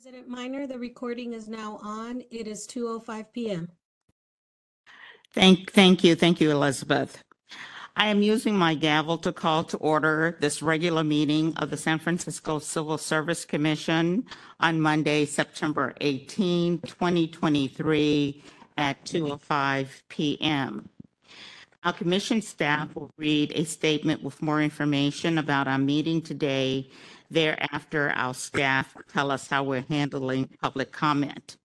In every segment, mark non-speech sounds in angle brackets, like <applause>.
President Minor, the recording is now on. It is 2:05 PM. Thank, thank you, thank you, Elizabeth. I am using my gavel to call to order this regular meeting of the San Francisco Civil Service Commission on Monday, September 18, 2023 at 2:05 PM. Our commission staff will read a statement with more information about our meeting today. Thereafter, our staff tell us how we're handling public comment.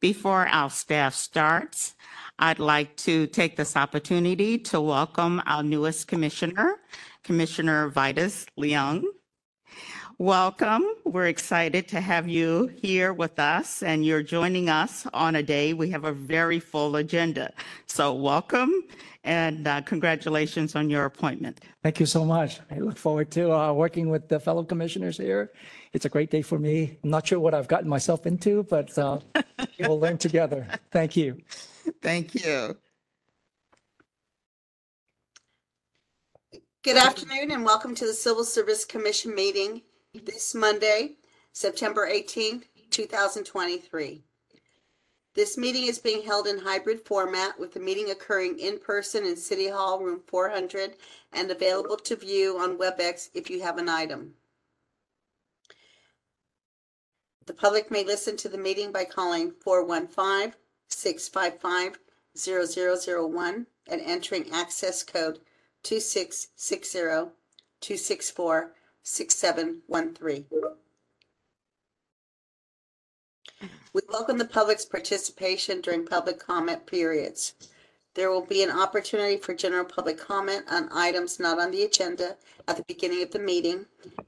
Before our staff starts, I'd like to take this opportunity to welcome our newest commissioner, Commissioner Vitus Leung. Welcome. We're excited to have you here with us, and you're joining us on a day we have a very full agenda. So welcome and uh, congratulations on your appointment. Thank you so much. I look forward to uh, working with the fellow commissioners here. It's a great day for me. I'm not sure what I've gotten myself into, but uh, we'll learn together. Thank you. Thank you. Good afternoon and welcome to the Civil Service Commission meeting this Monday, September 18th, 2023. This meeting is being held in hybrid format with the meeting occurring in person in City Hall, room 400, and available to view on WebEx if you have an item. The public may listen to the meeting by calling 415-655-0001 and entering access code 2660-264-6713. We welcome the public's participation during public comment periods. There will be an opportunity for general public comment on items not on the agenda at the beginning of the meeting.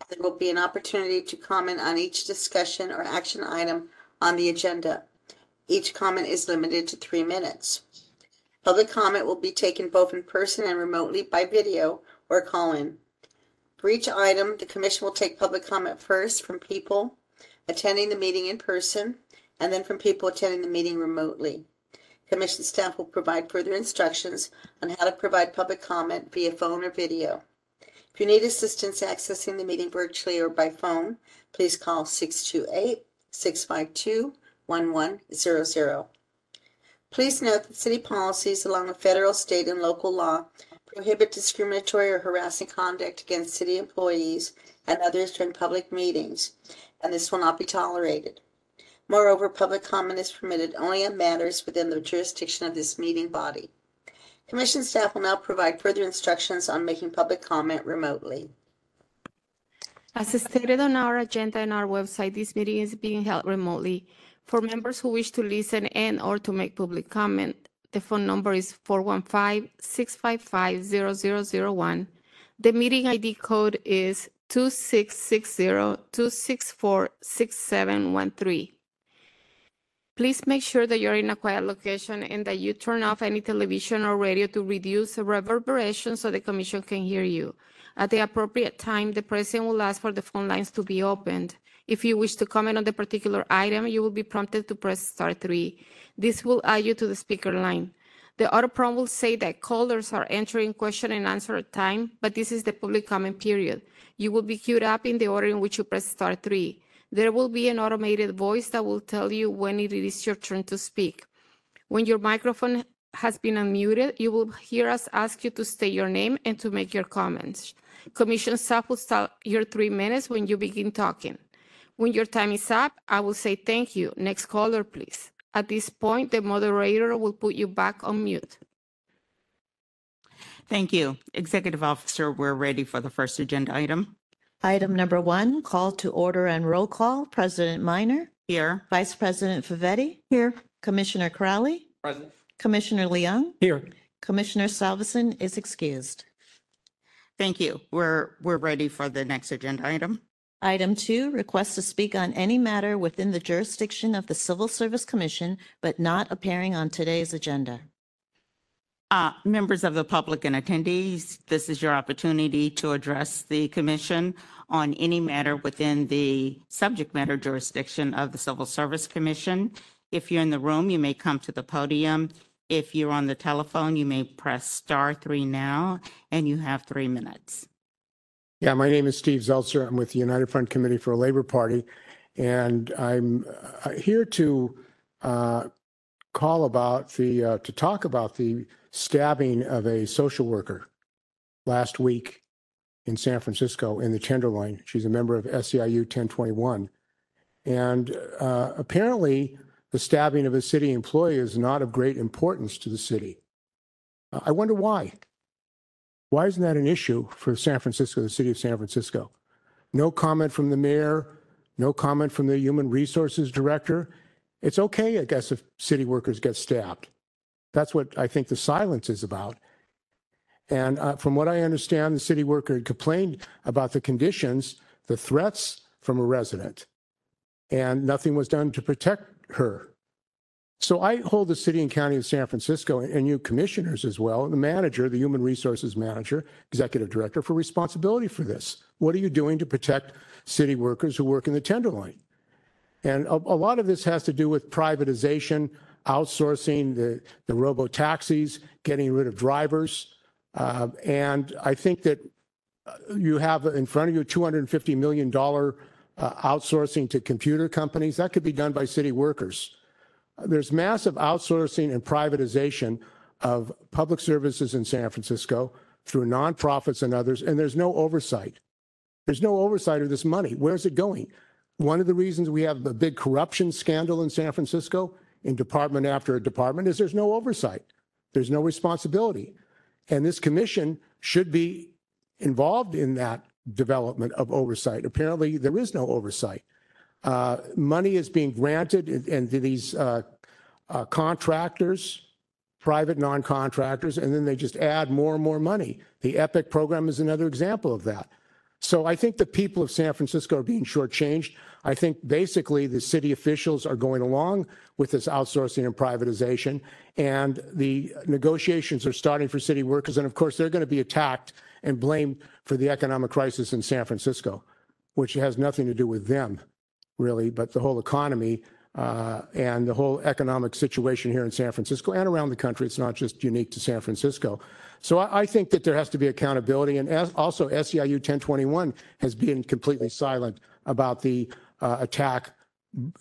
There will be an opportunity to comment on each discussion or action item on the agenda. Each comment is limited to three minutes. Public comment will be taken both in person and remotely by video or call-in. For each item, the commission will take public comment first from people attending the meeting in person and then from people attending the meeting remotely. Commission staff will provide further instructions on how to provide public comment via phone or video. If you need assistance accessing the meeting virtually or by phone, please call 628-652-1100. Please note that city policies along with federal, state, and local law prohibit discriminatory or harassing conduct against city employees and others during public meetings, and this will not be tolerated. Moreover, public comment is permitted only on matters within the jurisdiction of this meeting body. Commission staff will now provide further instructions on making public comment remotely. As stated on our agenda and our website, this meeting is being held remotely. For members who wish to listen and or to make public comment, the phone number is 415-655-0001. The meeting ID code is 2660-264-6713. Please make sure that you're in a quiet location and that you turn off any television or radio to reduce the reverberation so the commission can hear you. At the appropriate time, the president will ask for the phone lines to be opened. If you wish to comment on the particular item, you will be prompted to press star three. This will add you to the speaker line. The auto prompt will say that callers are entering question and answer time, but this is the public comment period. You will be queued up in the order in which you press star three. There will be an automated voice that will tell you when it is your turn to speak. When your microphone has been unmuted, you will hear us ask you to state your name and to make your comments. Commission staff will start your three minutes when you begin talking. When your time is up, I will say thank you. Next caller, please. At this point, the moderator will put you back on mute. Thank you. Executive Officer, we're ready for the first agenda item. Item number one, call to order and roll call. President Minor, Here. Vice President Favetti, Here. Commissioner Crowley, Present. Commissioner Leung, Here. Commissioner Salveson is excused. Thank you. We're, we're ready for the next agenda item. Item two, request to speak on any matter within the jurisdiction of the Civil Service Commission, but not appearing on today's agenda. Uh, members of the public and attendees, this is your opportunity to address the commission on any matter within the subject matter jurisdiction of the Civil Service Commission. If you're in the room, you may come to the podium. If you're on the telephone, you may press star three now, and you have three minutes. Yeah, my name is Steve Zeltzer. I'm with the United Front Committee for a Labor Party. And I'm uh, here to uh, call about the, uh, to talk about the stabbing of a social worker last week in San Francisco in the Tenderloin. She's a member of SEIU 1021. And uh, apparently, the stabbing of a city employee is not of great importance to the city. Uh, I wonder why. Why isn't that an issue for San Francisco, the city of San Francisco? No comment from the mayor, no comment from the human resources director. It's okay, I guess, if city workers get stabbed. That's what I think the silence is about. And uh, from what I understand, the city worker had complained about the conditions, the threats from a resident, and nothing was done to protect her. So I hold the city and county of San Francisco and you commissioners as well, the manager, the human resources manager, executive director for responsibility for this. What are you doing to protect city workers who work in the Tenderloin? And a, a lot of this has to do with privatization, outsourcing the, the robo taxis, getting rid of drivers. Uh, and I think that uh, you have in front of you $250 million uh, outsourcing to computer companies. That could be done by city workers. There's massive outsourcing and privatization of public services in San Francisco through nonprofits and others, and there's no oversight. There's no oversight of this money. Where's it going? One of the reasons we have a big corruption scandal in San Francisco in department after department is there's no oversight. There's no responsibility. And this commission should be involved in that development of oversight. Apparently, there is no oversight. Uh, money is being granted and and to these uh, uh, contractors, private non-contractors, and then they just add more and more money. The EPIC program is another example of that. So I think the people of San Francisco are being shortchanged. I think basically the city officials are going along with this outsourcing and privatization, and the negotiations are starting for city workers. And of course, they're going to be attacked and blamed for the economic crisis in San Francisco, which has nothing to do with them, really, but the whole economy uh, and the whole economic situation here in San Francisco and around the country. It's not just unique to San Francisco. So I, I think that there has to be accountability. And as, also, SEIU 1021 has been completely silent about the uh, attack,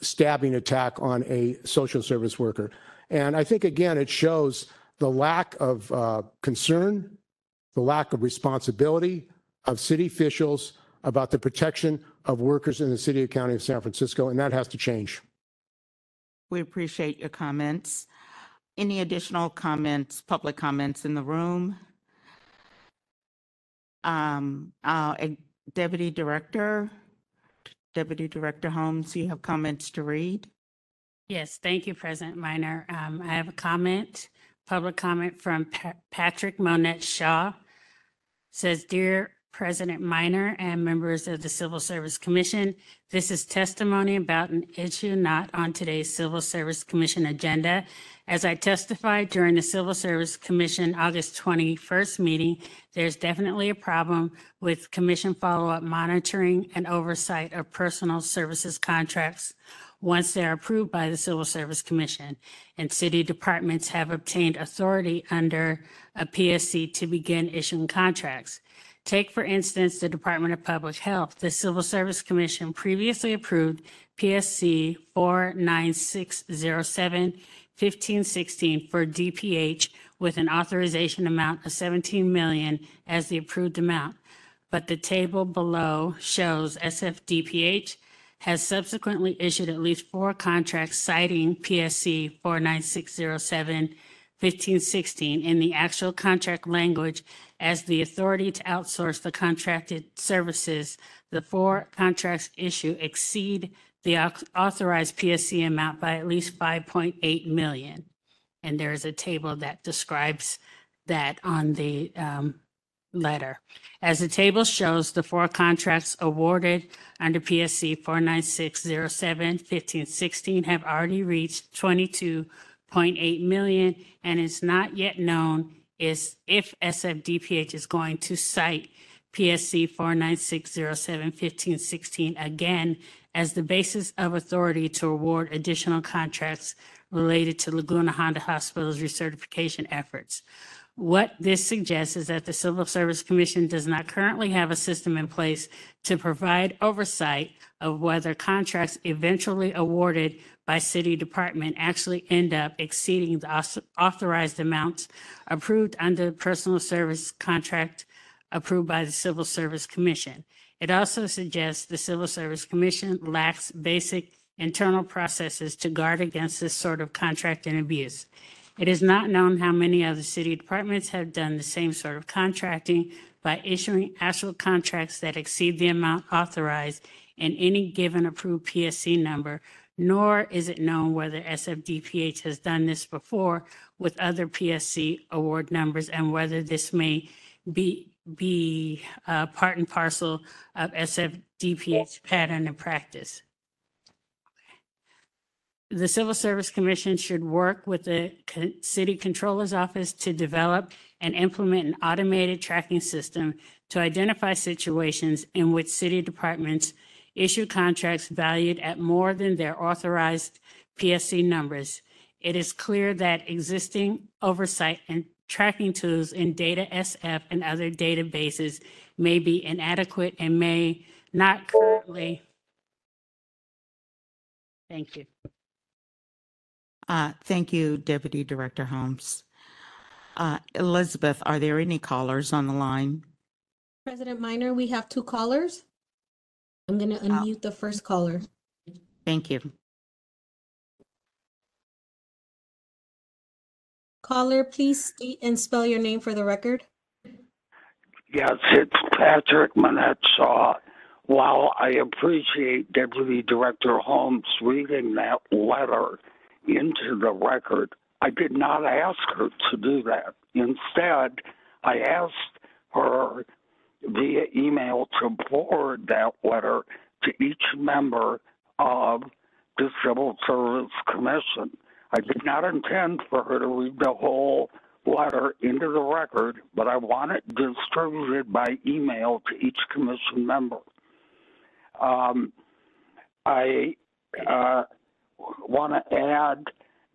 stabbing attack on a social service worker. And I think, again, it shows the lack of uh, concern, the lack of responsibility of city officials about the protection of workers in the city and county of San Francisco, and that has to change. We appreciate your comments. Any additional comments, public comments in the room? Um, uh, Deputy Director, Deputy Director Holmes, you have comments to read? Yes, thank you, President Minor. Um, I have a comment, public comment from Pa- Patrick Monette Shaw. Says, Dear President Minor and members of the Civil Service Commission, this is testimony about an issue not on today's Civil Service Commission agenda. As I testified during the Civil Service Commission August 21st meeting, there's definitely a problem with commission follow-up monitoring and oversight of personal services contracts once they are approved by the Civil Service Commission. And city departments have obtained authority under a PSC to begin issuing contracts. Take, for instance, the Department of Public Health. The Civil Service Commission previously approved PSC 49607 1516 for DPH with an authorization amount of 17 million as the approved amount. But the table below shows SFDPH has subsequently issued at least four contracts citing PSC 49607 1516 in the actual contract language as the authority to outsource the contracted services. The four contracts issued exceed the au- authorized PSC amount by at least 5.8 million. And there is a table that describes that on the um, letter. As the table shows, the four contracts awarded under PSC 49607-1516 have already reached 22.8 million and it's not yet known is if SFDPH is going to cite PSC 49607-1516 again as the basis of authority to award additional contracts related to Laguna Honda Hospital's recertification efforts. What this suggests is that the Civil Service Commission does not currently have a system in place to provide oversight of whether contracts eventually awarded by city department actually end up exceeding the authorized amounts approved under personal service contract approved by the Civil Service Commission. It also suggests the Civil Service Commission lacks basic internal processes to guard against this sort of contracting abuse. It is not known how many other city departments have done the same sort of contracting by issuing actual contracts that exceed the amount authorized in any given approved PSC number, nor is it known whether SFDPH has done this before with other PSC award numbers and whether this may be, be uh, part and parcel of SFDPH pattern and practice. The Civil Service Commission should work with the City Controller's Office to develop and implement an automated tracking system to identify situations in which city departments issue contracts valued at more than their authorized PSC numbers. It is clear that existing oversight and tracking tools in Data SF and other databases may be inadequate and may not currently. Thank you. Uh, Thank you, Deputy Director Holmes. Uh, Elizabeth, are there any callers on the line? President Minor, we have two callers. I'm going to uh, unmute the first caller. Thank you. Caller, please state and spell your name for the record. Yes, it's Patrick Monette Shaw. While I appreciate Deputy Director Holmes reading that letter into the record, I did not ask her to do that. Instead, I asked her via email to forward that letter to each member of the Civil Service Commission. I did not intend for her to read the whole letter into the record, but I want it distributed by email to each commission member. Um, I uh, want to add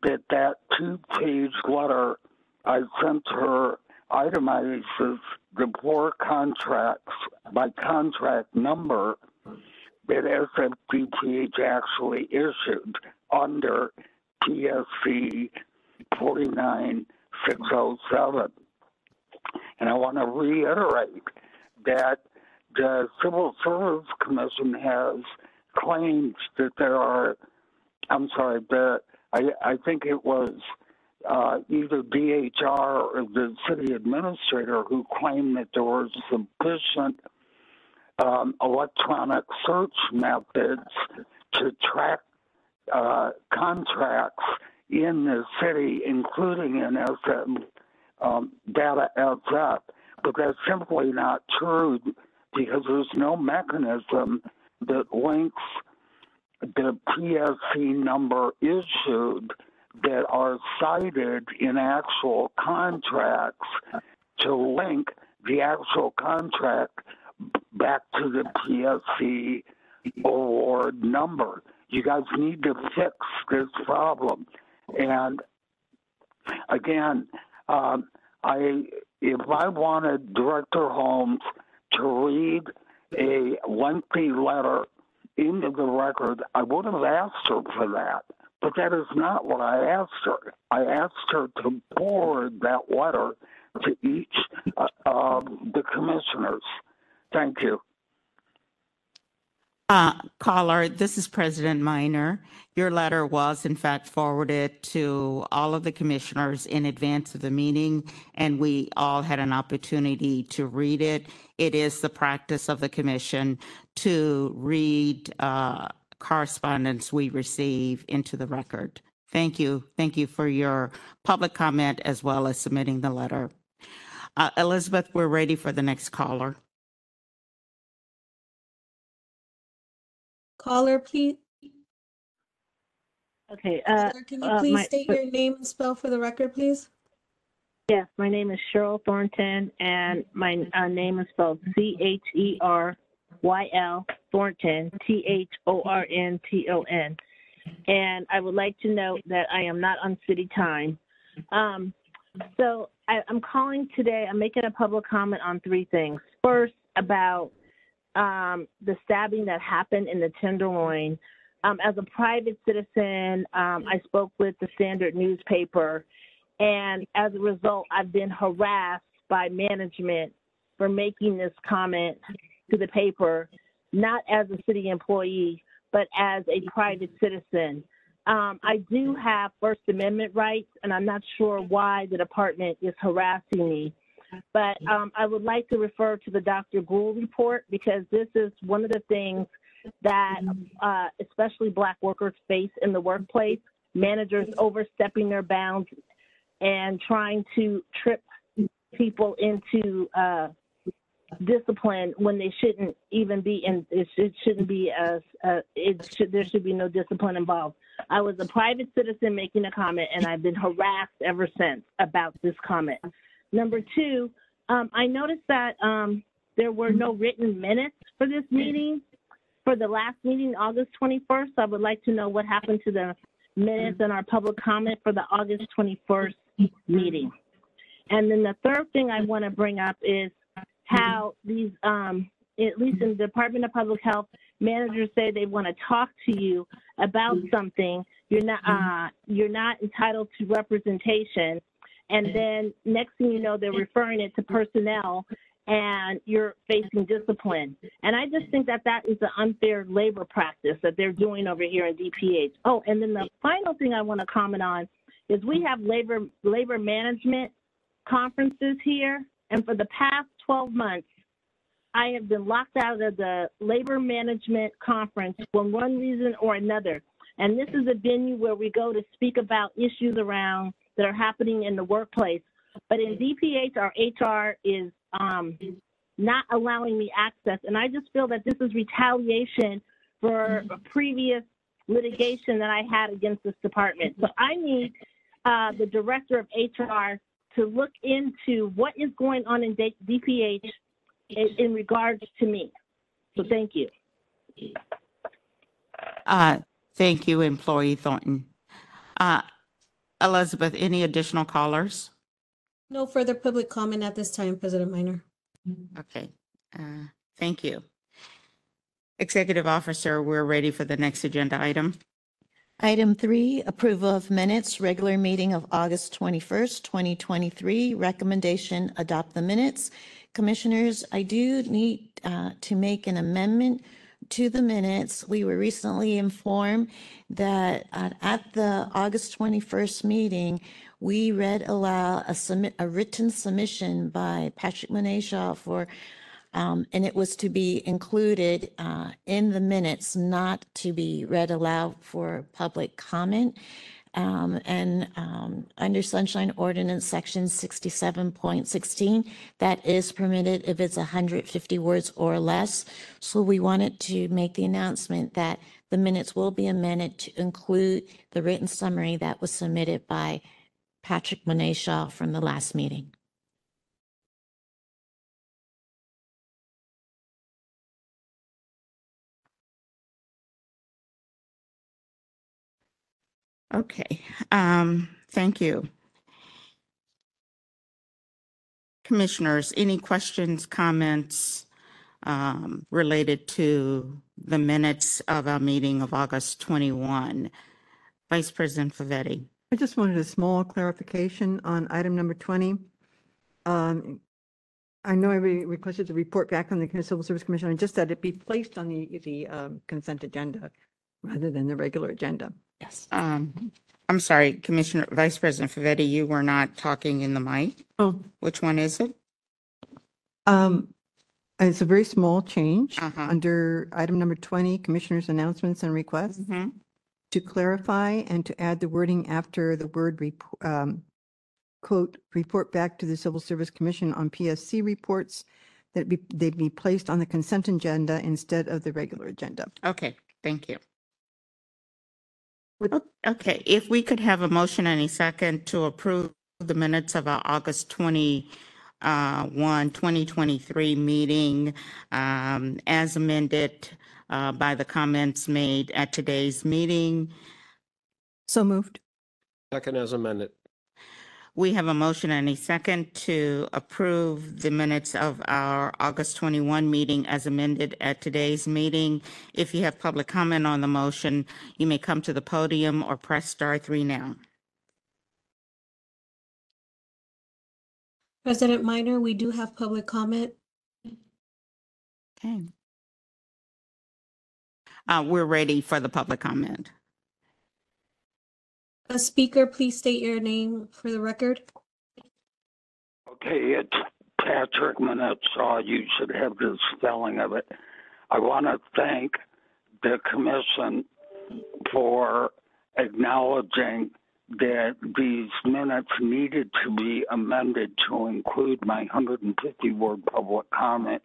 that that two-page letter I sent her itemizes the four contracts by contract number that SFDPH actually issued under PSC 49607. And I want to reiterate that the Civil Service Commission has claimed that there are, I'm sorry, that I, I think it was uh, either DHR or the city administrator who claimed that there were sufficient um, electronic search methods to track uh, contracts in the city, including in SM, um, Data SF. But that's simply not true because there's no mechanism that links the PSC number issued that are cited in actual contracts to link the actual contract back to the PSC award number. You guys need to fix this problem. And again, um, I if I wanted Director Holmes to read a lengthy letter into the record, I would have asked her for that. But that is not what I asked her. I asked her to forward that letter to each uh, of the commissioners. Thank you. Uh, Caller, this is President Minor. Your letter was in fact forwarded to all of the commissioners in advance of the meeting, and we all had an opportunity to read it. It is the practice of the commission to read uh, correspondence we receive into the record. Thank you. Thank you for your public comment as well as submitting the letter. Uh, Elizabeth, we're ready for the next caller. Caller, please. Okay, uh, Sir, Can you uh, please my- state your name and spell for the record, please? yes, my name is Cheryl Thornton, and my uh, name is spelled C H E R Y L Thornton, T H O R N T O N. And I would like to note that I am not on city time. Um, so I, I'm calling today, I'm making a public comment on three things. First, about um, the stabbing that happened in the Tenderloin. Um, as a private citizen, um, I spoke with the Standard newspaper, and as a result, I've been harassed by management for making this comment to the paper, not as a city employee, but as a private citizen. Um, I do have First Amendment rights, and I'm not sure why the department is harassing me. But um, I would like to refer to the Dr. Gould report because this is one of the things that uh, especially Black workers face in the workplace. Managers overstepping their bounds and trying to trip people into uh, discipline when they shouldn't even be in. It, should, shouldn't be as a it should there should be no discipline involved. I was a private citizen making a comment, and I've been harassed ever since about this comment. Number two, um, I noticed that um, there were no written minutes for this meeting. For the last meeting, August 21st, I would like to know what happened to the minutes and our public comment for the August 21st meeting. And then the third thing I want to bring up is how these, um, at least in the Department of Public Health, managers say they want to talk to you about something. You're not, uh, you're not entitled to representation. And then next thing you know, they're referring it to personnel and you're facing discipline. And I just think that that is an unfair labor practice that they're doing over here in DPH. Oh, and then the final thing I want to comment on is we have labor labor management conferences here, and for the past 12 months, I have been locked out of the labor management conference for one reason or another. And this is a venue where we go to speak about issues around that are happening in the workplace. But in DPH, our HR is um, not allowing me access. And I just feel that this is retaliation for a previous litigation that I had against this department. So I need uh, the director of HR to look into what is going on in DPH in, in regards to me. So thank you. Uh, thank you, employee Thornton. Uh, Elizabeth, any additional callers? No further public comment at this time, President Minor. Okay, uh, thank you. Executive Officer, we're ready for the next agenda item. Item three, approval of minutes, regular meeting of August 21st, 2023. Recommendation, adopt the minutes. Commissioners, I do need uh, to make an amendment to the minutes. We were recently informed that uh, at the August 21st meeting, we read aloud a submit, a written submission by Patrick Monette-Shaw for um, and it was to be included uh, in the minutes, not to be read aloud for public comment. Um, and um, under Sunshine Ordinance Section 67.16, that is permitted if it's 150 words or less. So we wanted to make the announcement that the minutes will be amended to include the written summary that was submitted by Patrick Monette-Shaw from the last meeting. Okay, um, thank you. Commissioners, any questions, comments um, related to the minutes of our meeting of August 21? Vice President Favetti. I just wanted a small clarification on item number 20. Um, I know I re- requested the report back on the Civil Service Commission, I just that it be placed on the, the um, consent agenda rather than the regular agenda. Yes. Um, I'm sorry, Commissioner, Vice President Favetti, you were not talking in the mic. Oh, Which one is it? um, it's a very small change Uh-huh. under item number 20, Commissioners' announcements and requests. Mhm. to clarify and to add the wording after the word rep- um, quote, report back to the Civil Service Commission on PSC reports that be, they be placed on the consent agenda instead of the regular agenda. Okay, thank you. Would- O- Okay, if we could have a motion and a second to approve the minutes of our August 21, 2023 meeting um, as amended uh, by the comments made at today's meeting. So moved. Second as amended. We have a motion and a second to approve the minutes of our August 21 meeting as amended at today's meeting. If you have public comment on the motion, you may come to the podium or press star three now. President Minor, we do have public comment. Okay. Uh, We're ready for the public comment. A speaker, please state your name for the record. Okay, it's Patrick Monette-Shaw. You should have the spelling of it. I want to thank the commission for acknowledging that these minutes needed to be amended to include my 150 word public comment.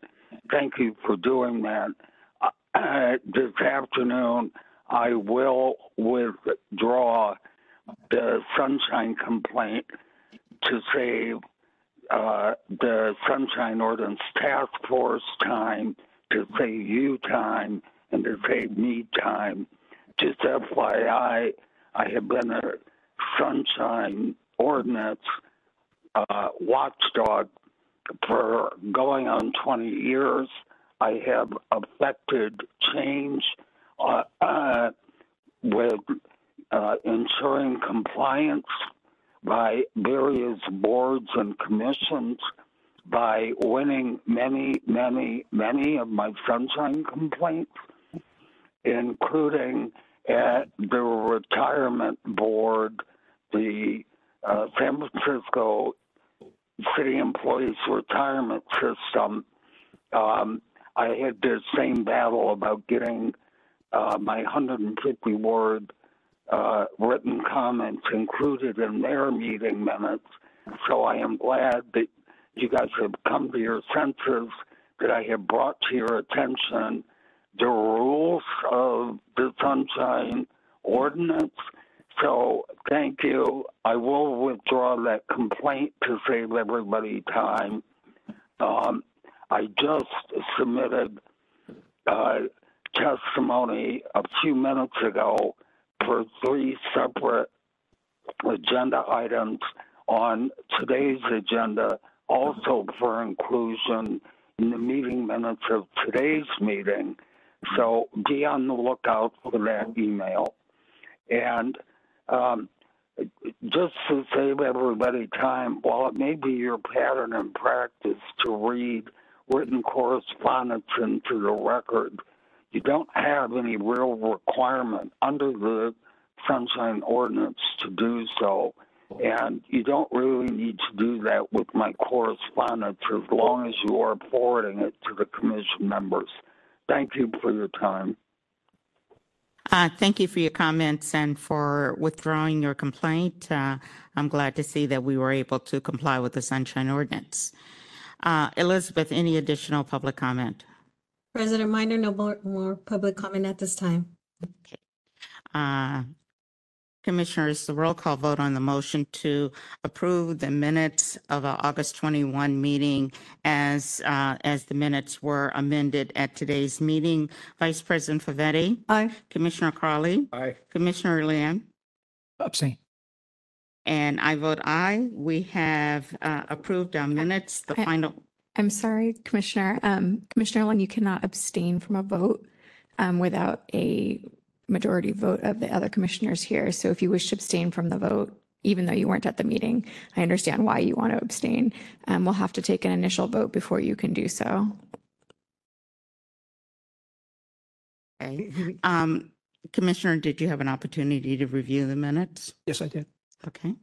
Thank you for doing that. Uh, this afternoon, I will withdraw the sunshine complaint to save uh, the Sunshine Ordinance Task Force time, to save you time, and to save me time. Just FYI, I have been a Sunshine Ordinance uh, watchdog for going on 20 years. I have affected change uh, uh, with uh, ensuring compliance by various boards and commissions by winning many, many, many of my sunshine complaints, including at the retirement board, the uh, San Francisco City Employees Retirement System. Um, I had the same battle about getting uh, my 150 word uh, written comments included in their meeting minutes. So I am glad that you guys have come to your senses, that I have brought to your attention the rules of the Sunshine Ordinance. So thank you. I will withdraw that complaint to save everybody time. Um, I just submitted uh, testimony a few minutes ago for three separate agenda items on today's agenda, also for inclusion in the meeting minutes of today's meeting. So be on the lookout for that email. And um, just to save everybody time, while it may be your pattern and practice to read written correspondence into the record, you don't have any real requirement under the Sunshine Ordinance to do so. And you don't really need to do that with my correspondence as long as you are forwarding it to the commission members. Thank you for your time. Uh, Thank you for your comments and for withdrawing your complaint. Uh, I'm glad to see that we were able to comply with the Sunshine Ordinance. Uh, Elizabeth, any additional public comment? President Minor, no more, more public comment at this time. Uh, Commissioners, the roll call vote on the motion to approve the minutes of our August 21 meeting as, uh, as the minutes were amended at today's meeting. Vice President Favetti? Aye. Commissioner Crowley? Aye. Commissioner Leung? Abstain. And I vote aye. We have uh, approved our minutes, the I- final, I'm sorry, Commissioner. Um, Commissioner Lund, you cannot abstain from a vote um, without a majority vote of the other commissioners here. So if you wish to abstain from the vote, even though you weren't at the meeting, I understand why you want to abstain. Um, We'll have to take an initial vote before you can do so. okay. Um, Commissioner, did you have an opportunity to review the minutes? Yes, I did. Okay.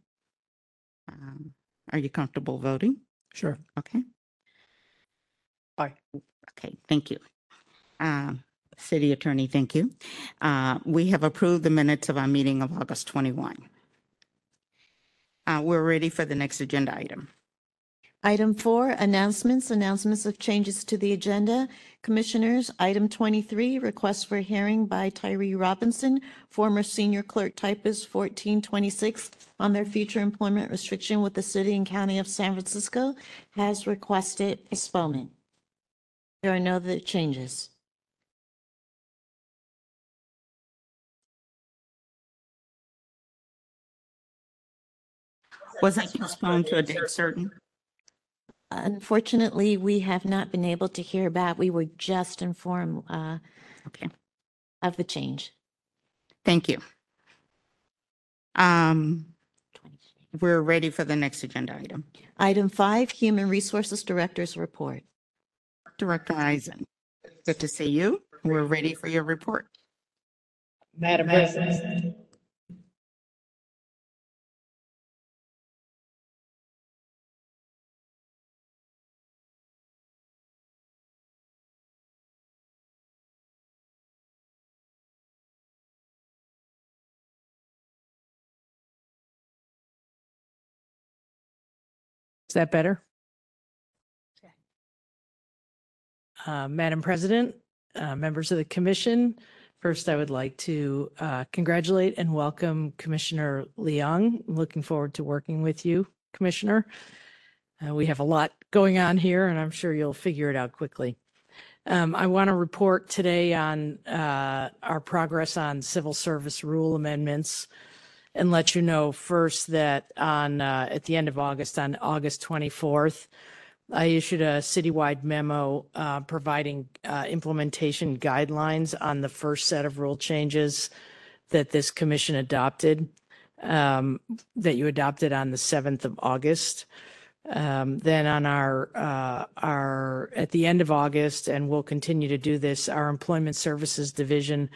Um, Are you comfortable voting? Sure. Okay. Aye. Okay, thank you. Um, City Attorney, thank you. Uh, We have approved the minutes of our meeting of August 21. Uh, We're ready for the next agenda item. Item four, announcements, announcements of changes to the agenda. Commissioners, item 23, request for hearing by Tyree Robinson, former senior clerk typist 1426, on their future employment restriction with the city and county of San Francisco, has requested postponement. There are no other changes. Was that postponed to a date certain? Unfortunately, we have not been able to hear back. We were just informed uh, Okay, of the change. thank you. Um, we're ready for the next agenda item. Item five, Human Resources Director's Report. Director Isen, good to see you. We're ready for your report. Madam President. Is that better? Uh, Madam President, uh, members of the commission, first I would like to uh, congratulate and welcome Commissioner Leung. I'm Looking forward to working with you, Commissioner. Uh, We have a lot going on here and I'm sure you'll figure it out quickly. Um, I want to report today on uh, our progress on civil service rule amendments and let you know first that on, at the end of August, on August 24th, I issued a citywide memo uh, providing uh, implementation guidelines on the first set of rule changes that this commission adopted, um, that you adopted on the 7th of August. Um, Then on our, uh, our, at the end of August, and we'll continue to do this, our Employment Services Division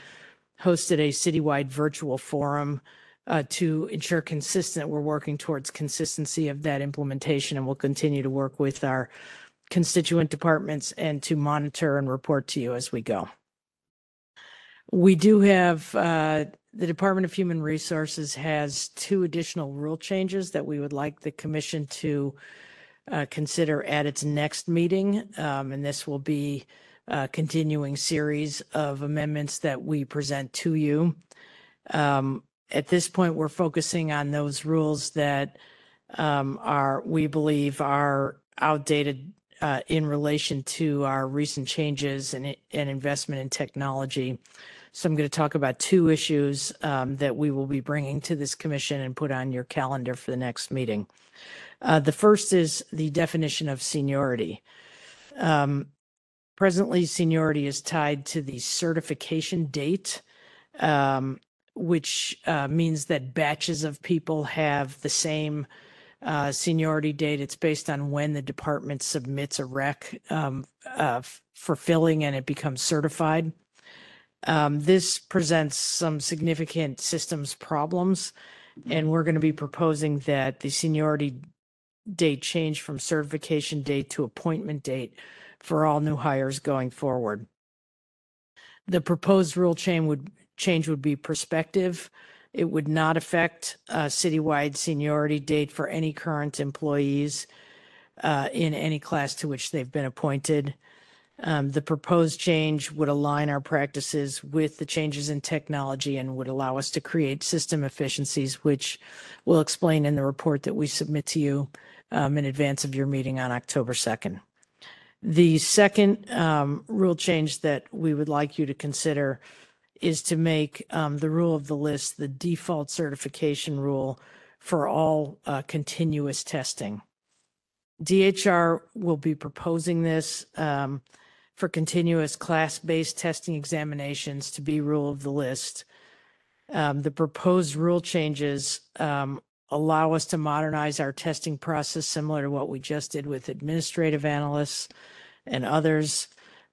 hosted a citywide virtual forum to ensure consistent, we're working towards consistency of that implementation and we'll continue to work with our constituent departments and to monitor and report to you as we go. We do have, uh, the Department of Human Resources has two additional rule changes that we would like the commission to uh, consider at its next meeting. Um, and this will be a continuing series of amendments that we present to you. Um, at this point, we're focusing on those rules that um, are, we believe are outdated uh, in relation to our recent changes and, investment in technology. So I'm going to talk about two issues um, that we will be bringing to this commission and put on your calendar for the next meeting. Uh, the first is the definition of seniority. Um, presently, seniority is tied to the certification date. Um, which uh, means that batches of people have the same uh, seniority date. It's based on when the department submits a rec um, uh, for filling and it becomes certified. Um, this presents some significant systems problems, and we're going to be proposing that the seniority date change from certification date to appointment date for all new hires going forward. The proposed rule change would change would be prospective. It would not affect uh, citywide seniority date for any current employees uh, in any class to which they've been appointed. Um, the proposed change would align our practices with the changes in technology and would allow us to create system efficiencies, which we'll explain in the report that we submit to you um, in advance of your meeting on October 2nd. The second um, rule change that we would like you to consider is to make um, the rule of the list the default certification rule for all uh, continuous testing. DHR will be proposing this um, for continuous class-based testing examinations to be rule of the list. Um, the proposed rule changes um, allow us to modernize our testing process similar to what we just did with administrative analysts and others.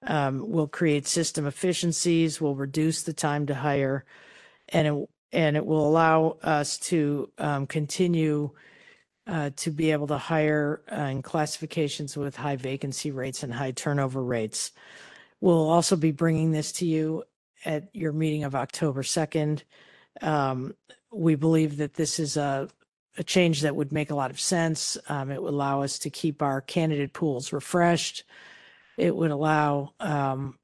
Um, will create system efficiencies, will reduce the time to hire, and it, and it will allow us to um, continue uh, to be able to hire uh, in classifications with high vacancy rates and high turnover rates. We'll also be bringing this to you at your meeting of October 2nd. Um, we believe that this is a, a change that would make a lot of sense. Um, it would allow us to keep our candidate pools refreshed. It would allow um,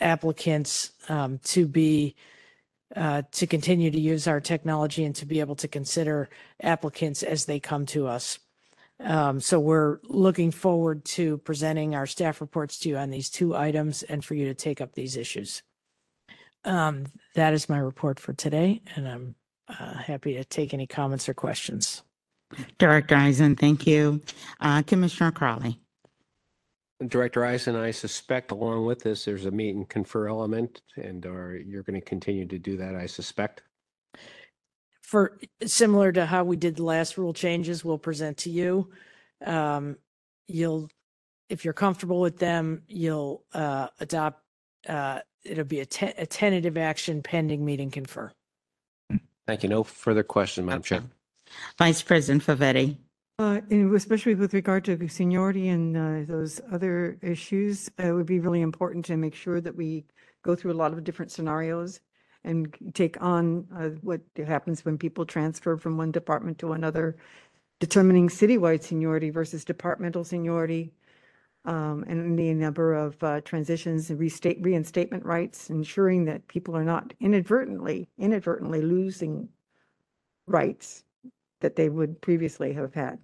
applicants um, to be uh, to continue to use our technology and to be able to consider applicants as they come to us. Um, so we're looking forward to presenting our staff reports to you on these two items and for you to take up these issues. Um, that is my report for today, and I'm uh, happy to take any comments or questions. Director Isen, thank you. Uh, Commissioner Crowley. Director Isen, I suspect along with this, there's a meet and confer element and are, you're going to continue to do that, I suspect. For, similar to how we did the last rule changes, we'll present to you. Um, You'll, if you're comfortable with them, you'll uh, adopt, uh, it'll be a te- a tentative action pending meet and confer. Thank you. No further questions, Madam Chair. Vice President Favetti. Uh, and especially with regard to seniority and uh, those other issues, uh, it would be really important to make sure that we go through a lot of different scenarios and take on what happens when people transfer from one department to another, determining citywide seniority versus departmental seniority, um, and the number of uh, transitions and restate reinstatement rights, ensuring that people are not inadvertently inadvertently losing rights that they would previously have had.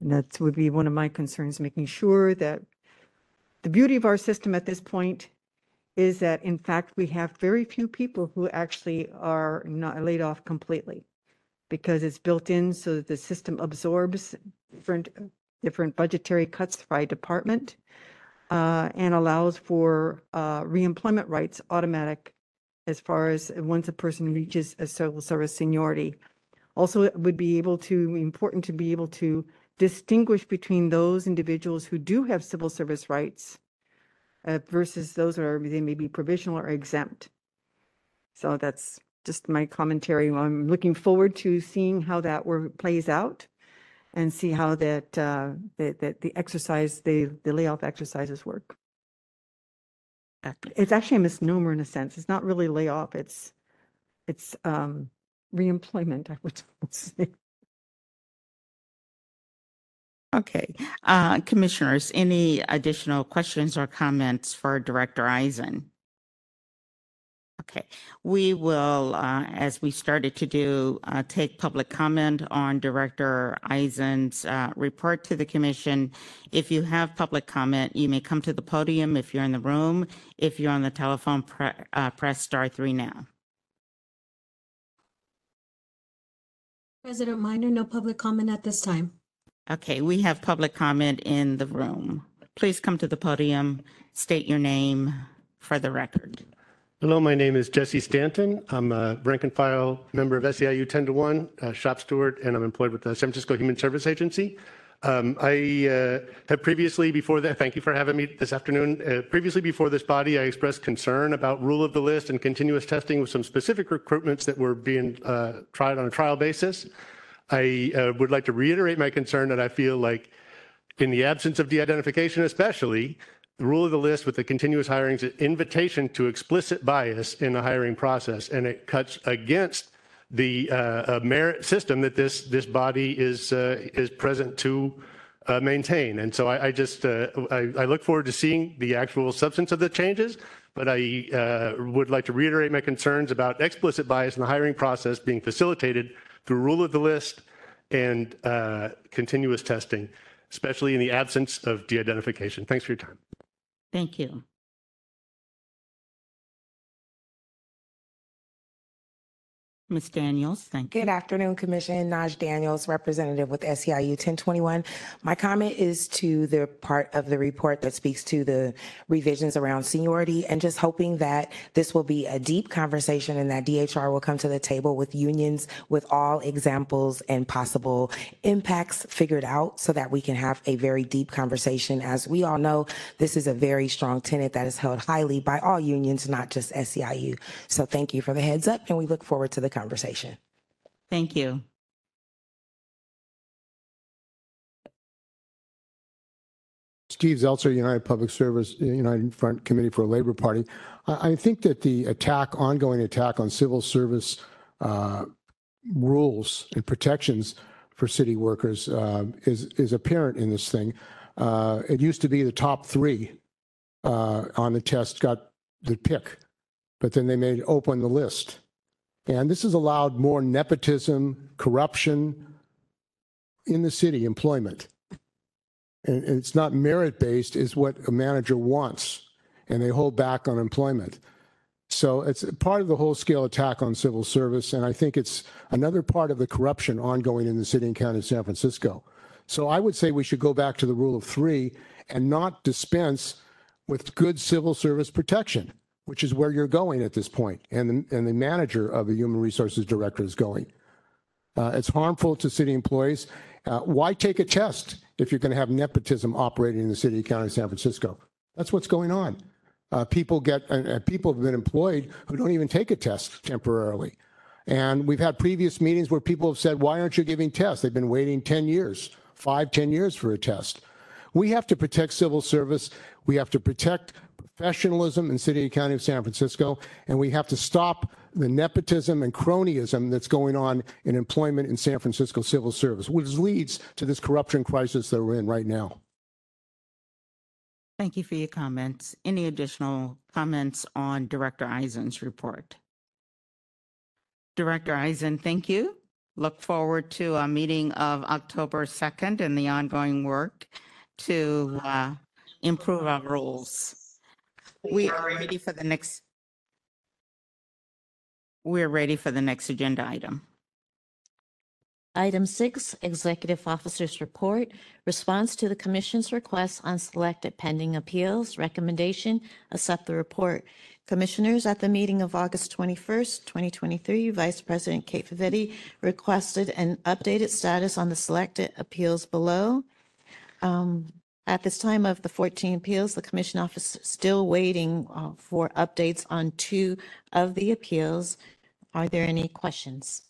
And that would be one of my concerns, making sure that the beauty of our system at this point is that in fact, we have very few people who actually are not laid off completely because it's built in so that the system absorbs different, different budgetary cuts by department uh, and allows for uh, reemployment rights automatic as far as once a person reaches a civil service seniority. Also, it would be able to, important to be able to distinguish between those individuals who do have civil service rights uh, versus those that are, they may be provisional or exempt. So that's just my commentary. I'm looking forward to seeing how that work plays out and see how that, uh, that, that the exercise, the, the layoff exercises work. It's actually a misnomer in a sense. It's not really layoff. It's, it's, um, reemployment, I would <laughs> say. Okay, uh, Commissioners, any additional questions or comments for Director Isen? Okay, we will, uh, as we started to do, uh, take public comment on Director Isen's uh, report to the commission. If you have public comment, you may come to the podium if you're in the room. If you're on the telephone, pre- uh, press star three now. President Minor, no public comment at this time. Okay, we have public comment in the room. Please come to the podium, state your name for the record. Hello, my name is Jesse Stanton. I'm a rank and file member of SEIU 10 to 1, uh, shop steward, and I'm employed with the San Francisco Human Service Agency. Um, I uh, have previously, before that, thank you for having me this afternoon. Uh, previously, before this body, I expressed concern about rule of the list and continuous testing with some specific recruitments that were being uh, tried on a trial basis. I uh, would like to reiterate my concern that I feel like, in the absence of de identification, especially, the rule of the list with the continuous hiring is an invitation to explicit bias in the hiring process, and it cuts against the uh, uh, merit system that this this body is uh, is present to uh, maintain. And so I, I just uh, I, I look forward to seeing the actual substance of the changes. But I uh, would like to reiterate my concerns about explicit bias in the hiring process being facilitated rule of the list and uh, continuous testing, especially in the absence of de-identification. Thanks for your time. Thank you. Ms. Daniels, thank you. Good afternoon, Commission. Naj Daniels, representative with SEIU 1021. My comment is to the part of the report that speaks to the revisions around seniority and just hoping that this will be a deep conversation and that DHR will come to the table with unions with all examples and possible impacts figured out so that we can have a very deep conversation. As we all know, this is a very strong tenet that is held highly by all unions, not just SEIU. So thank you for the heads up and we look forward to the conversation. Thank you. Steve Zeltzer, United Public Service, United Front Committee for a Labor Party. I, I think that the attack, ongoing attack on civil service uh, rules and protections for city workers uh, is is apparent in this thing. Uh, it used to be the top three uh, on the test got the pick, but then they made open the list. And this has allowed more nepotism, corruption in the city, employment. And it's not merit based, is what a manager wants, and they hold back on employment. So it's part of the whole scale attack on civil service, and I think it's another part of the corruption ongoing in the city and county of San Francisco. So I would say we should go back to the rule of three and not dispense with good civil service protection, which is where you're going at this point, and the, and the manager of the human resources director is going. Uh, it's harmful to city employees. Uh, why take a test if you're going to have nepotism operating in the city county of San Francisco? That's what's going on. Uh, people get, people have been employed who don't even take a test temporarily. And we've had previous meetings where people have said, why aren't you giving tests? They've been waiting 10 years, five, 10 years for a test. We have to protect civil service. We have to protect professionalism in city and county of San Francisco. And we have to stop the nepotism and cronyism that's going on in employment in San Francisco civil service, which leads to this corruption crisis that we're in right now. Thank you for your comments. Any additional comments on Director Isen's report? Director Isen, thank you. Look forward to a meeting of October 2nd and the ongoing work to uh, improve our rules. We are ready for the next. We're ready for the next agenda item. Item six, Executive Officer's Report, response to the Commission's request on selected pending appeals, recommendation, accept the report. Commissioners, at the meeting of August 21st, 2023, Vice President Kate Favetti requested an updated status on the selected appeals below. Um, At this time of the 14 appeals, the Commission Office is still waiting uh, for updates on two of the appeals. Are there any questions?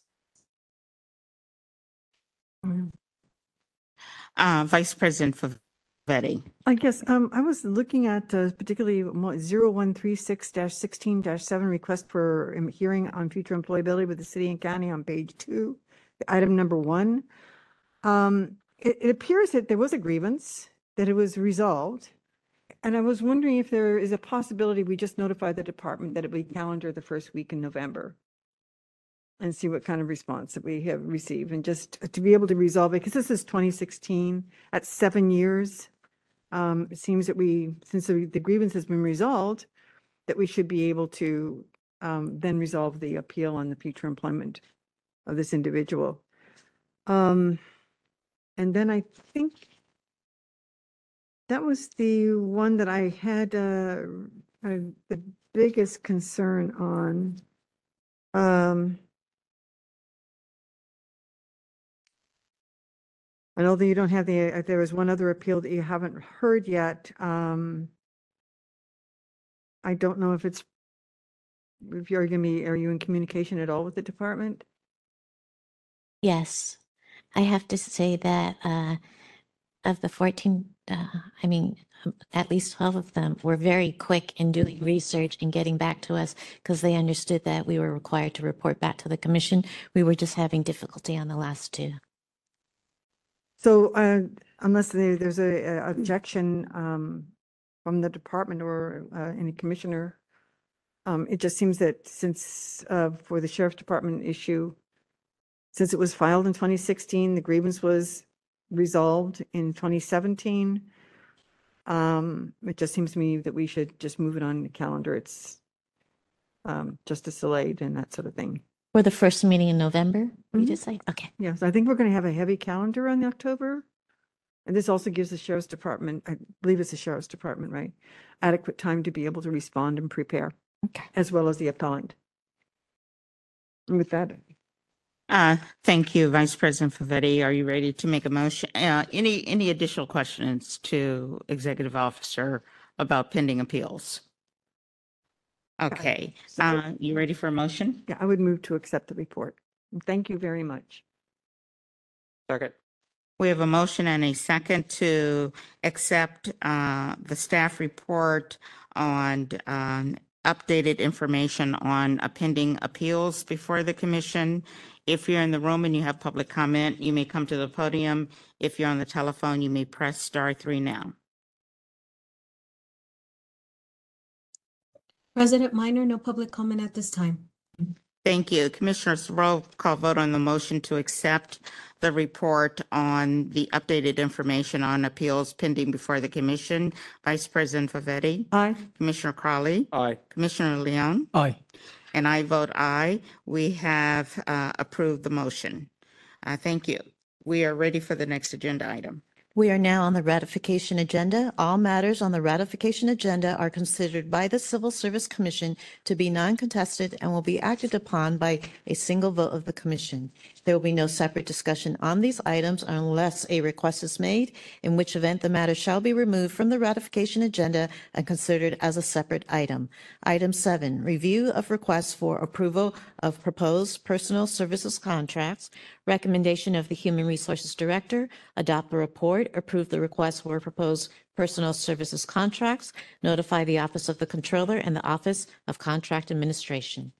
Uh, Vice President Favetti. I guess, um, I was looking at uh, particularly 0136-16-7 request for um, hearing on future employability with the city and county on page two, item number one. Um, it, it appears that there was a grievance, that it was resolved. And I was wondering if there is a possibility we just notify the department that it be calendar the first week in November. And see what kind of response that we have received and just to be able to resolve it, because this is twenty sixteen, at seven years. Um, it seems that we, since the the grievance has been resolved, that we should be able to um, then resolve the appeal on the future employment of this individual. Um, and then I think that was the one that I had, uh, the biggest concern on. Um, know that you don't have the, uh, there was one other appeal that you haven't heard yet. Um, I don't know if it's, if you're gonna be, are you in communication at all with the department? Yes, I have to say that uh, of the 14, uh, I mean, um, at least 12 of them were very quick in doing research and getting back to us because they understood that we were required to report back to the commission. We were just having difficulty on the last two. So uh, unless there- there's a a objection um, from the department or uh, any commissioner, um, it just seems that since uh, for the sheriff's department issue, since it was filed in 2016, the grievance was resolved in 2017. um, It just seems to me that we should just move it on the calendar. It's um, justice delayed and that sort of thing. For the first meeting in November, we Mhm. decide? Okay. Yes, I think we're going to have a heavy calendar on October. And this also gives the sheriff's department, I believe it's the sheriff's department, right? Adequate time to be able to respond and prepare. Okay. As well as the appellant. And with that, Uh, thank you, Vice President Favetti. Are you ready to make a motion? Uh, any, any additional questions to Executive Officer about pending appeals? Okay, uh, you ready for a motion? yeah, I would move to accept the report. Thank you very much. Second. We have a motion and a second to accept uh, the staff report on um, updated information on uh, pending appeals before the commission. If you're in the room and you have public comment, you may come to the podium. If you're on the telephone, you may press star three now. President Minor, no public comment at this time. Thank you. Commissioners, roll call vote on the motion to accept the report on the updated information on appeals pending before the commission. Vice President Favetti? Aye. Commissioner Crowley? Aye. Commissioner Leung? Aye. And I vote aye. We have uh, approved the motion. Uh, Thank you. We are ready for the next agenda item. We are now on the ratification agenda. All matters on the ratification agenda are considered by the Civil Service Commission to be non-contested and will be acted upon by a single vote of the commission. There will be no separate discussion on these items unless a request is made, in which event the matter shall be removed from the ratification agenda and considered as a separate item. Item seven, review of requests for approval of proposed personal services contracts. Recommendation of the Human Resources Director, adopt the report, approve the request for proposed personal services contracts, notify the Office of the Controller and the Office of Contract Administration.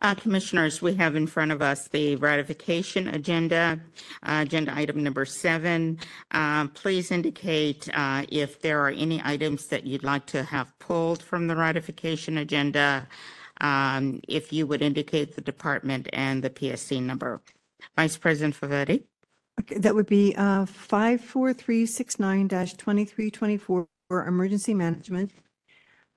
Uh, Commissioners, we have in front of us the ratification agenda, uh, agenda item number seven. Uh, Please indicate uh, if there are any items that you'd like to have pulled from the ratification agenda. Um, If you would indicate the department and the PSC number. Vice President Favetti? Okay, that would be uh, 54369-2324 for emergency management.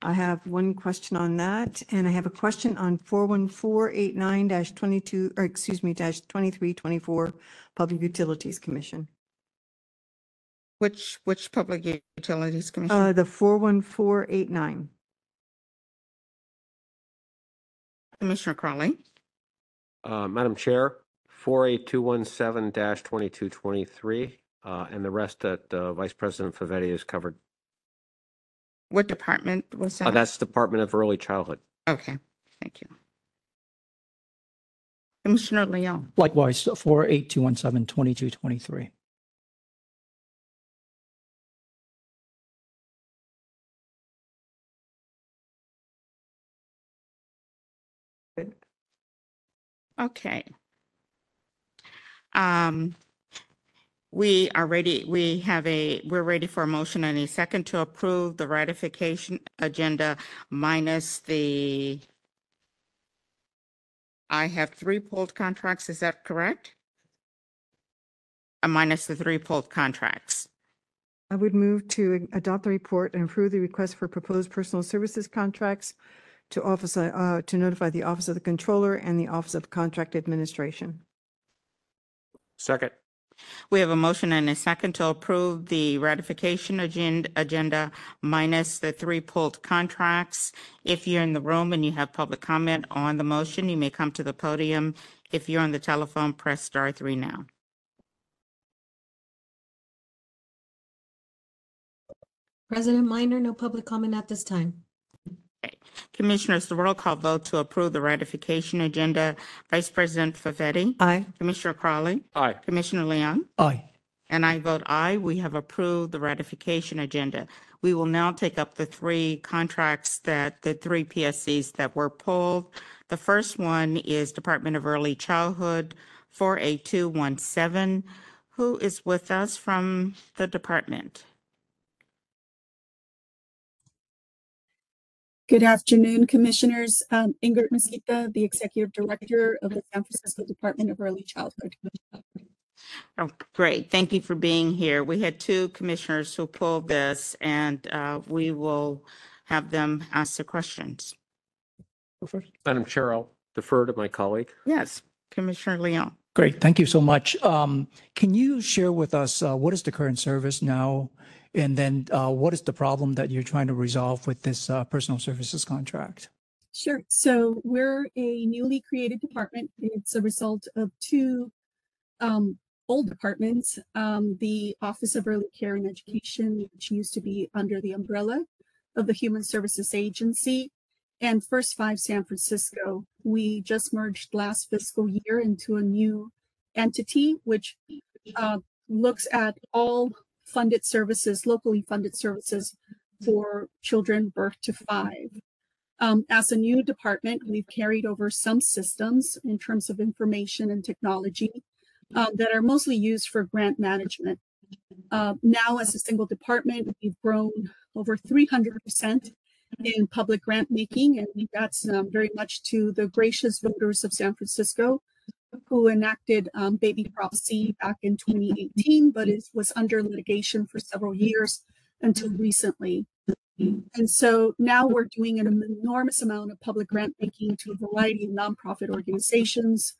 I have one question on that, and I have a question on 41489-22, or excuse me, dash 2324, Public Utilities Commission. Which, which Public Utilities Uh, Commission? The 41489. Commissioner Crowley? Uh, Madam Chair, 48217-2223, uh, and the rest that uh, Vice President Favetti has covered. What department was Uh, that? That's Department of Early Childhood. Okay, thank you. Commissioner Leung? Likewise, 48217, 2223. Okay. Um, we are ready, we have a, we're ready for a motion and a second to approve the ratification agenda minus the, I have three pulled contracts, is that correct? Uh, minus the three pulled contracts. I would move to adopt the report and approve the request for proposed personal services contracts to office, uh, to notify the Office of the Controller and the Office of Contract Administration. Second. We have a motion and a second to approve the ratification agenda, agenda minus the three pulled contracts. If you're in the room and you have public comment on the motion, you may come to the podium. If you're on the telephone, press star three now. President Minor, no public comment at this time. Commissioners, the roll call vote to approve the ratification agenda. Vice President Favetti? Aye. Commissioner Crowley? Aye. Commissioner Leung? Aye. And I vote aye. We have approved the ratification agenda. We will now take up the three contracts that, the three PSCs that were pulled. The first one is Department of Early Childhood, 48217. Who is with us from the department? Good afternoon, Commissioners. Um, Ingrid Mesquita, the Executive Director of the San Francisco Department of Early Childhood. Oh, great. Thank you for being here. We had two commissioners who pulled this, and uh, we will have them ask the questions. Madam Chair, I'll defer to my colleague. Yes, Commissioner Leung. Great, thank you so much. Um, Can you share with us, uh, what is the current service now? And then uh, what is the problem that you're trying to resolve with this uh, personal services contract? Sure. So we're a newly created department. It's a result of two um, old departments. Um, the Office of Early Care and Education, which used to be under the umbrella of the Human Services Agency, and First Five San Francisco. We just merged last fiscal year into a new entity, which uh, looks at all funded services, locally funded services for children birth to five. Um, as a new department, we've carried over some systems in terms of information and technology um, that are mostly used for grant management. Uh, now, as a single department, we've grown over 300% in public grant making, and that's um, very much to the gracious voters of San Francisco who enacted um, Baby Prop C back in 2018, but it was under litigation for several years until recently. And so now we're doing an enormous amount of public grant making to a variety of nonprofit organizations,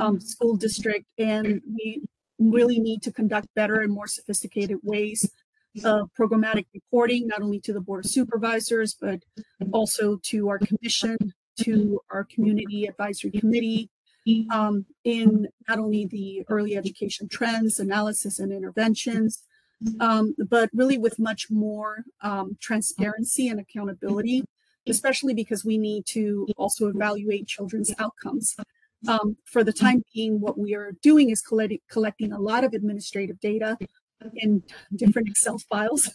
um, school district, and we really need to conduct better and more sophisticated ways of programmatic reporting, not only to the board of supervisors, but also to our commission, to our community advisory committee, um, in not only the early education trends, analysis, and interventions, um, but really with much more um, transparency and accountability, especially because we need to also evaluate children's outcomes. Um, for the time being, what we are doing is collecting, collecting a lot of administrative data in different Excel files,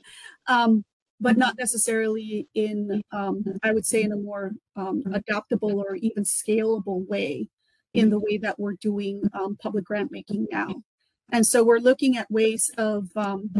<laughs> um, but not necessarily in, um, I would say, in a more um, adaptable or even scalable way in the way that we're doing um, public grant making now. And so we're looking at ways of um,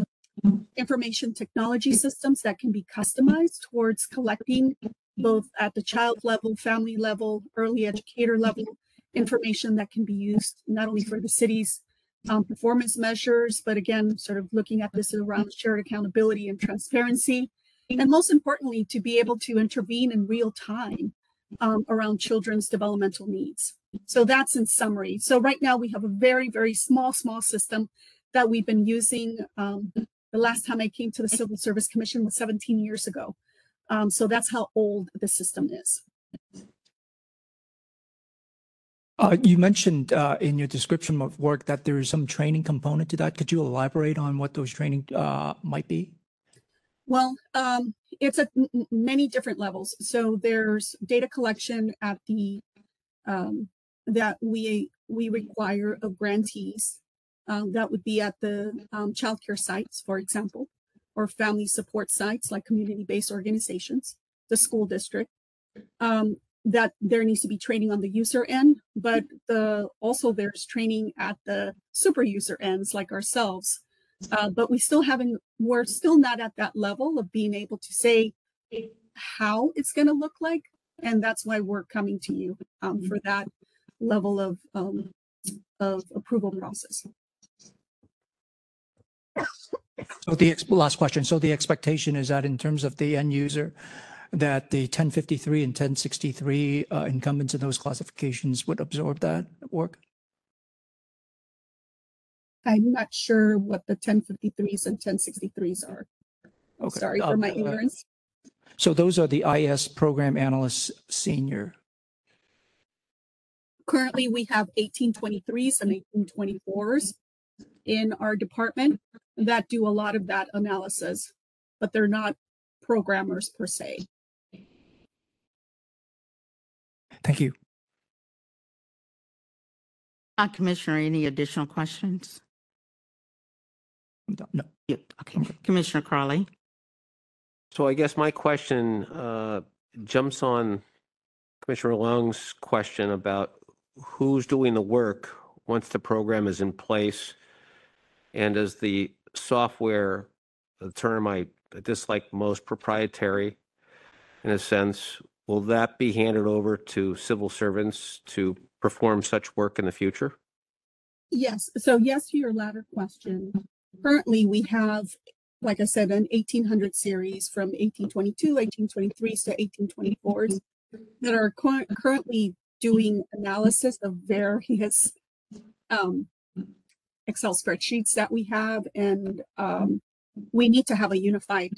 information technology systems that can be customized towards collecting both at the child level, family level, early educator level, information that can be used not only for the city's um, performance measures, but again, sort of looking at this around shared accountability and transparency. And most importantly, to be able to intervene in real time um, around children's developmental needs. So that's in summary. So right now we have a very, very small, small system that we've been using. Um, the last time I came to the Civil Service Commission was 17 years ago. Um, so that's how old the system is. Uh, you mentioned uh, in your description of work that there is some training component to that. Could you elaborate on what those training uh, might be? Well, um, it's at many different levels. So there's data collection at the um, that we we require of grantees. Um, that would be at the childcare sites, for example, or family support sites like community-based organizations, the school district. That there needs to be training on the user end, but the also there's training at the super user ends like ourselves. Uh, but we still haven't we're still not at that level of being able to say how it's going to look like, and that's why we're coming to you um, for that level of um, of approval process. So the last question. So the expectation is that in terms of the end user, that the 1053 and 1063 uh, incumbents in those classifications would absorb that work? I'm not sure what the 1053s and 1063s are. Okay. sorry for Um, my uh, ignorance. So those are the IS program analysts senior. Currently, we have 1823s and 1824s in our department that do a lot of that analysis, but they're not programmers per se. Thank you. Uh, Commissioner, any additional questions? No. Yeah, okay. Commissioner Crowley? So I guess my question uh, jumps on Commissioner Leung's question about who's doing the work once the program is in place? And is the software, the term I dislike most, proprietary in a sense? Will that be handed over to civil servants to perform such work in the future? Yes. So yes to your latter question. Currently, we have, like I said, an 1800 series from 1822, 1823s to 1824s that are cur- currently doing analysis of various um, Excel spreadsheets that we have, and um, we need to have a unified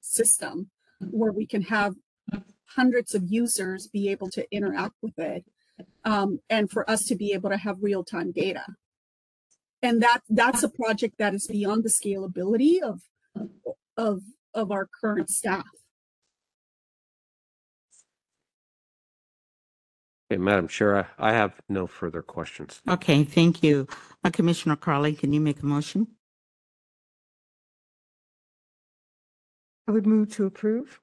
system where we can have hundreds of users be able to interact with it, um, and for us to be able to have real time data. And that that's a project that is beyond the scalability of of of our current staff. Okay, Madam Chair, I I have no further questions. Okay, thank you. Uh, Commissioner Crowley, can you make a motion? I would move to approve.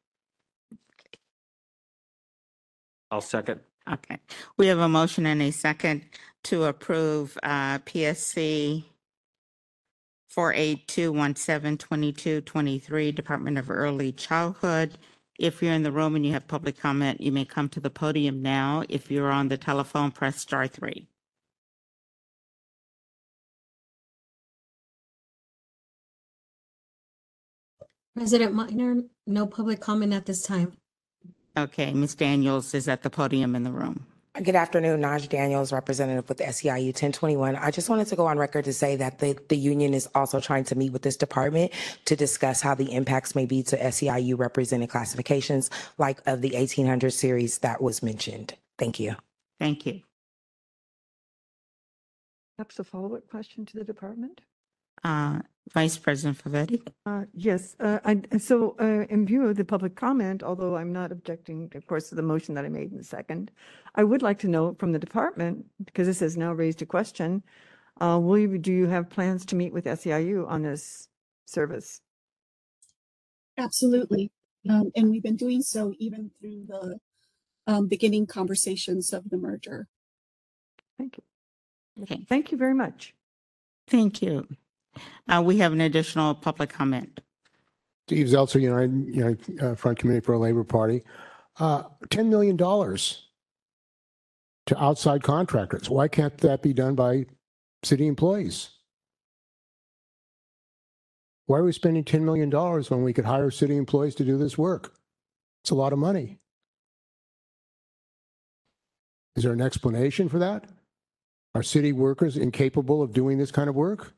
I'll second. Okay, we have a motion and a second to approve uh, PSC 482172223, Department of Early Childhood If you're in the room and you have public comment, you may come to the podium now. If you're on the telephone, press star three. President Minor, no public comment at this time. Okay, Ms. Daniels is at the podium in the room. Good afternoon, Naj Daniels, representative with SEIU 1021. I just wanted to go on record to say that the, the union is also trying to meet with this department to discuss how the impacts may be to SEIU represented classifications like of the 1800 series that was mentioned. Thank you. Thank you. Perhaps a follow-up question to the department? Uh, Vice President Favetti? Uh, Yes, uh, I, so uh, in view of the public comment, although I'm not objecting, of course, to the motion that I made in the second, I would like to know from the department, because this has now raised a question, uh, will you, do you have plans to meet with SEIU on this service? Absolutely. Um, and we've been doing so even through the um, beginning conversations of the merger. Thank you. Okay, Thank you very much. thank you. Uh, we have an additional public comment. Steve Zeltzer, United, uh, Front Committee for a Labor Party. Uh, $10 million to outside contractors. Why can't that be done by city employees? Why are we spending $10 million when we could hire city employees to do this work? It's a lot of money. Is there an explanation for that? Are city workers incapable of doing this kind of work?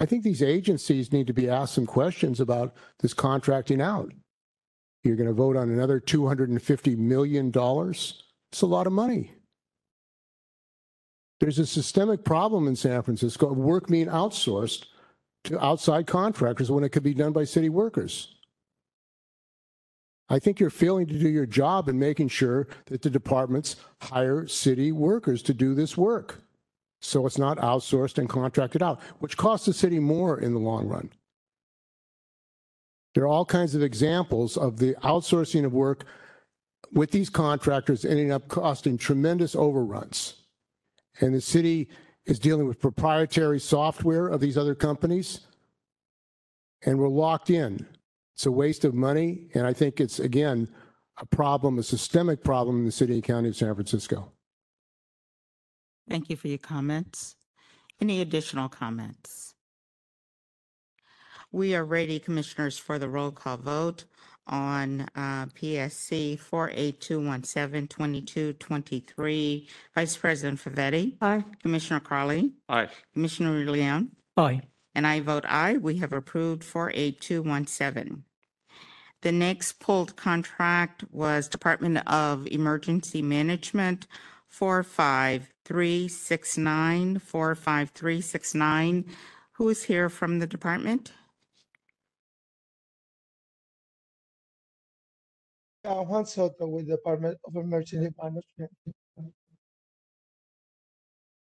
I think these agencies need to be asked some questions about this contracting out. You're going to vote on another $250 million? It's a lot of money. There's a systemic problem in San Francisco of work being outsourced to outside contractors when it could be done by city workers. I think you're failing to do your job in making sure that the departments hire city workers to do this work. So it's not outsourced and contracted out, which costs the city more in the long run. There are all kinds of examples of the outsourcing of work with these contractors ending up costing tremendous overruns. And the city is dealing with proprietary software of these other companies. And we're locked in. It's a waste of money. And I think it's, again, a problem, a systemic problem in the city and county of San Francisco. Thank you for your comments. Any additional comments? We are ready, Commissioners, for the roll call vote on uh, PSC 482172223. Vice President Favetti? Aye. Commissioner Crowley? Aye. Commissioner Leung? Aye. And I vote aye. We have approved 48217. The next pulled contract was Department of Emergency Management 45369, 45369. Who is here from the department? Uh, Juan Soto with the Department of Emergency Management.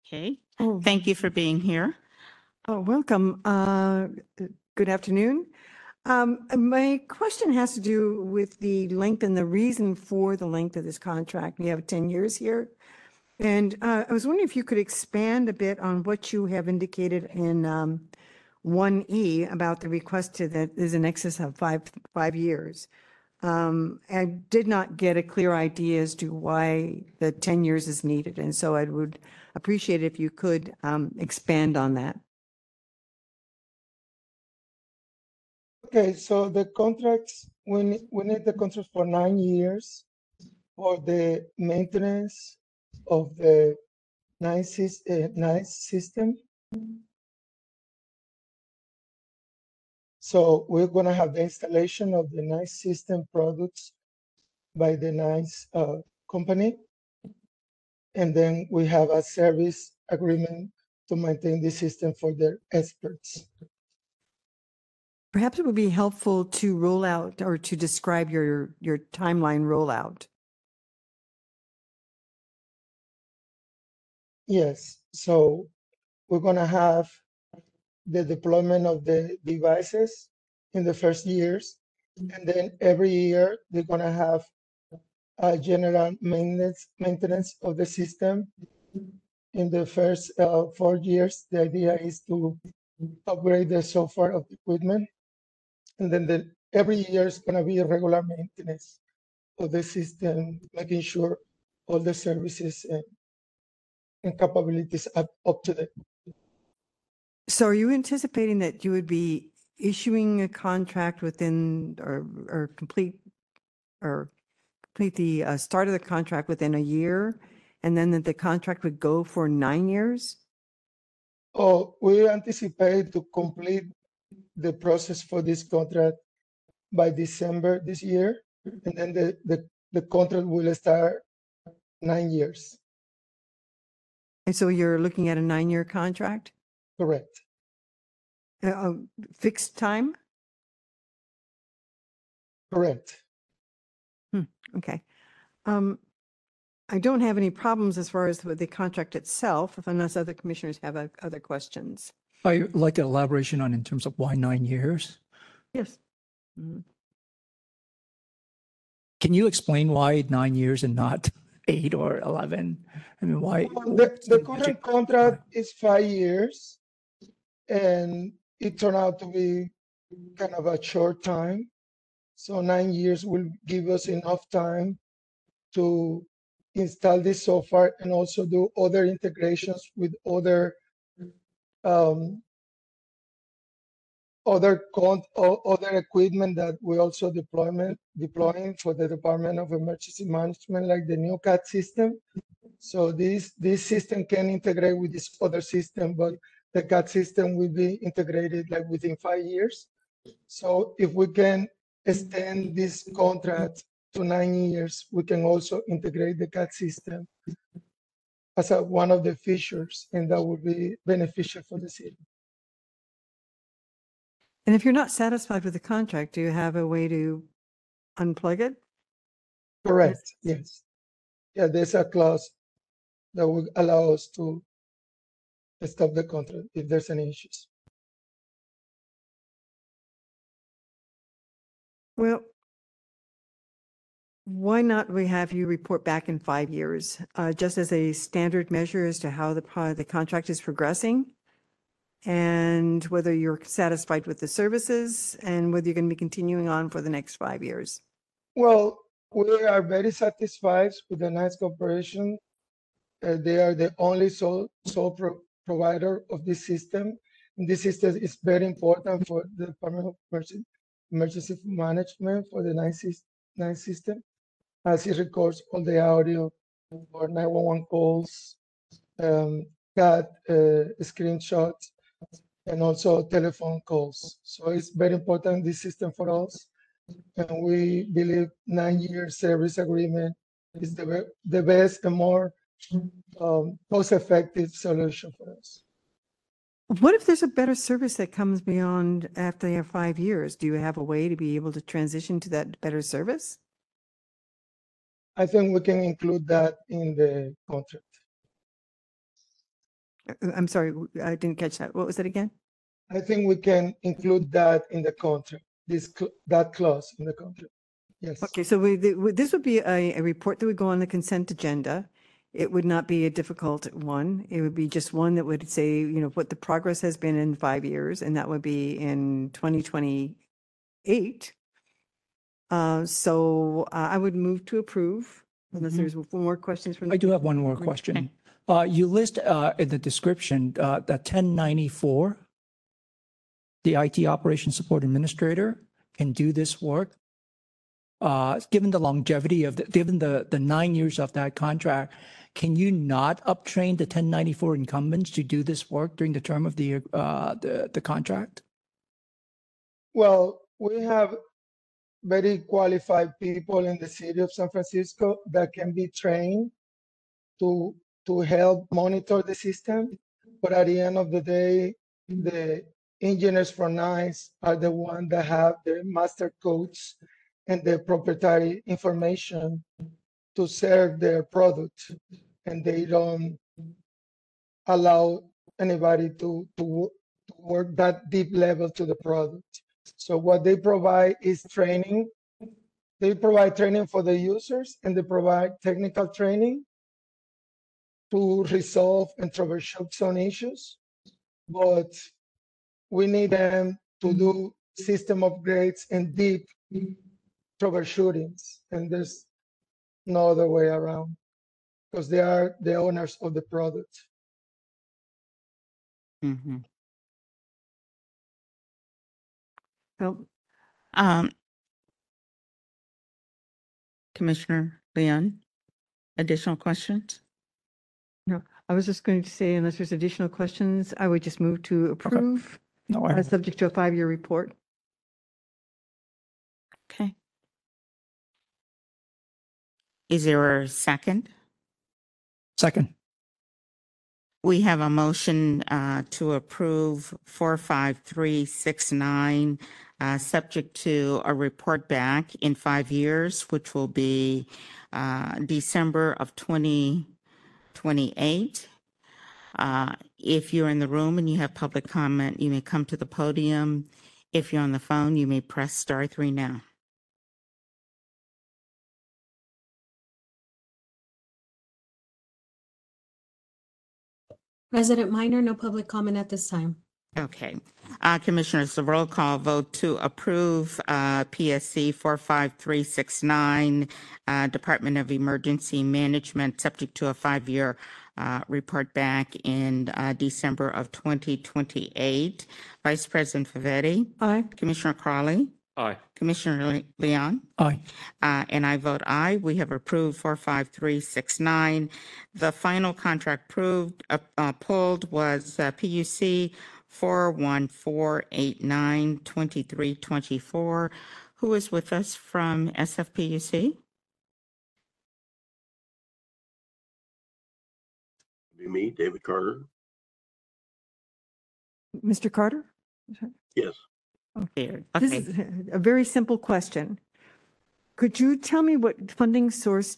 Okay, Oh, thank you for being here. oh, welcome. Uh, Good afternoon. Um, My question has to do with the length and the reason for the length of this contract. We have 10 years here. And uh, I was wondering if you could expand a bit on what you have indicated in um, 1E about the request to that is in excess of five, five years. Um, I did not get a clear idea as to why the 10 years is needed. And so I would appreciate if you could um, expand on that. Okay, so the contracts, we, we need the contract for nine years for the maintenance of the NICE, sys- uh, NICE system. So we're gonna have the installation of the NICE system products by the NICE uh, company. And then we have a service agreement to maintain the system for their experts. Perhaps it would be helpful to roll out or to describe your, your timeline rollout. Yes, so we're gonna have the deployment of the devices in the first years. And then every year, they're gonna have a general maintenance, maintenance of the system. In the first uh, four years, the idea is to upgrade the software of the equipment. And then the, every year is gonna be a regular maintenance of the system, making sure all the services and, and capabilities are up to date. So are you anticipating that you would be issuing a contract within or, or complete or complete the uh, start of the contract within a year? And then that the contract would go for nine years? Oh, we anticipate to complete the process for this contract by December this year. And then the, the, the contract will start nine years, And so you're looking at a nine-year contract? correct? Uh, Fixed time? Correct. Okay. Um, I don't have any problems as far as with the contract itself, unless other commissioners have uh, other questions. I'd like an elaboration on in terms of why nine years. Yes. Mhm. Can you explain why nine years and not <laughs> eight or 11? I mean, why? Well, The, the current contract is five years. And it turned out to be kind of a short time. So nine years will give us enough time to install this software and also do other integrations with other um, other con, other equipment that we also deployment deploying for the Department of Emergency Management, like the new CAD system. So this this system can integrate with this other system, but the CAD system will be integrated like within five years. So if we can extend this contract to nine years, we can also integrate the CAD system as a, one of the features, and that would be beneficial for the city. And if you're not satisfied with the contract, do you have a way to unplug it? Correct, yes. Yeah, there's a clause that would allow us to stop the contract if there's any issues. Well, why not we have you report back in five years, uh, just as a standard measure as to how the, the contract is progressing? And whether you're satisfied with the services and whether you're going to be continuing on for the next five years? Well, we are very satisfied with the NICE Corporation. Uh, they are the only sole, sole pro- provider of this system. And this system is very important for the Department of Emergency, Emergency Management for the NICE, sys- NICE system, as it records all the audio for 911 calls, um, CAD uh, screenshots, and also telephone calls. So it's very important, this system for us. And we believe nine-year service agreement is the, the best and more um, cost-effective solution for us. What if there's a better service that comes beyond after five years? Do you have a way to be able to transition to that better service? I think we can include that in the contract. Uh, I'm sorry, w- I didn't catch that. What was it again? I think we can include that in the contract, this, cl- that clause in the contract. Yes. Okay, so we, th- w- this would be a, a report that would go on the consent agenda. It would not be a difficult one. It would be just one that would say, you know, what the progress has been in five years, and that would be in 2028. Uh, So uh, I would move to approve unless Mhm. there's more questions from. I do have one more question. Uh, you list, uh, in the description, uh, the ten ninety-four. The IT Operation Support Administrator can do this work. Uh, given the longevity of the, given the, the nine years of that contract, can you not uptrain the ten ninety-four incumbents to do this work during the term of the, uh, the, the contract? Well, we have very qualified people in the city of San Francisco that can be trained to to help monitor the system. But at the end of the day, the engineers from NICE are the one that have the master codes and the proprietary information to serve their product, and they don't allow anybody to to, to work that deep level to the product. So what they provide is training. They provide training for the users and they provide technical training to resolve and troubleshoot some issues. But we need them to do system upgrades and deep troubleshootings. And there's no other way around because they are the owners of the product. Mhm. Well, Um, Commissioner Leung, additional questions? no, I was just going to say, unless there's additional questions, I would just move to approve, No, I uh, subject to a five-year report. Okay. Is there a second? Second. We have a motion uh, to approve 45369, uh, subject to a report back in five years, which will be uh, December of 2028. Uh, If you're in the room and you have public comment, you may come to the podium. If you're on the phone, you may press star three now. President Minor, no public comment at this time. Okay. Uh, Commissioners, the roll call vote to approve uh, PSC 45369, uh, Department of Emergency Management, subject to a five-year uh, report back in uh, December of 2028. Vice President Favetti? Aye. Commissioner Crowley? Aye. Commissioner Le- Leung? Aye. Uh, and I vote aye. We have approved 45369. The final contract proved, uh, uh, pulled was uh, PUC 41489 2324. Who is with us from SFPUC? Be me, David Carter. Mr. Carter? Yes. Here, This okay. is a very simple question. Could you tell me what funding source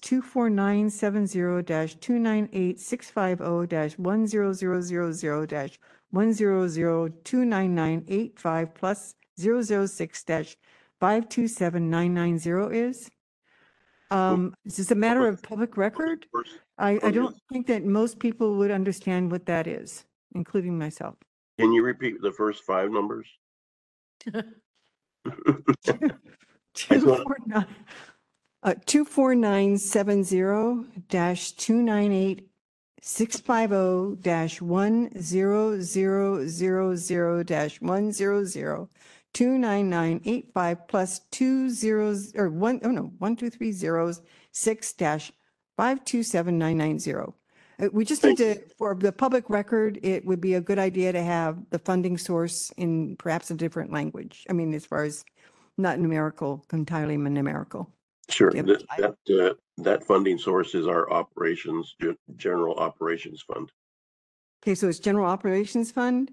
24970-298-650-10000-1002998 plus 006-527990 is? Um, is this a matter of public record? I, I don't think that most people would understand what that is, including myself. Can you repeat the first five numbers? <laughs> Two four nine, uh, two four nine seven zero dash two nine eight six five oh dash one zero zero zero zero dash one zero zero two nine nine eight five plus two zeros, or one, oh no, one, two, three zeros, six dash five two seven nine nine zero. Uh, We just need to, for the public record, it would be a good idea to have the funding source in perhaps a different language. I mean, as far as not numerical, entirely numerical. Sure, Yep. that, that, uh, that funding source is our operations, gen- operations fund. Okay, so it's General Operations Fund?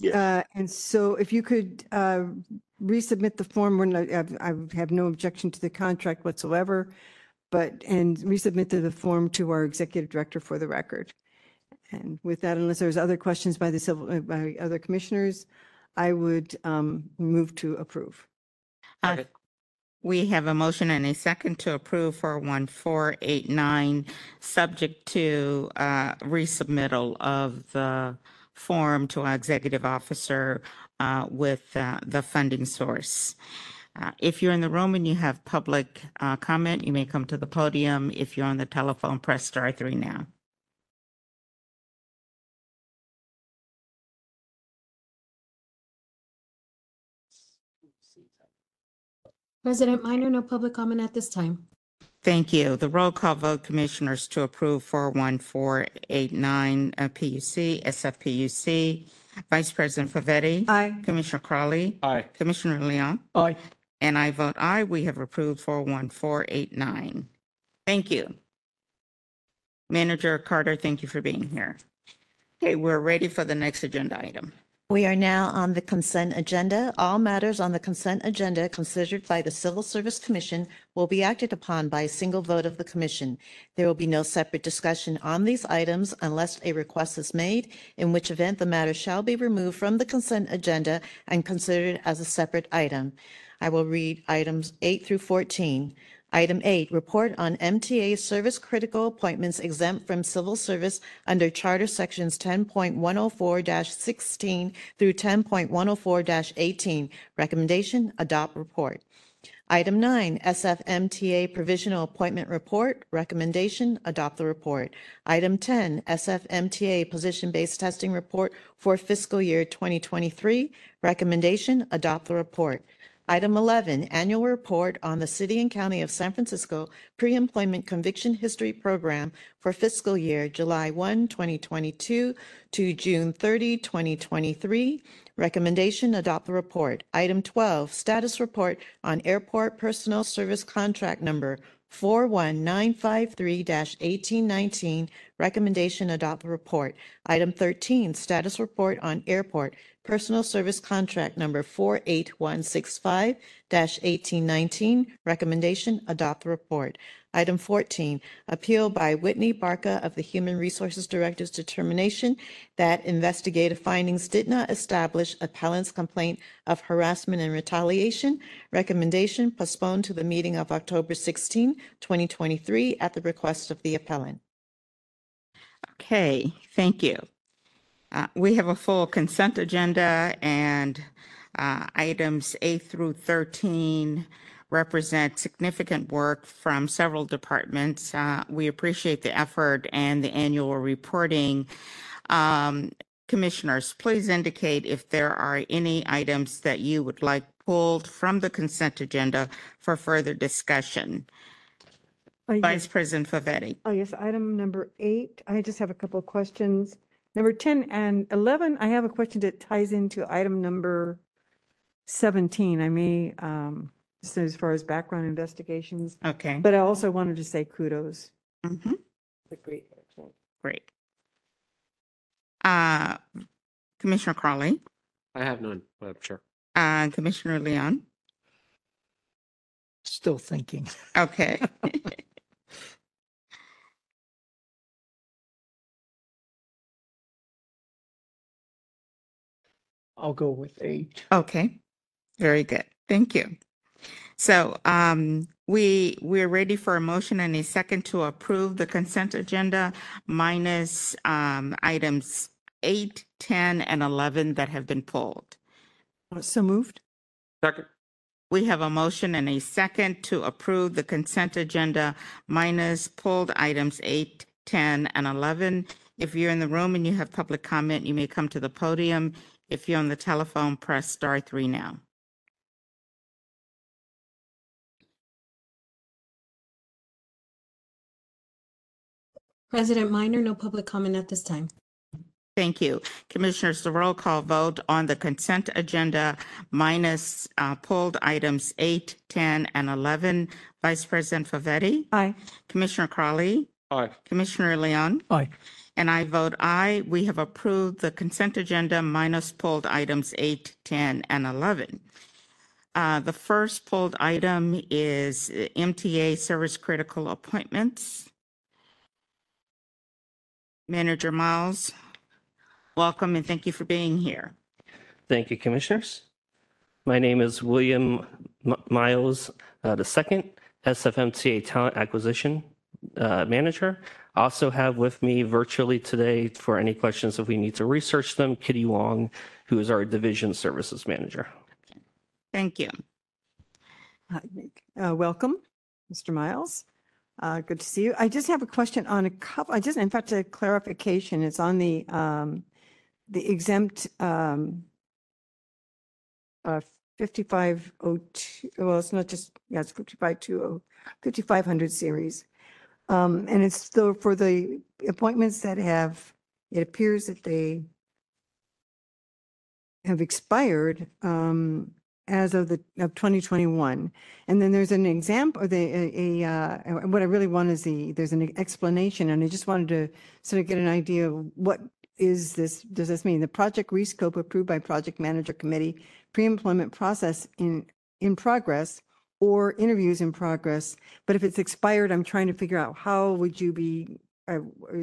Yes. Uh, And so if you could uh, resubmit the form, when I I- I have no objection to the contract whatsoever, but, and resubmit the form to our Executive Director for the record. And with that, unless there's other questions by the civil, uh, by other commissioners, I would um, move to approve. Uh, We have a motion and a second to approve 41489, subject to uh, resubmittal of the form to our executive officer uh, with uh, the funding source. Uh, If you're in the room and you have public uh, comment, you may come to the podium. If you're on the telephone, press star three now. President Minor, no public comment at this time. Thank you. The roll call vote, Commissioners, to approve 41489 uh, PUC, SFPUC. Vice President Favetti? Aye. Commissioner Crowley? Aye. Commissioner Leung? Aye. And I vote aye. We have approved 41489. Thank you. Manager Carter, thank you for being here. Okay, we're ready for the next agenda item. We are now on the consent agenda. All matters on the consent agenda considered by the Civil Service Commission will be acted upon by a single vote of the commission. There will be no separate discussion on these items unless a request is made, in which event the matter shall be removed from the consent agenda and considered as a separate item. I will read items eight through 14. Item eight, report on MTA service critical appointments exempt from civil service under Charter Sections 10.104-16 through 10.104-18. Recommendation, adopt report. Item nine, SFMTA Provisional Appointment Report. Recommendation, adopt the report. Item 10, SFMTA Position-Based Testing Report for fiscal year 2023. Recommendation, adopt the report. Item 11, Annual Report on the City and County of San Francisco Pre-Employment Conviction History Program for fiscal year July 1, 2022 to June 30, 2023. Recommendation, adopt the report. Item 12, Status Report on Airport Personnel Service Contract Number 41953-1819. Recommendation, adopt the report. Item 13, Status Report on Airport Personal Service Contract Number 48165-1819. Recommendation, adopt the report. Item 14, appeal by Whitney Barca of the Human Resources Director's determination that investigative findings did not establish appellant's complaint of harassment and retaliation. Recommendation postponed to the meeting of October 16, 2023, at the request of the appellant. Okay, thank you. Uh, We have a full consent agenda and uh, items A through 13 represent significant work from several departments. Uh, We appreciate the effort and the annual reporting. Um, Commissioners, please indicate if there are any items that you would like pulled from the consent agenda for further discussion. Uh, Vice yes. President Favetti. Oh, yes, item number eight, I just have a couple of questions. Number 10 and 11, I have a question that ties into item number 17. I may, um, just as far as background investigations, Okay. but I also wanted to say kudos. Mhm. The great. Great. Uh, Commissioner Crowley, I have none, Madam Chair. uh, Commissioner Leung. Still thinking. Okay. <laughs> I'll go with eight. Okay, very good. Thank you. So um, we, we're ready for a motion and a second to approve the consent agenda minus um, items eight, 10, and 11 that have been pulled. Uh, So moved? Second. We have a motion and a second to approve the consent agenda minus pulled items eight, 10, and 11. If you're in the room and you have public comment, you may come to the podium. If you're on the telephone, press star three now. President Minor, no public comment at this time. Thank you. Commissioners, the roll call vote on the consent agenda minus uh, pulled items eight, 10, and 11. Vice President Favetti? Aye. Commissioner Crowley? Aye. Commissioner Leung? Aye. And I vote aye. We have approved the consent agenda minus pulled items eight, 10, and 11. Uh, The first pulled item is MTA Service Critical Appointments. Manager Miles, welcome and thank you for being here. Thank you, Commissioners. My name is William M- Miles uh, II, SFMTA Talent Acquisition uh, Manager. I Also have with me virtually today for any questions if we need to research them, Kitty Wong, who is our Division Services Manager. Thank you. Uh, Welcome, Mr. Miles. Uh, Good to see you. I just have a question on a couple, I just, in fact, a clarification. It's on the, um, the exempt um, uh, 5502, well, it's not just, yeah, it's 5520, 5500 series. Um, And it's still for the appointments that have, it appears that they have expired um, as of the, of 2021. And then there's an example, or the, a, a, uh, what I really want is the, there's an explanation, and I just wanted to sort of get an idea of what is this, does this mean? The project rescope approved by project manager committee, pre-employment process in, in progress, or interviews in progress. But if it's expired, I'm trying to figure out how would you be, uh,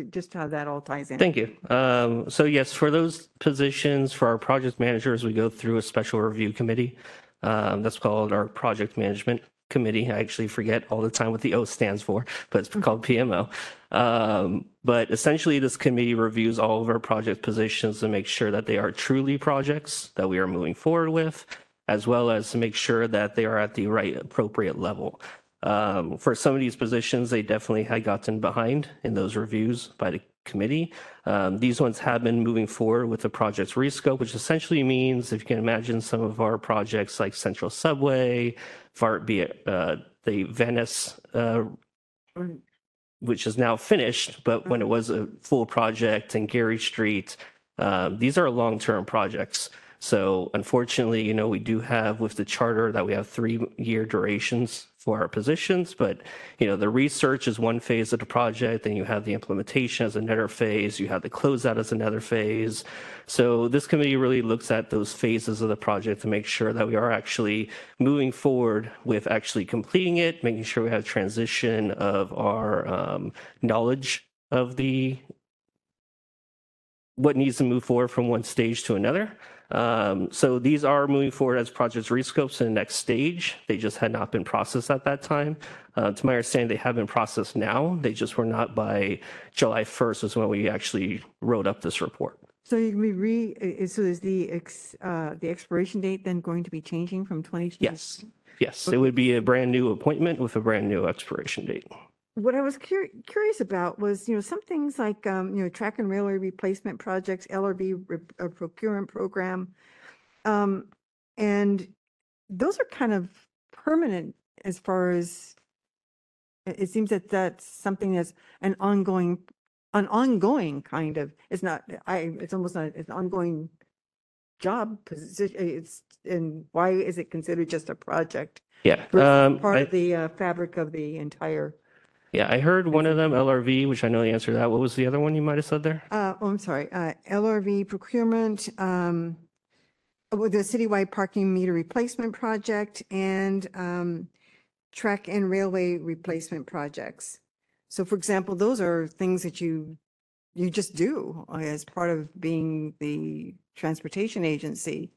just how that all ties in. Thank you. Um, So yes, for those positions, for our project managers, we go through a special review committee. Um, That's called our project management committee. I actually forget all the time what the O stands for, but it's called PMO. Um, but essentially, this committee reviews all of our project positions to make sure that they are truly projects that we are moving forward with, as well as to make sure that they are at the right appropriate level. Um, for some of these positions, they definitely had gotten behind in those reviews by the committee. Um, these ones have been moving forward with the project's rescope, which essentially means, if you can imagine some of our projects like Central Subway, FART, be it uh, the Van Ness, uh, which is now finished, but when it was a full project in Geary Street, uh, these are long-term projects. So unfortunately, you know, we do have with the charter that we have three-year durations for our positions, but, you know, the research is one phase of the project, then you have the implementation as another phase, you have the closeout as another phase. So this committee really looks at those phases of the project to make sure that we are actually moving forward with actually completing it, making sure we have transition of our um, knowledge of the what needs to move forward from one stage to another. Um, so these are moving forward as projects rescopes in the next stage. They just had not been processed at that time. Uh, to my understanding, they have been processed now. They just were not by July 1st is when we actually wrote up this report. So you can be re, i- so is the ex, uh, the expiration date then going to be changing from 20? Yes. Yes, it would be a brand new appointment with a brand new expiration date. What I was cur- curious about was, you know, some things like, um, you know, track and railway replacement projects, LRV re- uh, procurement program. Um, and those are kind of permanent as far as, it, it seems that that's something that's an ongoing, an ongoing kind of, it's not, I, it's almost not, it's an ongoing job position. It's, and why is it considered just a project? Yeah. versus um, Part I- of the uh, fabric of the entire Yeah, I heard one of them, LRV, which I know the answer to that. What was the other one you might have said there? Uh, oh, I'm sorry, uh, LRV procurement, um, with the citywide parking meter replacement project and, um, track and railway replacement projects. So for example, those are things that you, you just do as part of being the transportation agency.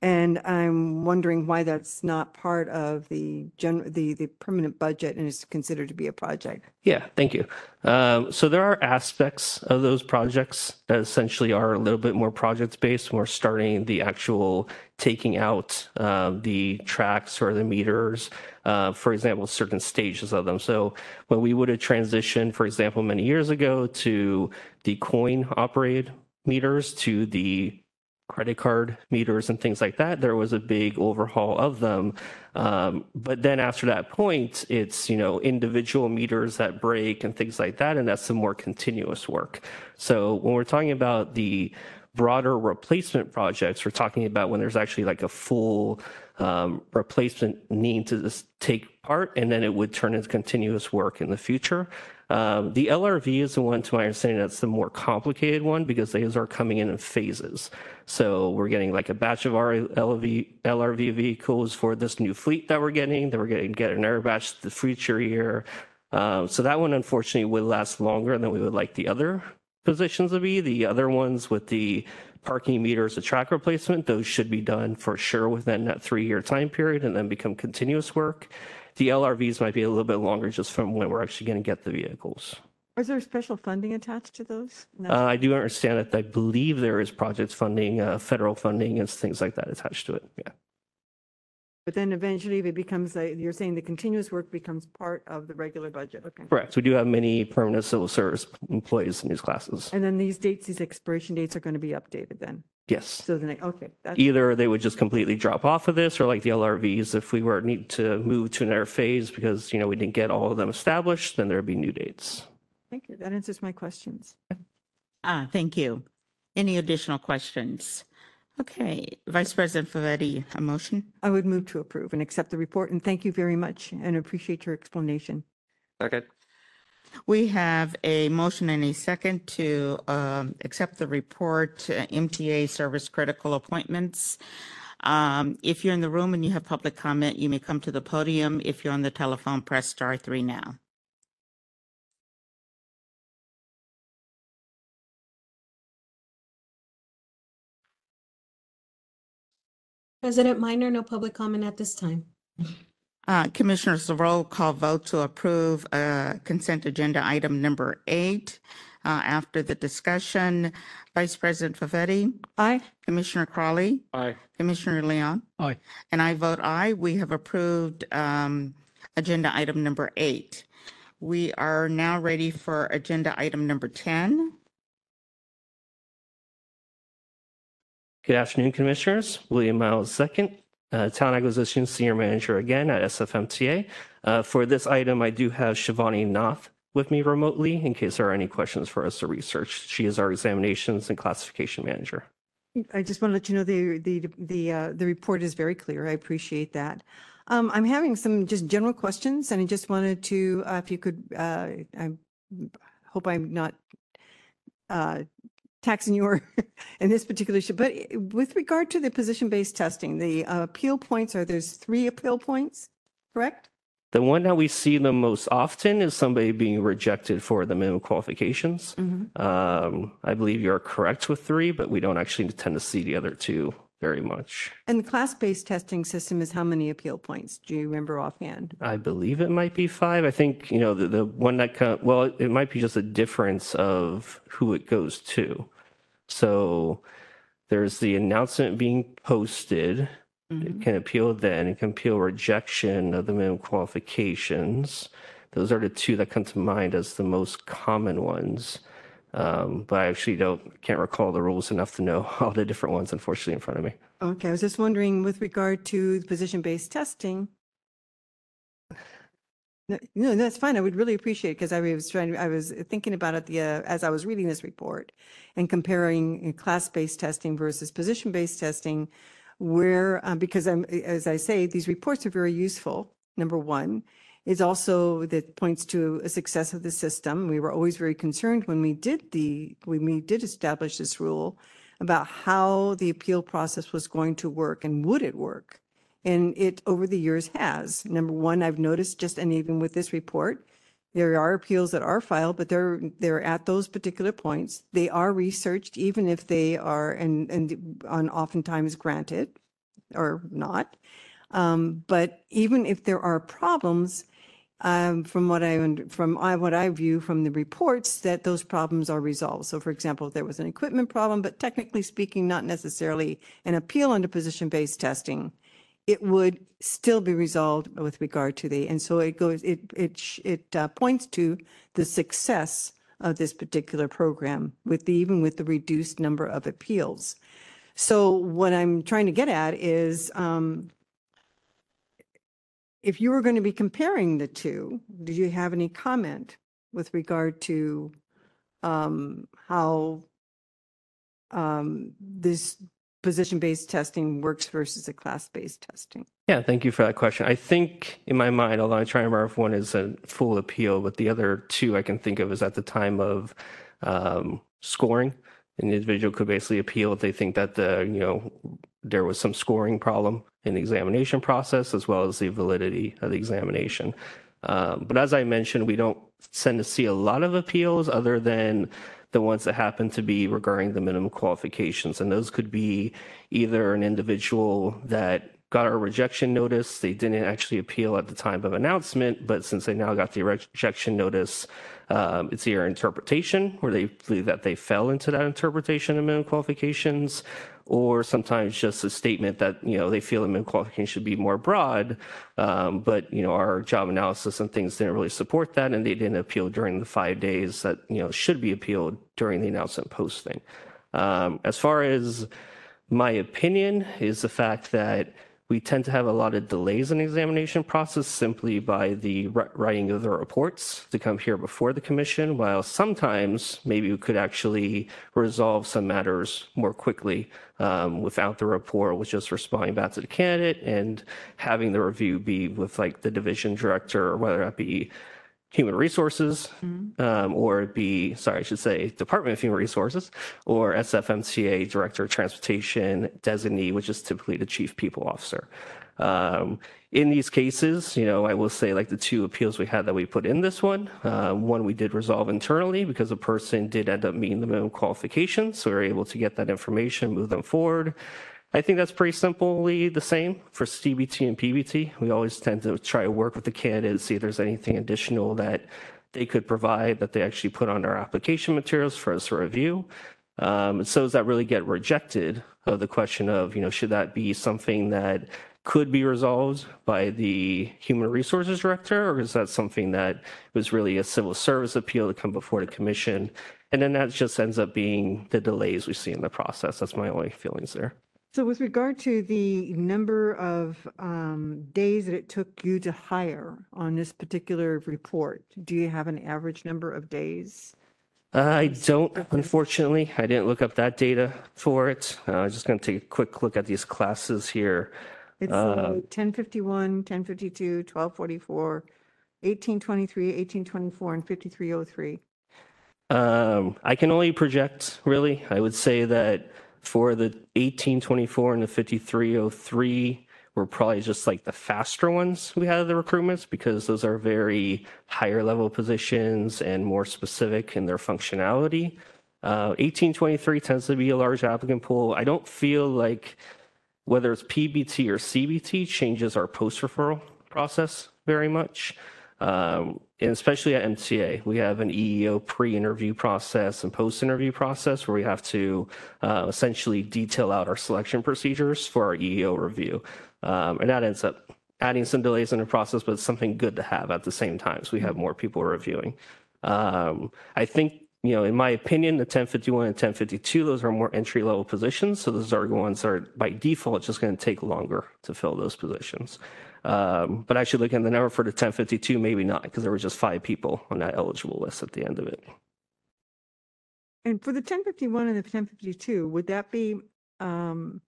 And I'm wondering why that's not part of the gen, the, the permanent budget and is considered to be a project. Yeah, thank you. Um, so there are aspects of those projects that essentially are a little bit more project based. We're starting the actual taking out um, the tracks or the meters, uh, for example, certain stages of them. So when we would have transitioned, for example, many years ago to the coin operated meters to the credit card meters and things like that. There was a big overhaul of them. Um, but then after that point, it's, you know, individual meters that break and things like that. And that's some more continuous work. So when we're talking about the broader replacement projects, we're talking about when there's actually like a full um, replacement need to just take part, and then it would turn into continuous work in the future. Um, the LRV is the one, to my understanding, that's the more complicated one because those are coming in in phases. So we're getting like a batch of our LRV, LRV vehicles for this new fleet that we're getting. Then we're getting get another batch the future year. Um, so that one, unfortunately, would last longer than we would like the other positions to be. The other ones with the parking meters, the track replacement, those should be done for sure within that three-year time period and then become continuous work. The LRVs might be a little bit longer just from when we're actually going to get the vehicles. Is there special funding attached to those? No. Uh, I do understand that I believe there is project funding, uh, federal funding and things like that attached to it. Yeah. But then eventually it becomes, a- you're saying the continuous work becomes part of the regular budget, okay? Correct. We do have many permanent civil service employees in these classes. And then these dates, these expiration dates are going to be updated then? Yes. So then, okay. that's- Either they would just completely drop off of this or like the LRVs, if we were need to move to another phase because, you know, we didn't get all of them established, then there'd be new dates. Thank you. That answers my questions. Ah, thank you. Any additional questions? Okay, Vice President Favetti, a motion? I would move to approve and accept the report and thank you very much and appreciate your explanation. Second. We have a motion and a second to um, accept the report, uh, MTA Service Critical Appointments. Um, If you're in the room and you have public comment, you may come to the podium. If you're on the telephone, press star three now. President Minor, no public comment at this time. Uh, Commissioners, the roll call vote to approve uh, consent agenda item number eight. Uh, After the discussion, Vice President Favetti? Aye. Commissioner Crowley? Aye. Commissioner Leung? Aye. And I vote aye. We have approved um, agenda item number eight. We are now ready for agenda item number 10. Good afternoon, Commissioners. William Miles second. uh, Talent Acquisition Senior Manager again at SFMTA. Uh, For this item, I do have Shivani Nath with me remotely in case there are any questions for us to research. She is our Examinations and Classification Manager. I just want to let you know the, the, the, uh, the report is very clear. I appreciate that. Um, I'm having some just general questions and I just wanted to, uh, if you could, uh, I hope I'm not, uh, taxing you <laughs> in this particular issue, but with regard to the position-based testing, the uh, appeal points, are there's three appeal points, correct? The one that we see the most often is somebody being rejected for the minimum qualifications. Mhm. Um, I believe you're correct with three, but we don't actually tend to see the other two very much. And the class-based testing system is how many appeal points? Do you remember offhand? I believe it might be five. I think, you know, the, the one that, co- well, it might be just a difference of who it goes to. So there's the announcement being posted. It can appeal then, it can appeal rejection of the minimum qualifications. Those are the two that come to mind as the most common ones. Um, but I actually don't, can't recall the rules enough to know <laughs> all the different ones, unfortunately, in front of me. Okay, I was just wondering with regard to the position-based testing. No, that's fine. I would really appreciate it because I was trying, I was thinking about it the, uh, as I was reading this report and comparing uh, class-based testing versus position-based testing where, uh, because I'm, as I say, these reports are very useful, number one. It's also that points to a success of the system. We were always very concerned when we did the, when we did establish this rule about how the appeal process was going to work and would it work? And it, over the years, has. Number one, I've noticed just, and even with this report, there are appeals that are filed, but they're, they're at those particular points. They are researched, even if they are, and, and on oftentimes granted or not. Um, but even if there are problems, um, from what I, from I, what I view from the reports, that those problems are resolved. So for example, if there was an equipment problem, but technically speaking, not necessarily an appeal under position-based testing, it would still be resolved with regard to the, and so it goes, it, it, it uh, points to the success of this particular program with the, even with the reduced number of appeals. So what I'm trying to get at is, um, if you were going to be comparing the two, do you have any comment with regard to um, how um, this position-based testing works versus a class-based testing? Yeah, thank you for that question. I think in my mind, although I try to remember if one is a full appeal, but the other two I can think of is at the time of um, scoring. An individual could basically appeal if they think that the, you know, there was some scoring problem in the examination process as well as the validity of the examination. Um, but as I mentioned, we don't tend to see a lot of appeals other than the ones that happen to be regarding the minimum qualifications. And those could be either an individual that got a rejection notice, they didn't actually appeal at the time of announcement, but since they now got the rejection notice, um, it's either interpretation where they believe that they fell into that interpretation of minimum qualifications, or sometimes just a statement that you know they feel the minimum qualifications should be more broad, um, but you know our job analysis and things didn't really support that, and they didn't appeal during the five days that you know should be appealed during the announcement posting. Um, as far as my opinion is the fact that we tend to have a lot of delays in the examination process simply by the writing of the reports to come here before the commission, while sometimes maybe we could actually resolve some matters more quickly um, without the report, with just responding back to the candidate and having the review be with like the division director, or whether that be human resources, um, or be, sorry, I should say Department of Human Resources, or SFMTA Director of Transportation designee, which is typically the Chief People Officer. Um, in these cases, you know, I will say like the two appeals we had that we put in this one, uh, one we did resolve internally because a person did end up meeting the minimum qualifications, so we were able to get that information, move them forward. I think that's pretty simply the same for CBT and PBT. We always tend to try to work with the candidate, see if there's anything additional that they could provide that they actually put on our application materials for us to review. Um, so does that really get rejected of the question of, you know, should that be something that could be resolved by the human resources director, or is that something that was really a civil service appeal to come before the commission? And then that just ends up being the delays we see in the process. That's my only feelings there. So with regard to the number of um, days that it took you to hire on this particular report, do you have an average number of days? I don't, unfortunately. I didn't look up that data for it. Uh, I'm just going to take a quick look at these classes here. It's Uh, 1051, 1052, 1244, 1823, 1824, and 5303. Um, I can only project, really. I would say that for the 1824 and the 5303 were probably just like the faster ones we had of the recruitments because those are very higher level positions and more specific in their functionality. Uh, 1823 tends to be a large applicant pool. I don't feel like whether it's PBT or CBT changes our post referral process very much. Um, and especially at MTA, we have an EEO pre-interview process and post-interview process where we have to uh, essentially detail out our selection procedures for our EEO review. Um, and that ends up adding some delays in the process, but it's something good to have at the same time. So we have more people reviewing. Um, I think, you know, in my opinion, the 1051 and 1052, those are more entry level positions. So those are the ones that are by default just going to take longer to fill those positions. Um, but I should look at the number for the 1052, maybe not, because there were just five people on that eligible list at the end of it. And for the 1051 and the 1052, would that be, um,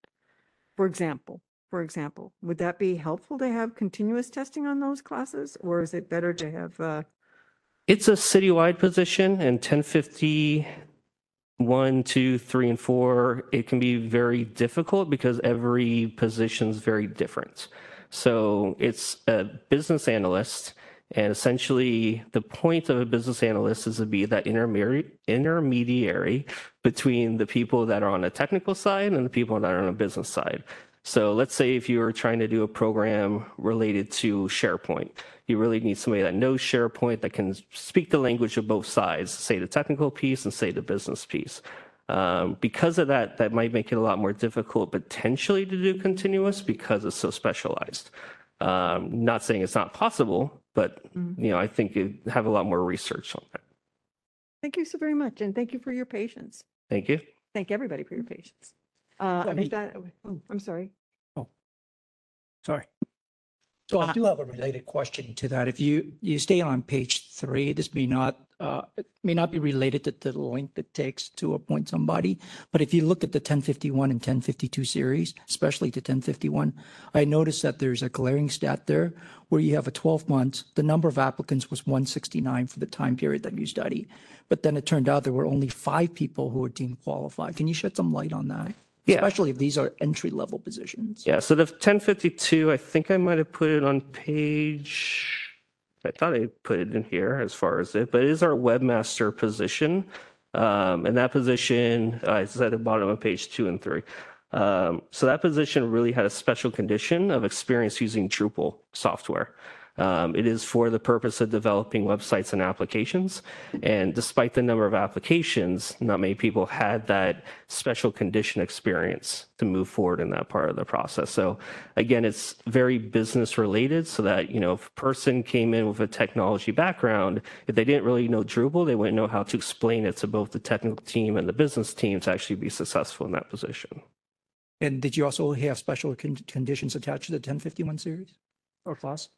for example, for example, would that be helpful to have continuous testing on those classes? Or is it better to have, uh, It's a citywide position and 1050 one, two, three, and four, it can be very difficult because every position's very different. So it's a business analyst, and essentially the point of a business analyst is to be that intermediary between the people that are on the technical side and the people that are on the business side. So let's say if you were trying to do a program related to SharePoint, you really need somebody that knows SharePoint that can speak the language of both sides, say the technical piece and say the business piece. Um, because of that, that might make it a lot more difficult potentially to do continuous because it's so specialized. Um, not saying it's not possible, but you know, I think you have a lot more research on that. thank you so very much. And thank you for your patience. Thank you. Thank everybody for your patience. Uh, me- that, oh, I'm sorry. Oh, sorry. So I do have a related question to that. If you, you stay on page three, this may not, uh, it may not be related to the length it takes to appoint somebody. But if you look at the 1051 and 1052 series, especially the 1051, I noticed that there's a glaring stat there where you have a 12 months, the number of applicants was 169 for the time period that you study. But then it turned out there were only five people who were deemed qualified. Can you shed some light on that? Yeah. Especially if these are entry level positions. Yeah, so the 1052, I think I might have put it on page, I thought I put it in here as far as it, but it is our webmaster position. Um, and that position, uh, it's at the bottom of page two and three. Um, so that position really had a special condition of experience using Drupal software. Um, it is for the purpose of developing websites and applications. And despite the number of applications, not many people had that special condition experience to move forward in that part of the process. So again, it's very business related so that, you know, if a person came in with a technology background, if they didn't really know Drupal, they wouldn't know how to explain it to both the technical team and the business team to actually be successful in that position. And did you also have special con- conditions attached to the 1051 series or class?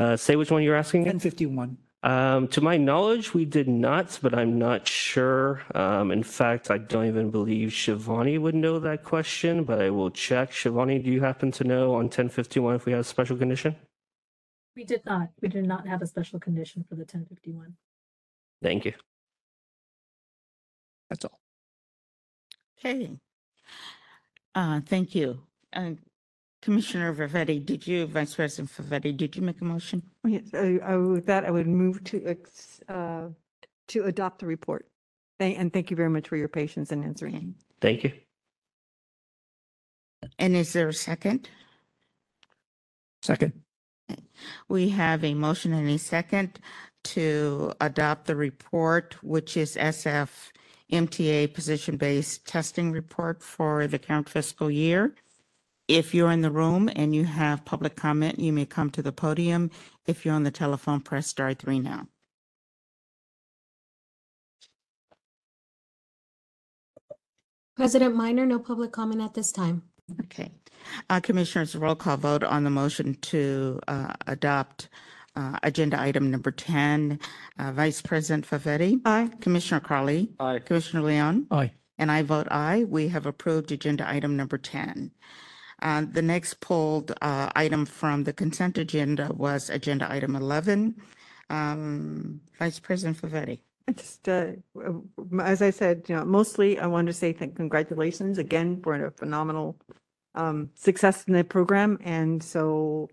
Uh, say which one you're asking? 1051. Um, to my knowledge, we did not, but I'm not sure. Um, in fact, I don't even believe Shivani would know that question, but I will check. Shivani, do you happen to know on 1051 if we have a special condition? We did not. We did not have a special condition for the ten fifty-one. Thank you. That's all. Okay. Uh, thank you. Uh, Commissioner Favetti, did you, Vice President Favetti, did you make a motion? Oh, Yes, I, I, with that, I would move to, ex- uh, to adopt the report. Thank, and thank you very much for your patience in answering. Thank you. And is there a second? Second. We have a motion and a second to adopt the report, which is SF MTA position-based testing report for the current fiscal year. If you're in the room and you have public comment, you may come to the podium. If you're on the telephone, press star three now. President Minor, no public comment at this time. Okay. Uh, Commissioners, roll call vote on the motion to uh, adopt uh, agenda item number 10. Uh, Vice President Favetti? Aye. Commissioner Crowley? Aye. Commissioner Leung? Aye. And I vote aye. We have approved agenda item number 10. Uh, The next pulled uh, item from the consent agenda was agenda item 11. Um, Vice President Favetti? I Just, uh, as I said, you know, mostly I wanted to say thank, congratulations again for a phenomenal um, success in the program. And so,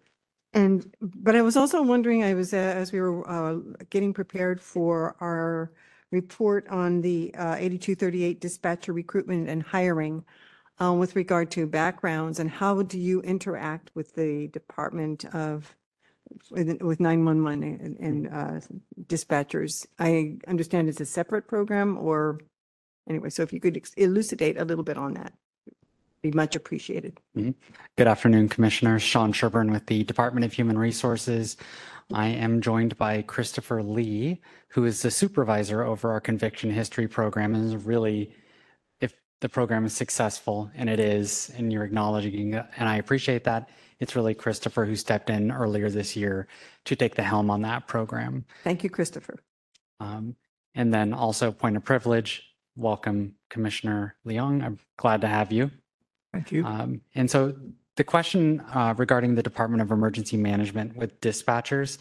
and, but I was also wondering, I was, uh, as we were uh, getting prepared for our report on the uh, 8238 dispatcher recruitment and hiring uh, with regard to backgrounds and how do you interact with the Department of with with 911 and, and uh, dispatchers. I understand it's a separate program or, anyway, so if you could elucidate a little bit on that, be much appreciated. Mhm. Good afternoon, Commissioners. Sean Sherburne with the Department of Human Resources. I am joined by Christopher Lee, who is the supervisor over our conviction history program and is really, the program is successful, and it is, and you're acknowledging, and I appreciate that, it's really Christopher who stepped in earlier this year to take the helm on that program. Thank you, Christopher. Um, and then also point of privilege, welcome Commissioner Leung. I'm glad to have you. Thank you. Um, and so the question uh, regarding the Department of Emergency Management with dispatchers,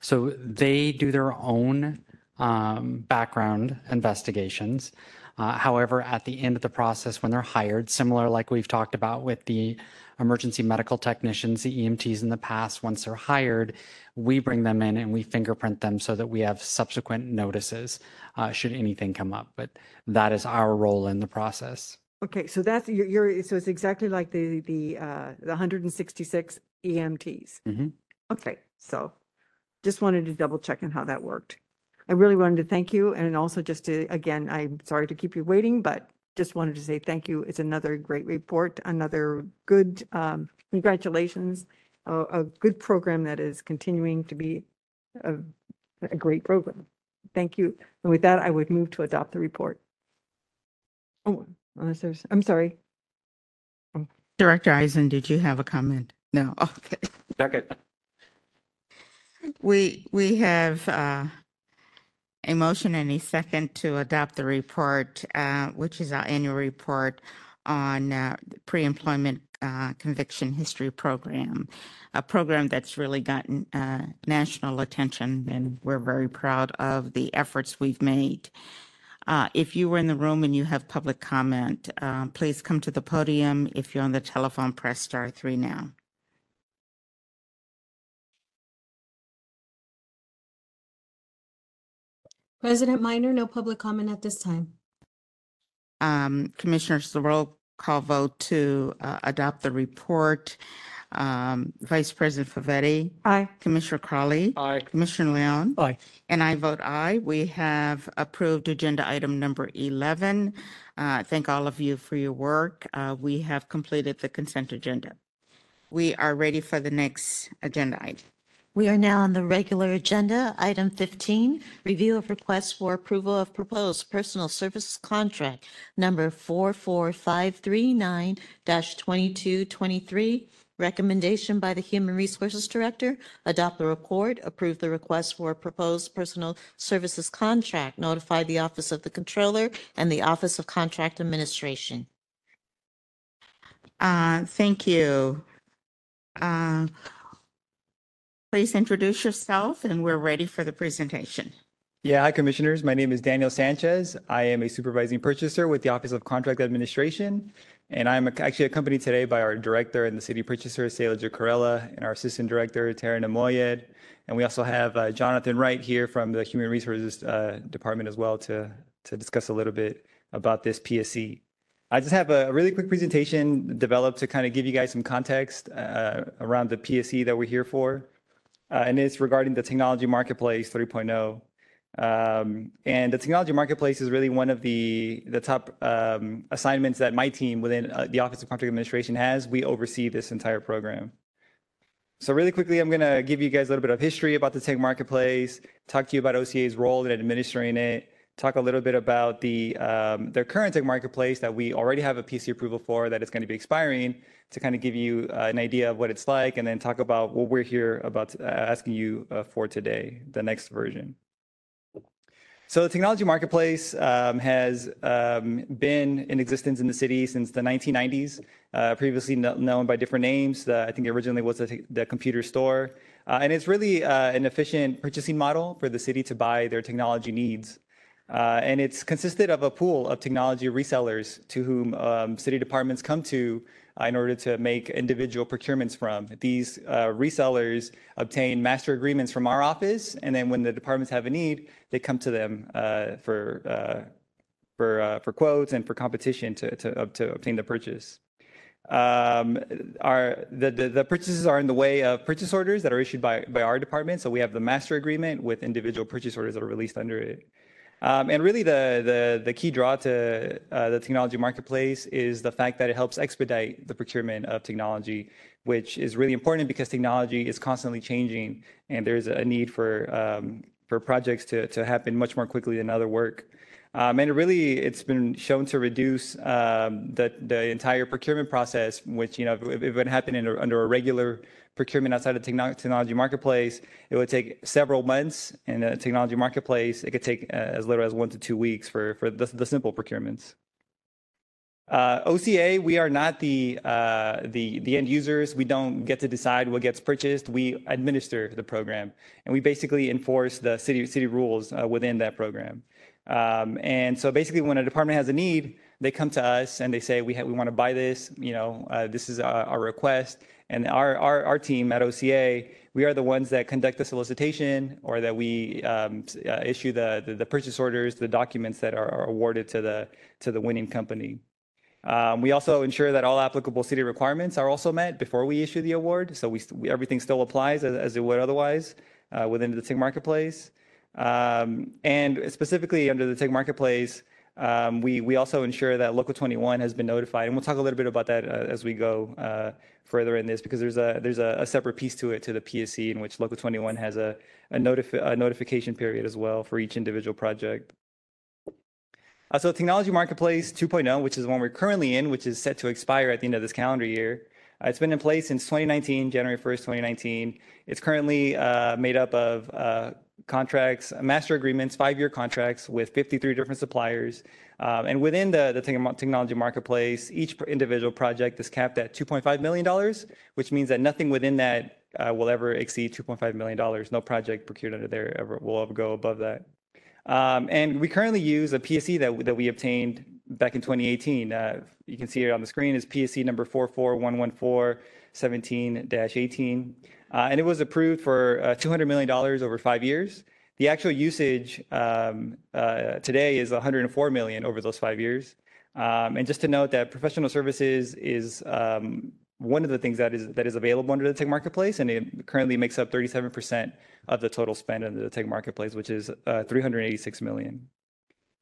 so they do their own um, background investigations. Uh, however, at the end of the process, when they're hired, similar like we've talked about with the emergency medical technicians, the EMTs in the past, once they're hired, we bring them in and we fingerprint them so that we have subsequent notices uh, should anything come up. But that is our role in the process. Okay, so that's, you're, you're, so it's exactly like the, the, uh, the 166 EMTs. Mhm. Okay, so just wanted to double check on how that worked. I really wanted to thank you and also just to, again, I'm sorry to keep you waiting, but just wanted to say thank you. It's another great report, another good, um, congratulations. A, a good program that is continuing to be a, a great program. Thank you. And with that, I would move to adopt the report. Oh, unless there's, I'm sorry. Director Isen, did you have a comment? No, <laughs> okay. Second. We, we have uh, a motion and a second to adopt the report, uh, which is our annual report on uh, pre-employment uh, conviction history program, a program that's really gotten uh, national attention, and we're very proud of the efforts we've made. Uh, If you were in the room and you have public comment, uh, please come to the podium. If you're on the telephone, press star three now. President Minor, no public comment at this time. um, Commissioners, the roll call vote to uh, adopt the report. Um, Vice President Favetti? Aye. Commissioner Crowley? Aye. Commissioner Leung? Aye. And I vote aye. We have approved agenda item number 11. Uh, Thank all of you for your work. Uh, We have completed the consent agenda. We are ready for the next agenda item. We are now on the regular agenda. Item 15, review of requests for approval of proposed personal services contract number 44539-2223. Recommendation by the Human Resources Director, adopt the report, approve the request for proposed personal services contract, notify the Office of the Controller and the Office of Contract Administration. Uh, Thank you. Uh, Please introduce yourself, and we're ready for the presentation. Yeah, hi Commissioners. My name is Daniel Sanchez. I am a supervising purchaser with the Office of Contract Administration. And I'm actually accompanied today by our director and the city purchaser, Sailaja Kurella, and our assistant director, Taraneh Moayed. And we also have uh, Jonathan Wright here from the Human Resources uh, Department as well to, to discuss a little bit about this PSC. I just have a really quick presentation developed to kind of give you guys some context uh, around the PSC that we're here for. Uh, and it's regarding the technology marketplace 3.0. Um, and the technology marketplace is really one of the the top um, assignments that my team within uh, the Office of Contract Administration has. We oversee this entire program. So really quickly, I'm going to give you guys a little bit of history about the tech marketplace, talk to you about OCA's role in administering it, talk a little bit about the um, their current tech marketplace that we already have a PC approval for that is going to be expiring to kind of give you uh, an idea of what it's like, and then talk about what we're here about uh, asking you uh, for today, the next version. So the technology marketplace um, has um, been in existence in the city since the 1990s, uh, previously no known by different names. The, I think originally was the, the computer store. Uh, and it's really uh, an efficient purchasing model for the city to buy their technology needs. Uh, and it's consisted of a pool of technology resellers to whom um, city departments come to in order to make individual procurements from. These uh, resellers obtain master agreements from our office, and then when the departments have a need, they come to them uh, for uh, for for quotes and for competition to to, to obtain the purchase. Um, our the, the, the purchases are in the way of purchase orders that are issued by by our department. So we have the master agreement with individual purchase orders that are released under it. Um, and really, the, the, the key draw to uh, the technology marketplace is the fact that it helps expedite the procurement of technology, which is really important because technology is constantly changing, and there's a need for um, for projects to to happen much more quickly than other work. Um, and it really, it's been shown to reduce um, the the entire procurement process, which you know, if, if it happened a, under a regular procurement outside of techno- technology marketplace, it would take several months. In a technology marketplace, it could take uh, as little as one to two weeks for, for the, the simple procurements. Uh, OCA, we are not the, uh, the, the end users. We don't get to decide what gets purchased. We administer the program, and we basically enforce the city, city rules uh, within that program. Um, and so basically, when a department has a need, they come to us and they say, we, we want to buy this, you know, uh, this is our, our request. And our, our, our team at OCA, we are the ones that conduct the solicitation or that we um, uh, issue the, the, the, purchase orders, the documents that are, are, awarded to the, to the winning company. Um, we also ensure that all applicable city requirements are also met before we issue the award. So we, we everything still applies as, as, it would otherwise uh, within the tech marketplace. Um, and specifically under the tech marketplace, um, we, we also ensure that Local 21 has been notified, and we'll talk a little bit about that uh, as we go uh, further in this, because there's a there's a, a, separate piece to it to the PSC in which Local 21 has a a, notifi- a notification period as well for each individual project. Uh, so Technology Marketplace 2.0, which is the one we're currently in, which is set to expire at the end of this calendar year. Uh, it's been in place since 2019, January 1st, 2019. It's currently uh, made up of uh, contracts, master agreements, five-year contracts with 53 different suppliers. Um, and within the, the technology marketplace, each individual project is capped at $2.5 million, which means that nothing within that uh, will ever exceed $2.5 million. No project procured under there ever will ever go above that. Um, and we currently use a PSC that, that we obtained back in 2018. Uh, you can see it on the screen is PSC number 44114 17-18. Uh, and it was approved for uh, $200 million over five years. The actual usage um, uh, today is 104 million over those five years. Um, and just to note that professional services is um, one of the things that is that is available under the tech marketplace, and it currently makes up 37% of the total spend under the tech marketplace, which is uh, 386 million.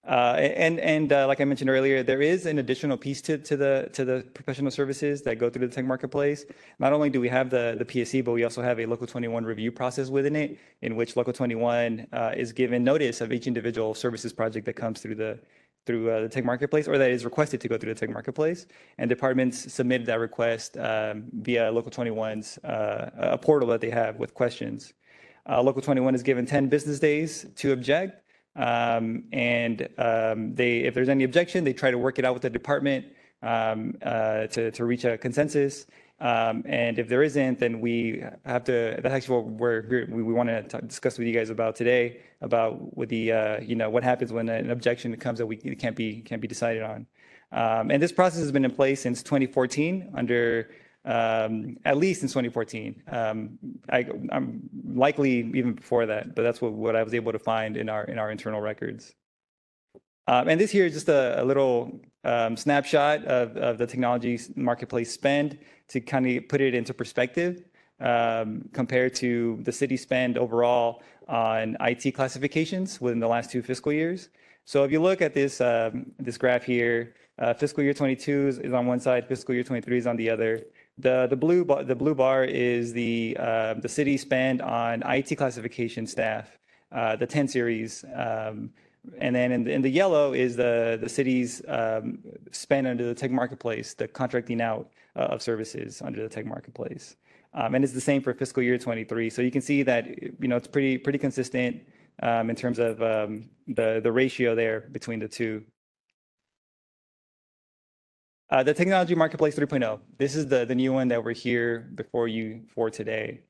Uh, and and uh, like I mentioned earlier, there is an additional piece to, to the to the professional services that go through the tech marketplace. Not only do we have the the PSC, but we also have a Local 21 review process within it, in which Local 21 uh, is given notice of each individual services project that comes through the through uh, the tech marketplace or that is requested to go through the tech marketplace. And departments submit that request um, via Local 21's uh, a portal that they have with questions. Uh, Local 21 is given 10 business days to object. Um, and um, they, if there's any objection, they try to work it out with the department um, uh, to, to reach a consensus. Um, and if there isn't, then we have to. That's actually what we're we, we want to discuss with you guys about today about with the uh, you know what happens when an objection comes that we can't be can't be decided on. Um, and this process has been in place since 2014 under um, at least in 2014. Um, I, am likely even before that, but that's what, what I was able to find in our in our internal records. Um, and this here is just a, a little um, snapshot of, of the technology marketplace spend to kind of put it into perspective um, compared to the city spend overall on IT classifications within the last two fiscal years. So if you look at this um, this graph here, uh, fiscal year 22 is, is on one side, fiscal year 23 is on the other. The the blue bar, the blue bar is the uh, the city spend on IT classification staff, uh, the 10 series. Um, and then in the, in the yellow is the the city's um, spend under the tech marketplace, the contracting out uh, of services under the tech marketplace. Um, and it's the same for fiscal year 23. So you can see that you know it's pretty pretty consistent um, in terms of um, the the ratio there between the two. Uh, the technology marketplace 3.0. This is the the new one that we're here before you for today.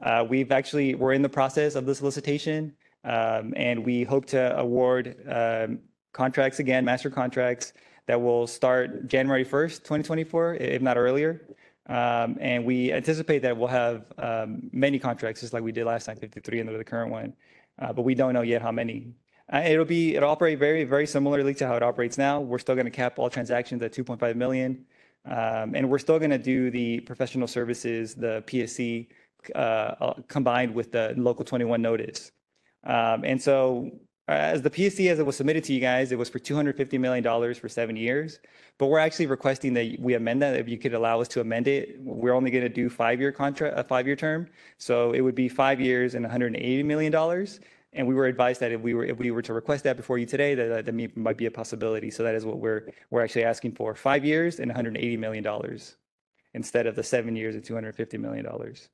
Uh, we've actually we're in the process of the solicitation, um, and we hope to award um, contracts again, master contracts that will start January 1st, 2024, if not earlier. Um, and we anticipate that we'll have um, many contracts, just like we did last time, 53 under the current one. Uh, but we don't know yet how many. Uh, it'll be it'll operate very very similarly to how it operates now. We're still going to cap all transactions at 2.5 million, um, and we're still going to do the professional services, the PSC, uh, uh, combined with the local 21 notice. Um, and so as the PSC as it was submitted to you guys, it was for $250 million for seven years. But we're actually requesting that we amend that. If you could allow us to amend it, we're only going to do five-year contract, a five-year term. So it would be five years and $180 million. And we were advised that if we were if we were to request that before you today, that that might be a possibility. So that is what we're we're actually asking for: five years and 180 million dollars, instead of the seven years and 250 million dollars.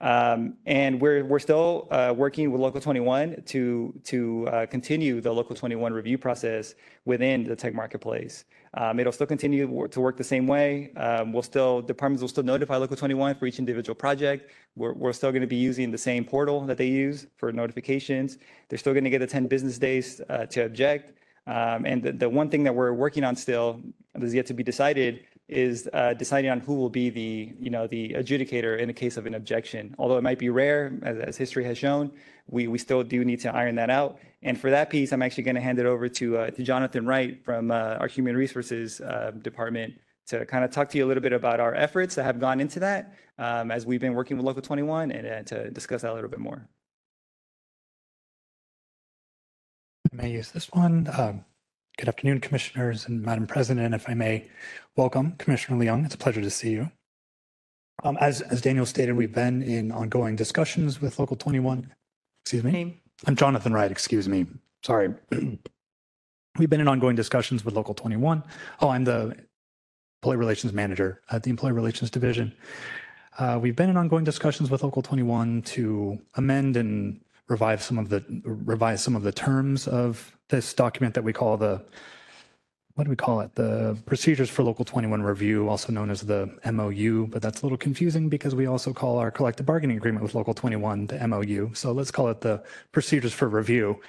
Um, and we're we're still uh, working with Local 21 to to uh, continue the Local 21 review process within the tech marketplace. Um, it'll still continue to work the same way. Um, we'll still departments will still notify Local 21 for each individual project. We're we're still going to be using the same portal that they use for notifications. They're still going to get the 10 business days uh, to object. Um, and the, the one thing that we're working on still that is yet to be decided is uh, deciding on who will be the, you know, the adjudicator in the case of an objection. Although it might be rare, as, as history has shown, we, we still do need to iron that out. And for that piece, I'm actually going to hand it over to, uh, to Jonathan Wright from uh, our Human Resources uh, Department to kind of talk to you a little bit about our efforts that have gone into that um, as we've been working with Local 21 and uh, to discuss that a little bit more. I may use this one. Um, Good afternoon, Commissioners and Madam President. If I may welcome Commissioner Leung. It's a pleasure to see you. Um, as, as Daniel stated, we've been in ongoing discussions with Local 21. Excuse me. Name. I'm Jonathan Wright, excuse me. Sorry. <clears throat> we've been in ongoing discussions with Local 21. Oh, I'm the Employee Relations Manager at the Employee Relations Division. Uh, we've been in ongoing discussions with Local 21 to amend and revive some of the revise some of the terms of this document that we call the what do we call it? The procedures for local 21 review, also known as the MOU, but that's a little confusing because we also call our collective bargaining agreement with local 21 the MOU. So let's call it the procedures for review.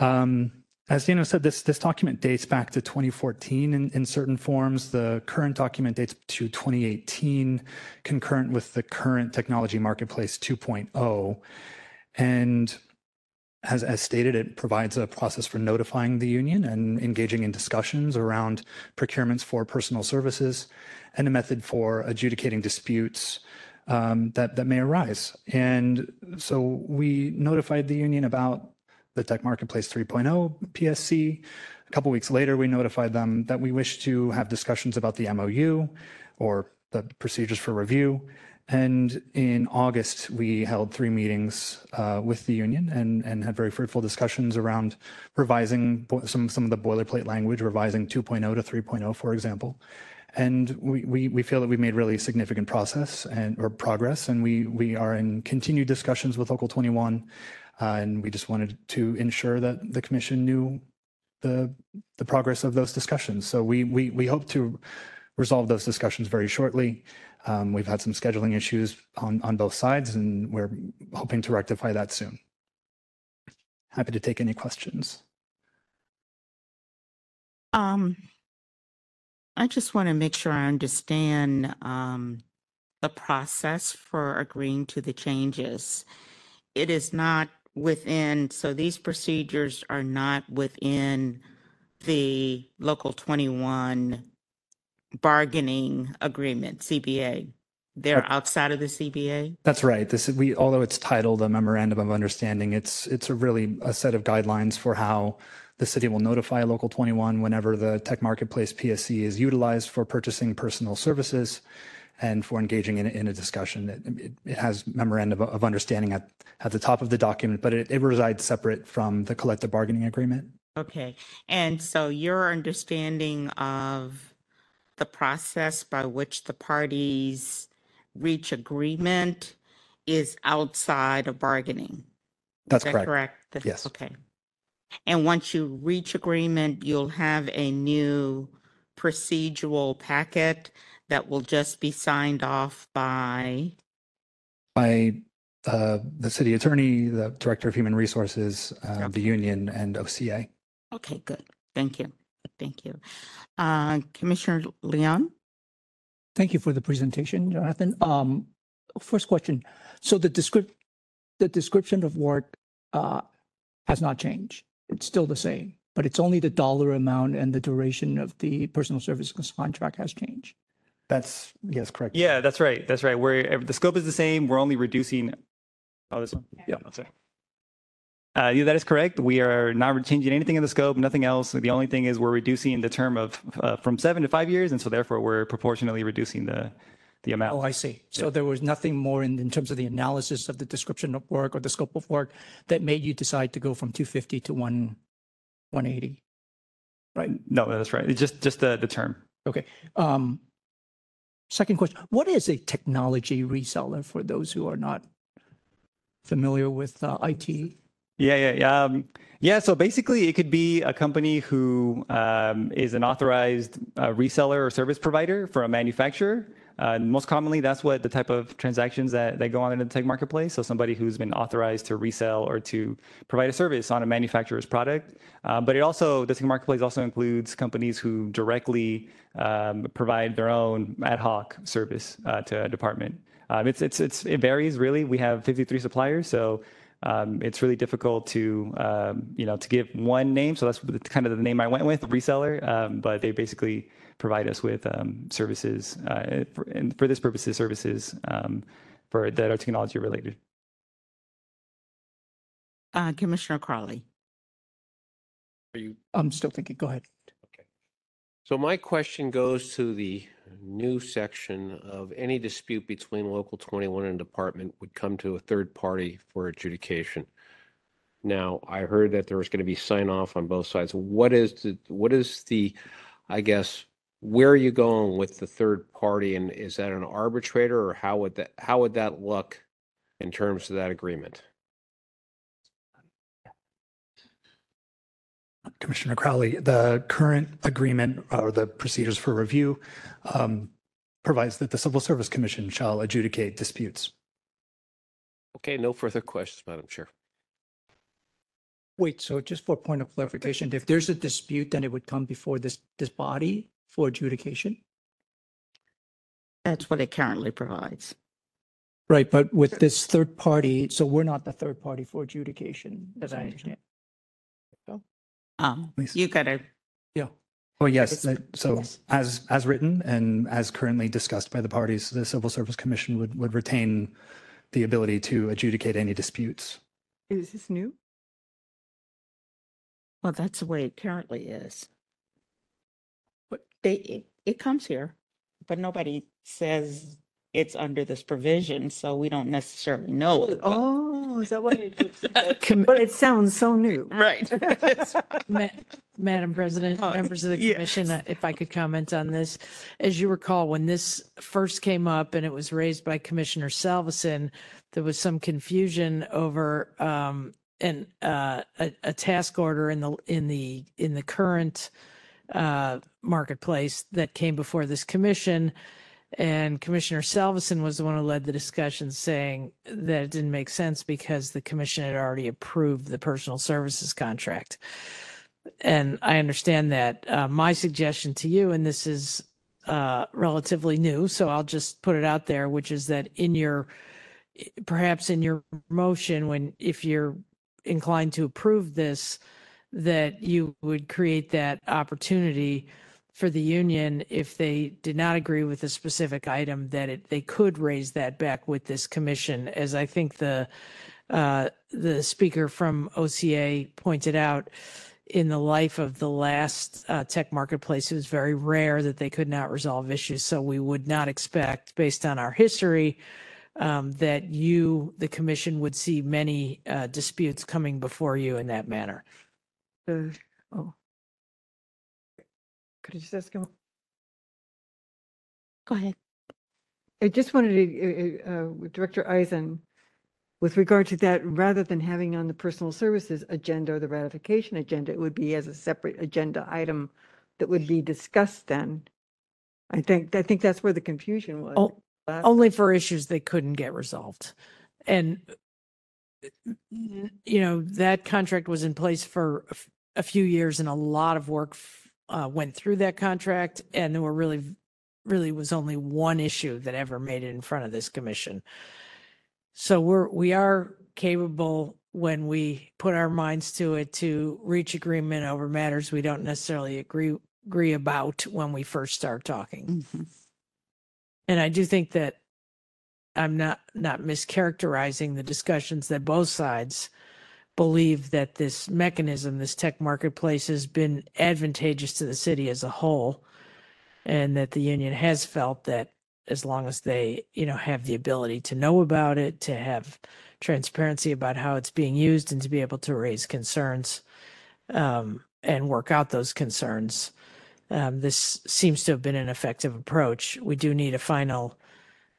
Um, as Dino said, this, this document dates back to 2014 in, in certain forms. The current document dates to 2018, concurrent with the current technology marketplace 2.0. And as, as stated, it provides a process for notifying the union and engaging in discussions around procurements for personal services and a method for adjudicating disputes um, that, that may arise. And so we notified the union about the Tech Marketplace 3.0 PSC. A couple weeks later, we notified them that we wish to have discussions about the MOU or the procedures for review and in August, we held three meetings uh, with the union and, and had very fruitful discussions around revising some, some of the boilerplate language, revising 2.0 to 3.0, for example. And we, we, we feel that we've made really significant process and or progress, and we, we are in continued discussions with Local 21. Uh, and we just wanted to ensure that the commission knew the, the progress of those discussions. So we, we, we hope to resolve those discussions very shortly. Um, we've had some scheduling issues on, on both sides, and we're hoping to rectify that soon. Happy to take any questions. Um, I just want to make sure I understand um, the process for agreeing to the changes. It is not within, so these procedures are not within the local 21 bargaining agreement, CBA. They're outside of the CBA? That's right. This is, we, although it's titled a memorandum of understanding, it's, it's a really a set of guidelines for how the city will notify Local 21 whenever the Tech Marketplace PSC is utilized for purchasing personal services and for engaging in, in a discussion. It, it, it has memorandum of understanding at, at the top of the document, but it, it resides separate from the collective bargaining agreement. Okay. And so your understanding of the process by which the parties reach agreement is outside of bargaining? That's Is that correct. That- Yes. Okay. And once you reach agreement, you'll have a new procedural packet that will just be signed off by, by uh, the city attorney, the director of human resources, uh, the union, and OCA. okay, good. Thank you. Thank you. Uh, Commissioner Leung? Thank you for the presentation, Jonathan. Um, first question. So the descrip, the description of work, uh, has not changed. It's still the same, but it's only the dollar amount and the duration of the personal services contract has changed. That's, yes, correct. Yeah, that's right. That's right. We're, the scope is the same. We're only reducing. Oh, this one? Yeah. That's it. Uh, yeah, that is correct. We are not changing anything in the scope, nothing else. The only thing is we're reducing the term of, uh, from seven to five years. And so therefore we're proportionally reducing the, the amount. Oh, I see. So there was nothing more in, in terms of the analysis of the description of work or the scope of work that made you decide to go from 250 to 1, 180? Right? No, that's right. It's just, just the, the term. Okay. Um, second question, what is a technology reseller for those who are not familiar with uh, IT? Yeah, yeah, yeah. Um, yeah, so basically, it could be a company who um, is an authorized uh, reseller or service provider for a manufacturer. Uh, most commonly, that's what the type of transactions that, that go on in the tech marketplace. So somebody who's been authorized to resell or to provide a service on a manufacturer's product. Uh, but it also, the tech marketplace also includes companies who directly um, provide their own ad hoc service uh, to a department. Um, it's, it's, it's, it varies really. We have 53 suppliers, so um, it's really difficult to, um, you know, to give one name. So that's kind of the name I went with, reseller. Um, but they basically provide us with um, services, uh, for, and for this purposes, services um, for that are technology related. Uh, Commissioner Crowley? Are you, I'm still thinking, go ahead. Okay. so my question goes to the new section of any dispute between local 21 and department would come to a third party for adjudication. Now, I heard that there was going to be sign off on both sides. What is the, what is the, I guess, where are you going with the third party? And is that an arbitrator or how would that, how would that look in terms of that agreement? Commissioner Crowley, the current agreement or the procedures for review um, provides that the Civil Service Commission shall adjudicate disputes. Okay, no further questions, Madam Chair. Wait, so just for point of clarification, if there's a dispute, then it would come before this, this body for adjudication? That's what it currently provides. Right, but with this third party, so we're not the third party for adjudication, as I understand. Um, you gotta, Yeah. Oh, yes. that- So as, as written and as currently discussed by the parties, the Civil Service Commission would, would retain the ability to adjudicate any disputes. Is this new? well, that's the way it currently is. But they, it, it comes here, but nobody says it's under this provision, so we don't necessarily know. it, but- Oh, is that what it is? <laughs> But it sounds so new. Right. <laughs> Ma- Madam President, Oh, members of the yes. commission, uh, if I could comment on this. As you recall, when this first came up and it was raised by Commissioner Salveson, there was some confusion over um, an, uh, a, a task order in the, in the, in the current uh, marketplace that came before this commission. And Commissioner Salveson was the one who led the discussion saying that it didn't make sense because the commission had already approved the personal services contract. And I understand that. Uh, my suggestion to you, and this is uh, relatively new, so I'll just put it out there, which is that in your, perhaps in your motion, when, if you're inclined to approve this, that you would create that opportunity for the union if they did not agree with a specific item that it, they could raise that back with this commission. As i think the uh, the speaker from oca pointed out in the life of the last uh, tech marketplace it was very rare that they could not resolve issues. So we would not expect based on our history um, that you the commission would see many uh, disputes coming before you in that manner. Oh. Could just ask him? Go ahead. I just wanted to, uh, uh, with Director Isen, with regard to that, rather than having on the personal services agenda or the ratification agenda, it would be as a separate agenda item that would be discussed then. I think, I think that's where the confusion was. O- last- only for issues they couldn't get resolved. And, you know, that contract was in place for a f- a few years and a lot of work uh, went through that contract. And there were really, really was only one issue that ever made it in front of this commission. So we're, we are capable when we put our minds to it to reach agreement over matters we don't necessarily agree, agree about when we first start talking. And I do think that I'm not not mischaracterizing the discussions that both sides believe that this mechanism, this tech marketplace, has been advantageous to the city as a whole, and that the union has felt that as long as they, you know, have the ability to know about it, to have transparency about how it's being used, and to be able to raise concerns um, and work out those concerns, um, this seems to have been an effective approach. We do need a final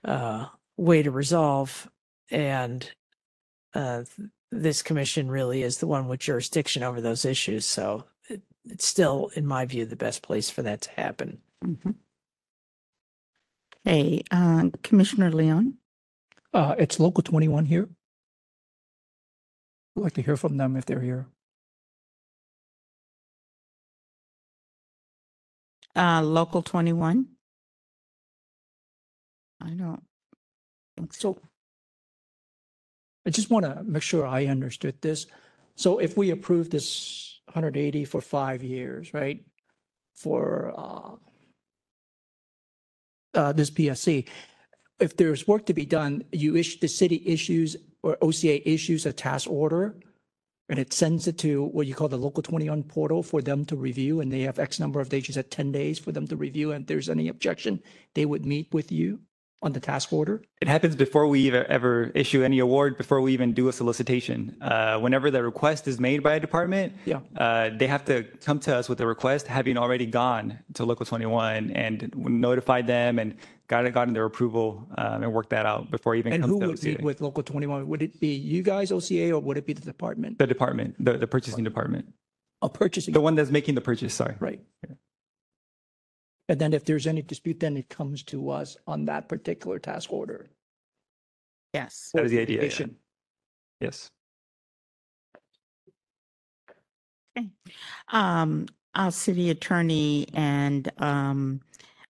uh, way to resolve, and uh, this commission really is the one with jurisdiction over those issues. So it, it's still, in my view, the best place for that to happen. Mhm. Hey, uh, Commissioner Leung? Uh, it's local 21 here. I'd like to hear from them if they're here. Uh, Local 21? I don't think so. I just want to make sure I understood this. So if we approve this 180 for five years, right? For uh, uh, this PSC, if there's work to be done, you issue, the city issues or OCA issues a task order and it sends it to what you call the local 21 portal for them to review and they have X number of days, you said 10 days for them to review. And if there's any objection, they would meet with you on the task order. It happens before we ever, ever issue any award, before we even do a solicitation. Uh, whenever the request is made by a department, Yeah. uh, they have to come to us with a request, having already gone to Local 21 and notified them and got it, gotten their approval um, and worked that out before even And who would meet with local 21? Would it be you guys, OCA, or would it be the department? The department, the, the purchasing department, A purchasing, the one that's making the purchase, sorry. right? And then if there's any dispute, then it comes to us on that particular task order. Yes. That is the idea, yeah. Litigation. Yes. Um, our city attorney and, um,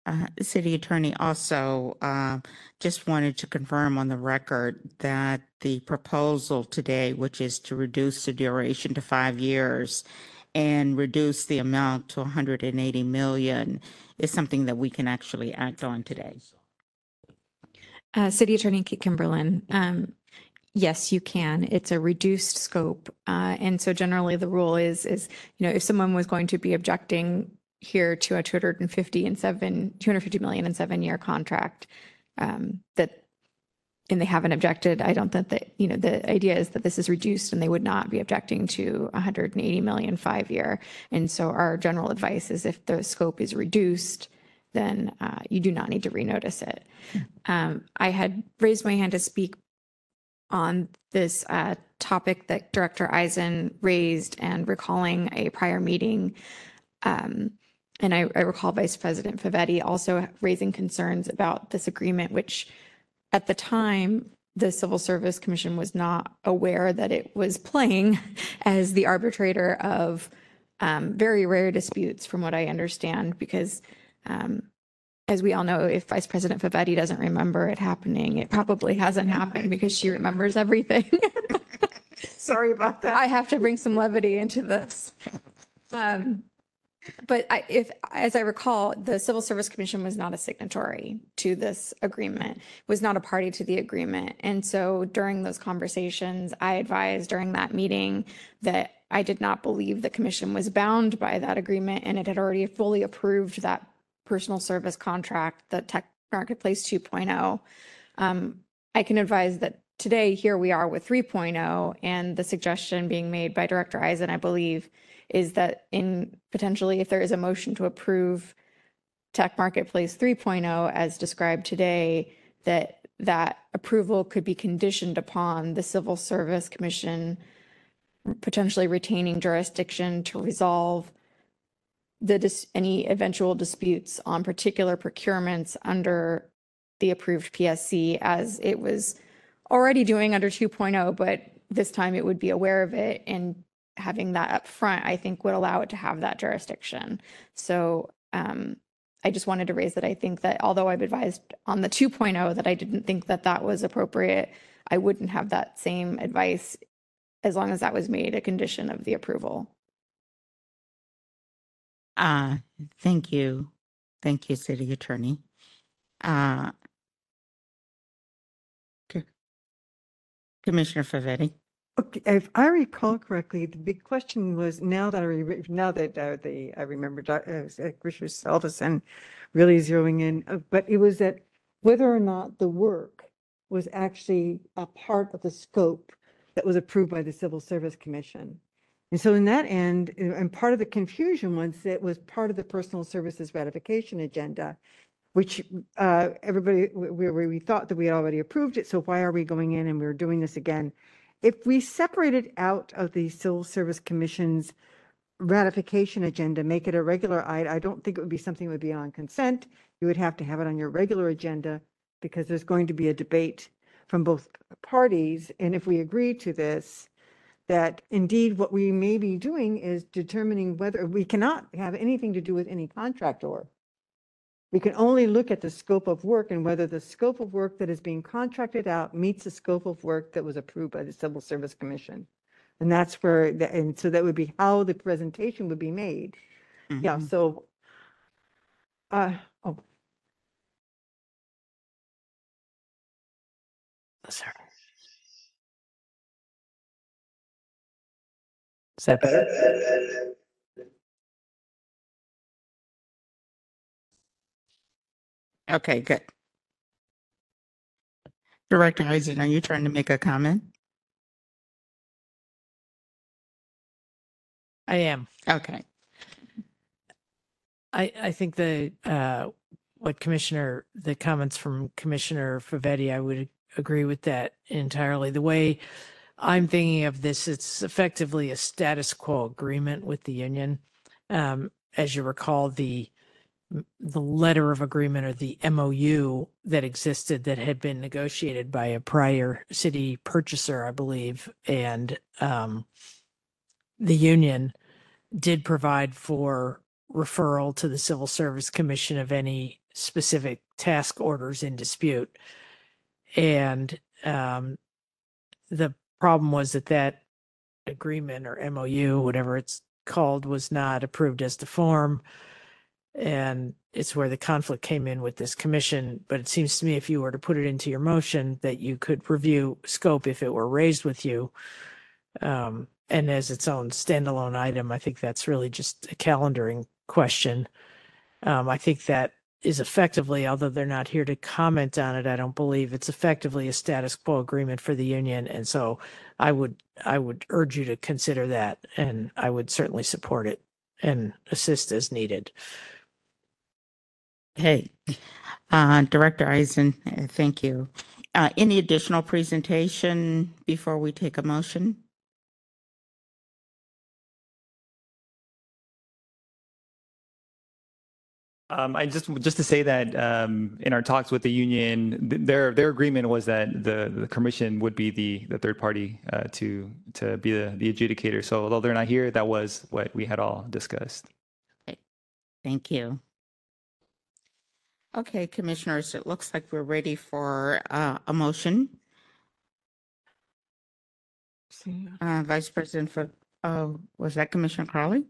uh, city attorney also, uh, just wanted to confirm on the record that the proposal today, which is to reduce the duration to five years and reduce the amount to 180 million is something that we can actually act on today. Uh, City Attorney Kate Kimberlin, um, yes, you can. It's a reduced scope. Uh, and so generally the rule is, is, you know, if someone was going to be objecting here to a 250 and seven, 250 million and seven year contract, um, that, and they haven't objected, I don't think that, you know, the idea is that this is reduced and they would not be objecting to 180 million five year. And so our general advice is if the scope is reduced, then uh, you do not need to renotice it. Um, I had raised my hand to speak on this uh, topic that Director Isen raised and recalling a prior meeting. Um, and I, I recall Vice President Favetti also raising concerns about this agreement, which at the time, the Civil Service Commission was not aware that it was playing <laughs> as the arbitrator of um, very rare disputes, from what I understand, because um, as we all know, if Vice President Favetti doesn't remember it happening, it probably hasn't happened because she remembers everything. <laughs> Sorry about that. I have to bring some levity into this. <laughs> Um, But I, if, as I recall, the Civil Service Commission was not a signatory to this agreement, was not a party to the agreement. And so during those conversations, I advised during that meeting that I did not believe the commission was bound by that agreement and it had already fully approved that personal service contract, the Tech Marketplace 2.0. Um, I can advise that today, here we are with 3.0, and the suggestion being made by Director Isen, I believe, is that in potentially, if there is a motion to approve Tech Marketplace 3.0 as described today, that that approval could be conditioned upon the Civil Service Commission potentially retaining jurisdiction to resolve the, dis- any eventual disputes on particular procurements under the approved PSC as it was already doing under 2.0, but this time it would be aware of it and having that up front, I think would allow it to have that jurisdiction. So um, I just wanted to raise that I think that although I've advised on the 2.0 that I didn't think that that was appropriate, I wouldn't have that same advice as long as that was made a condition of the approval. Uh, thank you. Thank you, City Attorney. Uh, Commissioner Favetti? Okay, if I recall correctly, the big question was now that I, re- now that uh, the, I remember Doc- uh, uh, Commissioner Salveson really zeroing in, uh, but it was that whether or not the work was actually a part of the scope that was approved by the Civil Service Commission. And so in that end, uh, and part of the confusion was that it was part of the personal services ratification agenda, which uh, everybody, we, we, we thought that we had already approved it, so why are we going in and we're doing this again? If we separate it out of the Civil Service Commission's ratification agenda, make it a regular item, I don't think it would be something that would be on consent. You would have to have it on your regular agenda because there's going to be a debate from both parties. And if we agree to this, that indeed what we may be doing is determining whether we cannot have anything to do with any contractor. We can only look at the scope of work and whether the scope of work that is being contracted out meets the scope of work that was approved by the Civil Service Commission. And that's where, the- and so that would be how the presentation would be made. Yeah, Mhm. so, uh, oh, Sorry. Is that better? Okay, good. Director Isen, are you trying to make a comment? I am. Okay. I, I think the, uh, what Commissioner, the comments from Commissioner Favetti, I would agree with that entirely. The way I'm thinking of this, it's effectively a status quo agreement with the union. Um, as you recall, the, the letter of agreement or the MOU that existed that had been negotiated by a prior city purchaser, I believe, and, um, the union did provide for referral to the Civil Service Commission of any specific task orders in dispute. And um, the problem was that that agreement or MOU, whatever it's called, was not approved as the form. And it's where the conflict came in with this commission. But it seems to me if you were to put it into your motion that you could review scope if it were raised with you. Um, and as its own standalone item, I think that's really just a calendaring question. Um, I think that is effectively, although they're not here to comment on it, I don't believe it's effectively a status quo agreement for the union. And so I would, I would urge you to consider that and I would certainly support it and assist as needed. Hey, uh, Director Isen, uh, thank you. Uh, any additional presentation before we take a motion? Um, I just just to say that um, in our talks with the union, th- their their agreement was that the, the commission would be the the third party uh, to to be the, the adjudicator. So although they're not here, that was what we had all discussed. Thank you. Okay, commissioners, it looks like we're ready for uh, a motion. Uh, Vice President for, oh, was that Commissioner Crowley?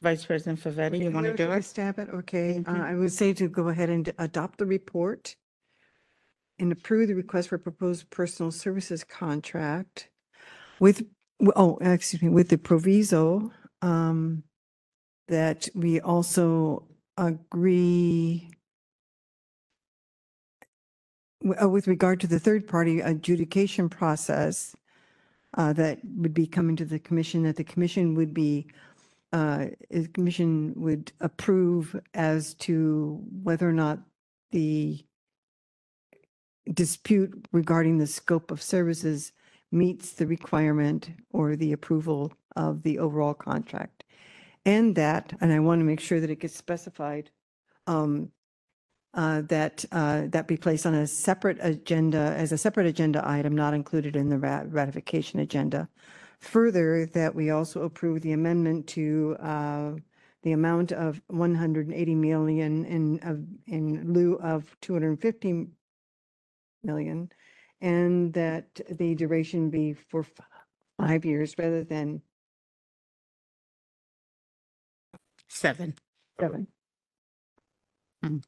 Vice President Favetti, you want to do Take it? Stab it, okay. Uh, Mhm. I would say to go ahead and adopt the report and approve the request for proposed personal services contract with, oh, excuse me, with the proviso um, that we also agree uh, with regard to the third-party adjudication process uh, that would be coming to the commission, that the commission would be uh, the commission would approve as to whether or not the dispute regarding the scope of services meets the requirement or the approval of the overall contract. And that, and I want to make sure that it gets specified, um, that, uh, that be placed on a separate agenda, as a separate agenda item, not included in the ra- ratification agenda. Further, that we also approve the amendment to uh, the amount of 180 million in, of- in lieu of 250 million, and that the duration be for five years rather than Seven. seven. Mm.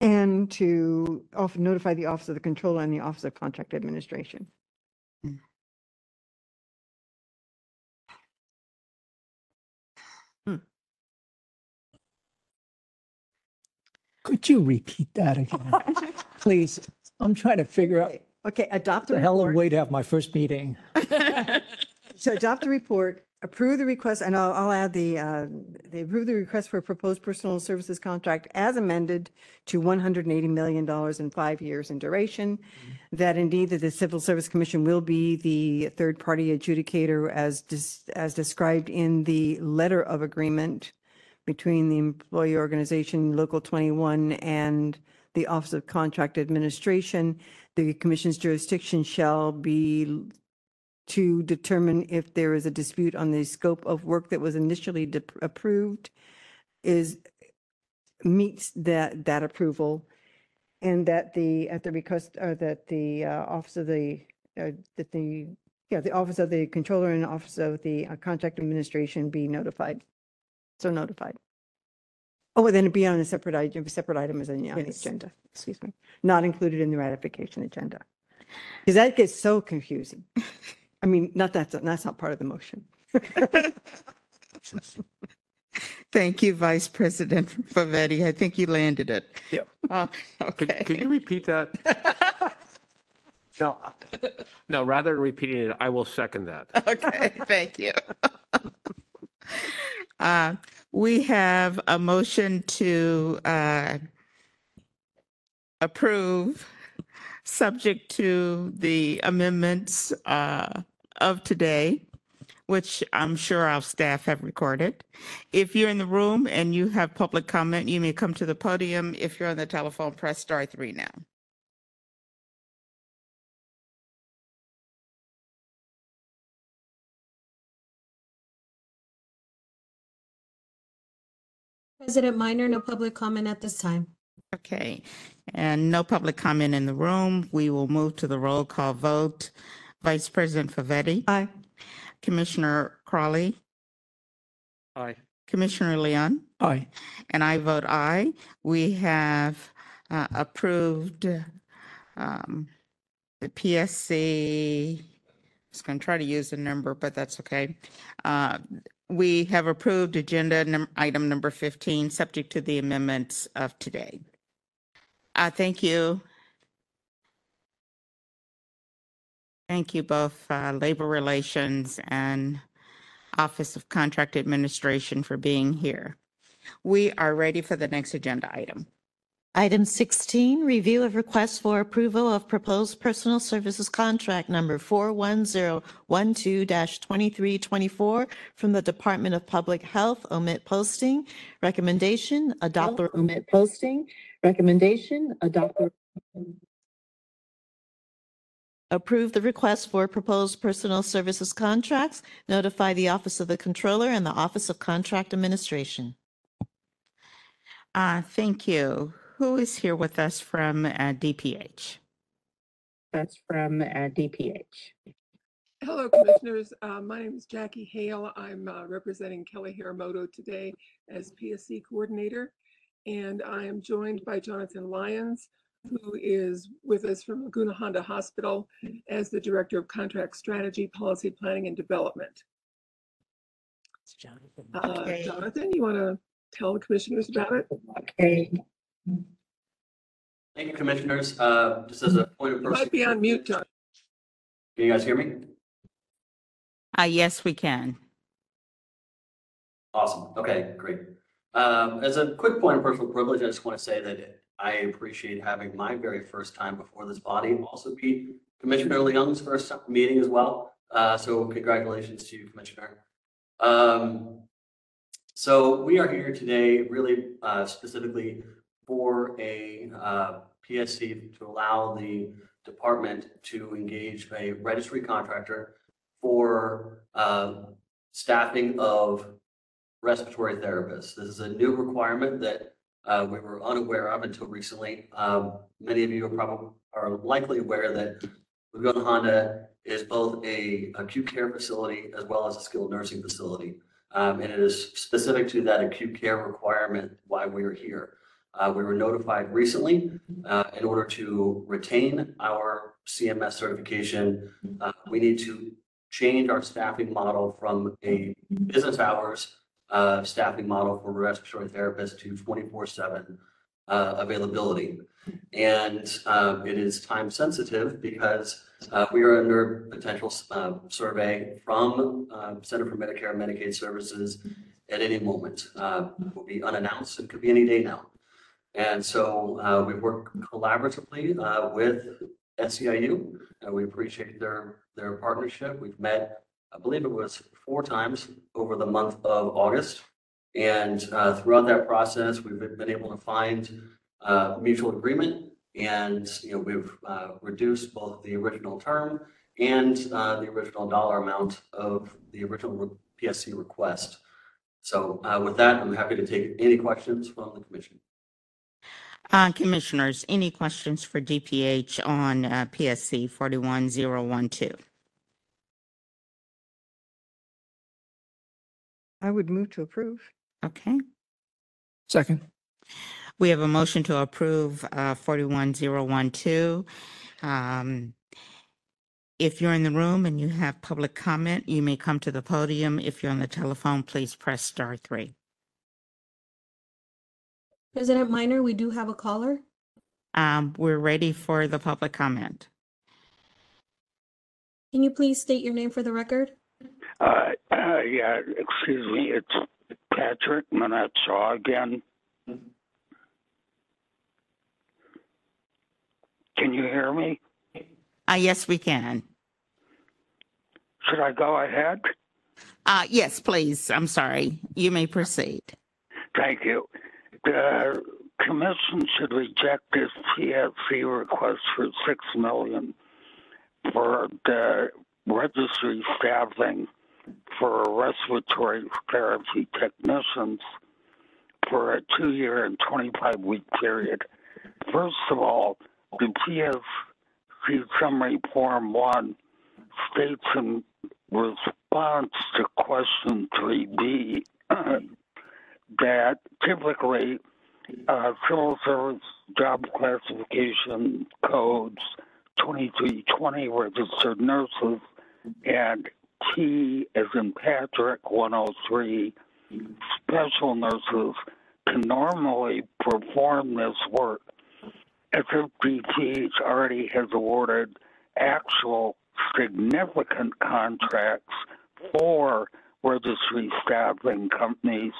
And to off- notify the Office of the Controller and the Office of Contract Administration. Hmm. Hmm. Could you repeat that again? <laughs> Please, I'm trying to figure out Okay, adopt the the hell of a report. way to have my first meeting. <laughs> So adopt the report, approve the request, and I'll, I'll add the, uh, they approve the request for a proposed personal services contract as amended to $180 million in five years in duration. That indeed, that the Civil Service Commission will be the third-party adjudicator as, dis- as described in the letter of agreement between the employee organization, Local 21, and the Office of Contract Administration. The commission's jurisdiction shall be to determine if there is a dispute on the scope of work that was initially de- approved is, meets that, that approval. And that the, at the request, or that the uh, Office of the, uh, that the, yeah, the Office of the Controller and Office of the uh, Contract Administration be notified. So notified. Oh, and then it'd be on a separate item, separate item as on the on the Yes. agenda, excuse me, not included in the ratification agenda. Because that gets so confusing. <laughs> I mean, not that's, that's not part of the motion. <laughs> Thank you, Vice President Favetti. I think you landed it. Yep. Uh, Could, Okay. could you repeat that? <laughs> No, no, rather than repeating it, I will second that. Okay, thank you. <laughs> Uh, We have a motion to uh, approve, subject to the amendments uh, of today, which I'm sure our staff have recorded. If you're in the room and you have public comment, you may come to the podium. If you're on the telephone, press star three now. President Minor, no public comment at this time. Okay, and no public comment in the room. We will move to the roll call vote. Vice President Favetti? Aye. Commissioner Crowley? Aye. Commissioner Leung? Aye. And I vote aye. We have uh, approved um, the PSC. I was going to try to use the number, but that's okay. Uh, We have approved agenda num- item number 15, subject to the amendments of today. Uh, Thank you. Thank you both, uh, Labor Relations and Office of Contract Administration for being here. We are ready for the next agenda item. Item 16, review of request for approval of proposed personal services contract number 41012-2324 from the Department of Public Health, omit posting. Recommendation, adopt or omit posting. Recommendation, adopt or approve the request for proposed personal services contracts. Notify the Office of the Controller and the Office of Contract Administration. Uh, Thank you. Who is here with us from uh, DPH? That's from uh, DPH. Hello, Commissioners. Uh, My name is Jackie Hale. I'm uh, representing Kelly Hiramoto today as PSC Coordinator. And I am joined by Jonathan Lyons, who is with us from Laguna Honda Hospital as the Director of Contract Strategy, Policy Planning, and Development. Uh, Okay. Jonathan, you want to tell the Commissioners about it? Okay. Thank you, Commissioners. Uh, Just as a point of You personal. might be on mute, John. Can you guys hear me? Uh, yes, we can. Awesome. Okay, great. Um, As a quick point of personal privilege, I just want to say that I appreciate having my very first time before this body also be Commissioner Leung's first meeting as well. Uh, So congratulations to you, Commissioner. Um, So we are here today really uh, specifically for a uh, PSC to allow the department to engage a registry contractor for uh, staffing of respiratory therapists. This is a new requirement that uh, we were unaware of until recently. Um, Many of you are probably, are likely aware that Laguna Honda is both a acute care facility as well as a skilled nursing facility. Um, And it is specific to that acute care requirement why we're here. Uh, We were notified recently uh, in order to retain our CMS certification, uh, we need to change our staffing model from a business hours uh, staffing model for respiratory therapists to 24/7 uh, availability. And um, it is time sensitive because uh, we are under potential uh, survey from uh, Center for Medicare and Medicaid Services at any moment. Uh, Will be unannounced, it could be any day now. And so uh, we work collaboratively uh, with SEIU. and we appreciate their, their partnership. We've met, I believe it was four times over the month of August. And uh, throughout that process, we've been able to find uh, mutual agreement. And, you know, we've uh, reduced both the original term and uh, the original dollar amount of the original PSC request. So uh, with that, I'm happy to take any questions from the commission. Uh, Commissioners, any questions for DPH on PSC 41012? I would move to approve. Okay. Second. We have a motion to approve uh, 41012. Um, If you're in the room and you have public comment, you may come to the podium. If you're on the telephone, please press star three. President Minor, we do have a caller. Um, We're ready for the public comment. Can you please state your name for the record? Uh, uh, yeah, excuse me, it's Patrick Monette-Shaw again. Can you hear me? Uh, Yes, we can. Should I go ahead? Uh, Yes, please. I'm sorry. You may proceed. Thank you. The commission should reject this PSC request for six million for the registry staffing for respiratory therapy technicians for a two-year and 25-week period. First of all, the PSC summary form one states in response to question 3B that typically uh, civil service job classification codes 2320 registered nurses and T as in Patrick 103 special nurses can normally perform this work. SFDPH already has awarded actual significant contracts for registry staffing companies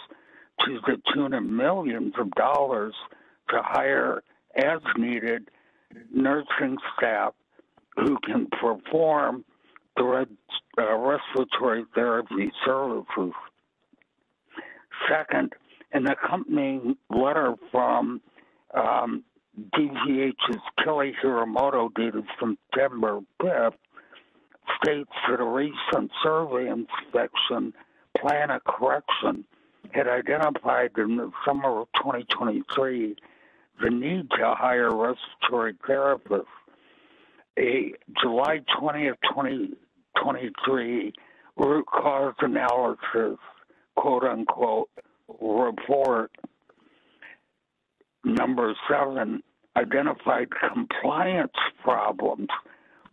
to the tune of millions of dollars to hire as needed nursing staff who can perform red, uh, respiratory therapy services. Second, an accompanying letter from um, DGH's Kelly Hiramoto dated September 5th, states that a recent survey inspection plan of correction had identified in the summer of 2023 the need to hire respiratory therapists. a July 20th, 2023 root cause analysis, quote unquote, report number seven identified compliance problems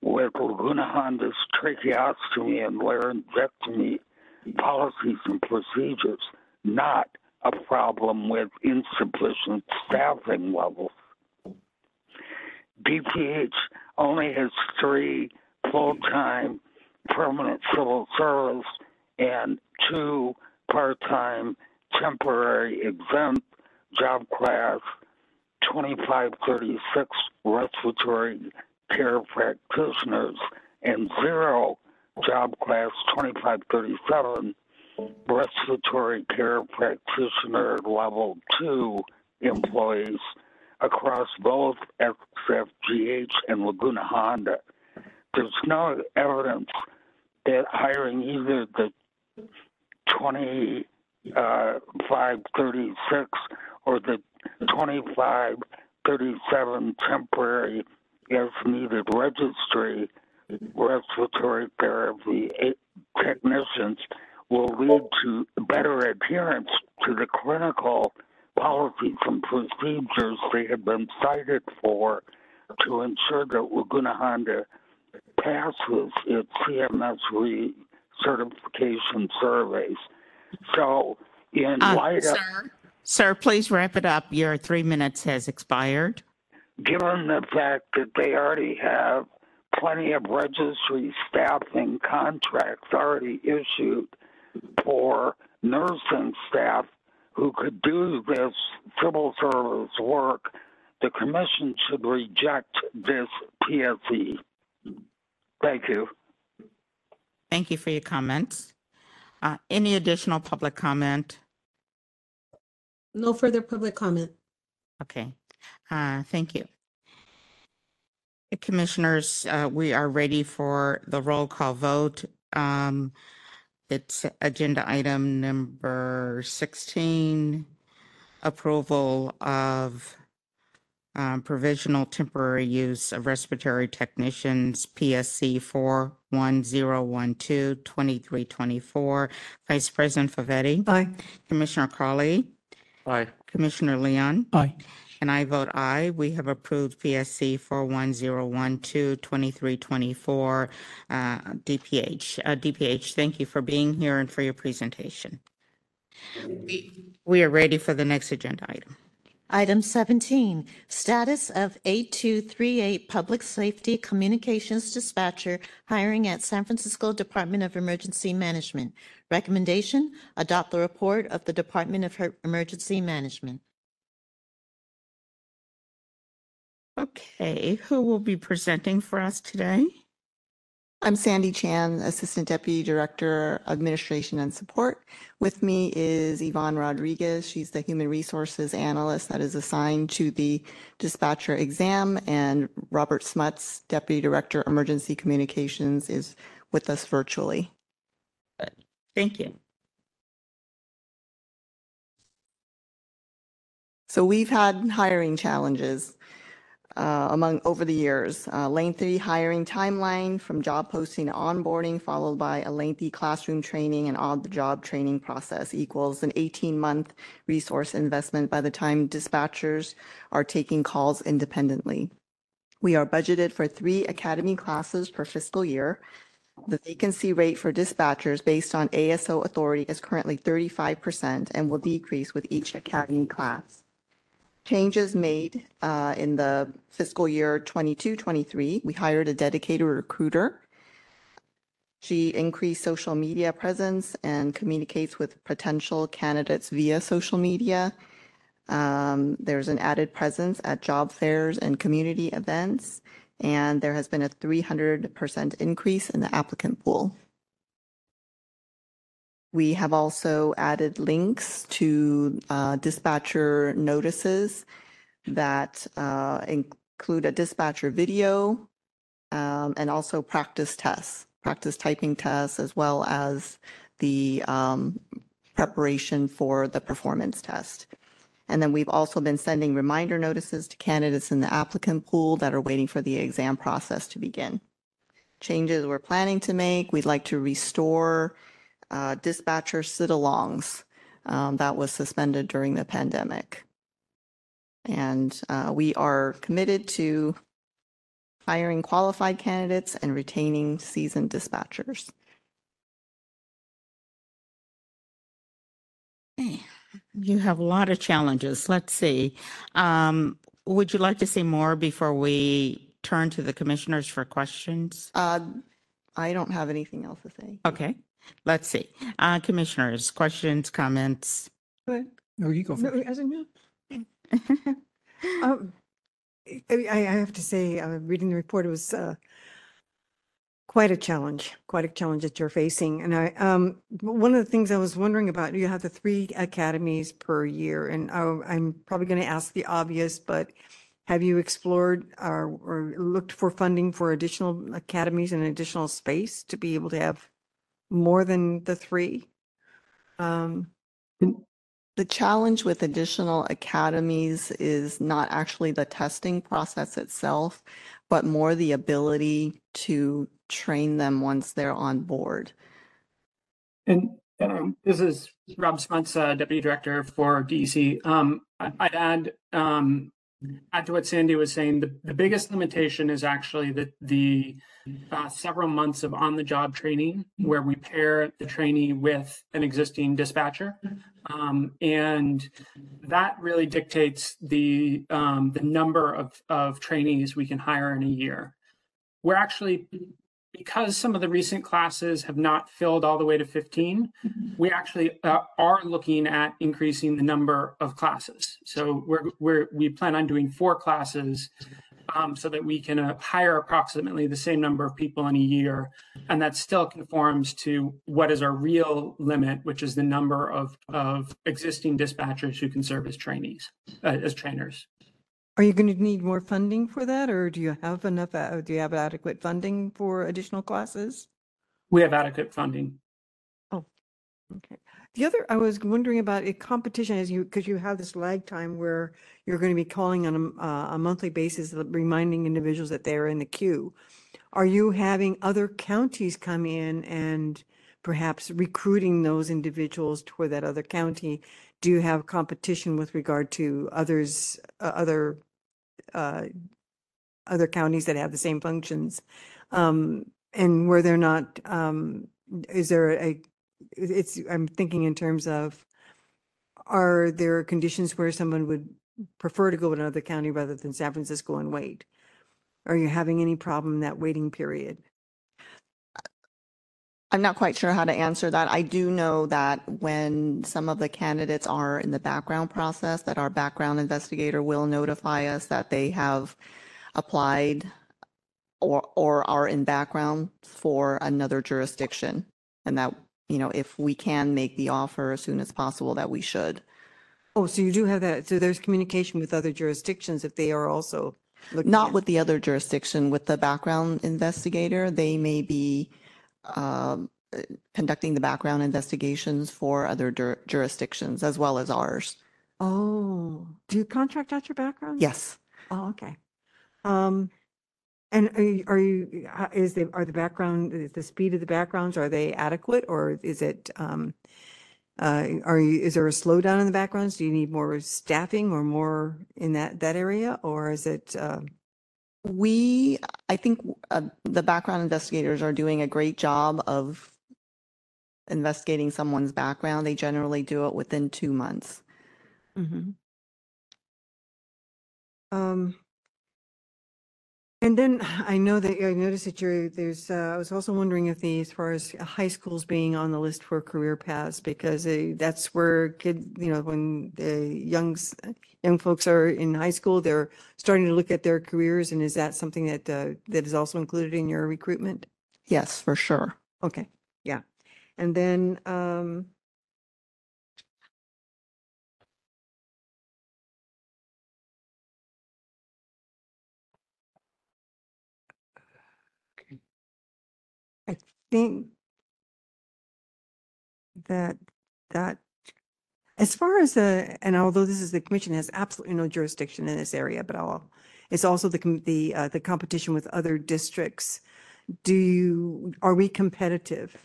with Laguna Honda's tracheostomy and laryngectomy policies and procedures, not a problem with insufficient staffing levels. DPH only has three full-time permanent civil service and two part-time temporary exempt job class 2536 respiratory care practitioners and zero job class 2537 respiratory care practitioner level two employees across both SFGH and Laguna Honda. There's no evidence that hiring either the 2536 or the 2537 temporary as needed registry respiratory therapy technicians will lead to better adherence to the clinical policies and procedures they have been cited for to ensure that Laguna Honda passes its CMS recertification surveys. So, in Uh, light of Sir, sir, please wrap it up. Your three minutes has expired. given the fact that they already have plenty of registry staffing contracts already issued for nursing staff who could do this civil service work, the commission should reject this PSC. Thank you. Thank you for your comments. Uh, Any additional public comment? No further public comment. Okay, uh, thank you. Commissioners, uh, we are ready for the roll call vote. Um, It's agenda item number 16, approval of um, provisional temporary use of respiratory technicians, PSC 41012, 2324. Vice President Favetti? Aye. Commissioner Crowley? Aye. Commissioner Leung? Aye. And I vote aye. We have approved PSC 41012, 2324, uh, DPH. Uh, DPH, thank you for being here and for your presentation. We- We are ready for the next agenda item. Item 17, status of 8238 Public Safety Communications Dispatcher hiring at San Francisco Department of Emergency Management. Recommendation, adopt the report of the Department of Emergency Management. Okay, who will be presenting for us today? I'm Sandy Chan, Assistant Deputy Director, Administration and Support. With me is Yvonne Rodriguez. She's the Human Resources Analyst that is assigned to the dispatcher exam. And Robert Smuts, Deputy Director, Emergency Communications, is with us virtually. Thank you. So we've had hiring challenges among over the years. Uh, lengthy hiring timeline from job posting to onboarding, followed by a lengthy classroom training and on-the-job training process equals an 18-month resource investment by the time dispatchers are taking calls independently. We are budgeted for three academy classes per fiscal year. The vacancy rate for dispatchers based on ASO authority is currently 35% and will decrease with each academy class changes made uh, in the fiscal year 22, 23. We hired a dedicated recruiter. She increased social media presence and communicates with potential candidates via social media. Um, There's an added presence at job fairs and community events, and there has been a 300% increase in the applicant pool. We have also added links to uh, dispatcher notices that uh, include a dispatcher video um, and also practice tests, practice typing tests, as well as the um, preparation for the performance test. And then we've also been sending reminder notices to candidates in the applicant pool that are waiting for the exam process to begin. Changes we're planning to make, we'd like to restore uh, dispatcher sit-alongs um, that was suspended during the pandemic. And uh, we are committed to hiring qualified candidates and retaining seasoned dispatchers. <sighs> You have a lot of challenges. Let's see. Um, would you like to say more before we turn to the commissioners for questions? Uh, I don't have anything else to say. Okay, let's see. Uh, commissioners, questions, comments? No, you go No, first. as in- <laughs> Um, I, I have to say, uh, reading the report, it was, uh, quite a challenge, quite a challenge that you're facing. And I, um, w- one of the things I was wondering about, you have the three academies per year, and I- I'm probably going to ask the obvious, but have you explored or, or looked for funding for additional academies and additional space to be able to have more than the three? Um, The challenge with additional academies is not actually the testing process itself, but more the ability to train them once they're on board. And um, this is Rob Smuts, uh, Deputy Director for DEC. Um, I- I'd add, um, add to what Sandy was saying, the, the biggest limitation is actually the, the uh, several months of on-the-job training where we pair the trainee with an existing dispatcher. Um, and that really dictates the, um, the number of, of trainees we can hire in a year. We're actually because some of the recent classes have not filled all the way to 15, we actually uh, are looking at increasing the number of classes. So we're, we're we plan on doing four classes um, so that we can uh, hire approximately the same number of people in a year, and that still conforms to what is our real limit, which is the number of of existing dispatchers who can serve as trainees, uh, as trainers. Are you going to need more funding for that, or do you have enough, uh, do you have adequate funding for additional classes? We have adequate funding. Oh, okay. The other, I was wondering about a competition as you, because you have this lag time where you're going to be calling on a, uh, a monthly basis, uh, reminding individuals that they're in the queue. Are you having other counties come in and perhaps recruiting those individuals toward that other county? Do you have competition with regard to others, uh, other, uh, other counties that have the same functions? Um, and where they're not, um, is there a, it's, I'm thinking in terms of, are there conditions where someone would prefer to go to another county rather than San Francisco and wait? Are you having any problem in that waiting period? I'm not quite sure how to answer that. I do know that when some of the candidates are in the background process, that our background investigator will notify us that they have applied or, or are in background for another jurisdiction. And that, you know, if we can make the offer as soon as possible, that we should. Oh, so you do have that, so there's communication with other jurisdictions if they are also looking Not at- with the other jurisdiction, with the background investigator, they may be um, uh, conducting the background investigations for other jur- jurisdictions as well as ours. Oh, do you contract out your background? Yes. Oh, okay. Um, and are you, are you, how- is the, are the background, is the speed of the backgrounds, are they adequate or is it, um, uh, are you, is there a slowdown in the backgrounds? Do you need more staffing or more in that, that area? Or is it, um, We, I think uh, the background investigators are doing a great job of investigating someone's background. They generally do it within two months. mhm. Um, and then <sighs> I know that I noticed that you're, there's, uh, I was also wondering if the, as far as high schools being on the list for career paths, because uh, that's where kid, you know, when the youngs, young folks are in high school, they're starting to look at their careers. And is that something that, uh, that is also included in your recruitment? Yes, for sure. Okay, yeah. And then, um, think that, that As far as the, and although this is, the commission has absolutely no jurisdiction in this area, but I'll, it's also the, com- the, uh, the competition with other districts. Do you, are we competitive?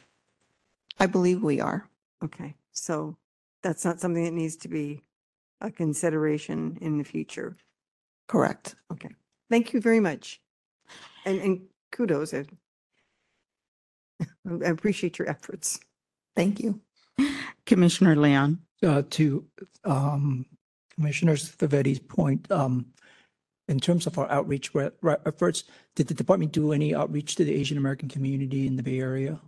I believe we are. Okay, so that's not something that needs to be a consideration in the future. Correct. Okay, thank you very much. And, and kudos. I I appreciate your efforts. Thank you. Commissioner Leung. Uh, to, um, Commissioner Favetti's point, um, in terms of our outreach re- re- efforts, did the department do any outreach to the Asian American community in the Bay Area?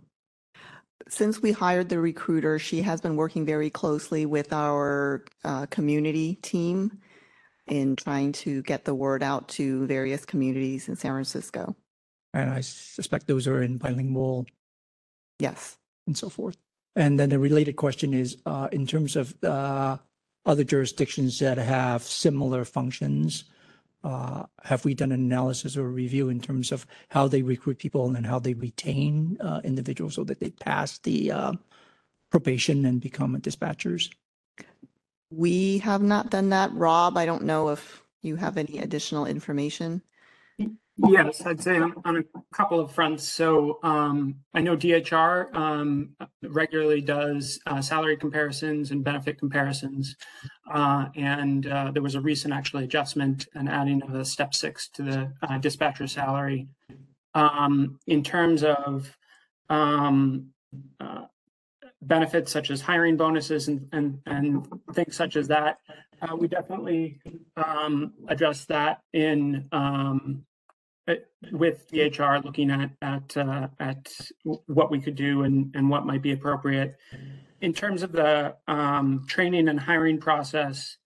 Since we hired the recruiter, she has been working very closely with our uh, community team in trying to get the word out to various communities in San Francisco. And I suspect those are in bilingual Yes. and so forth. And then the related question is, uh, in terms of, uh, other jurisdictions that have similar functions, uh, have we done an analysis or review in terms of how they recruit people and how they retain, uh, individuals so that they pass the, uh, probation and become dispatchers? We have not done that. Rob, I don't know if you have any additional information. Yes, I'd say on, on a couple of fronts. So um, I know DHR um, regularly does uh, salary comparisons and benefit comparisons. Uh, and uh, there was a recent actually adjustment and adding of a step six to the uh, dispatcher salary. Um, in terms of um, uh, benefits such as hiring bonuses and, and, and things such as that, uh, we definitely um, address that in uh, with DHR looking at at uh, at what we could do and and what might be appropriate in terms of the um, training and hiring process.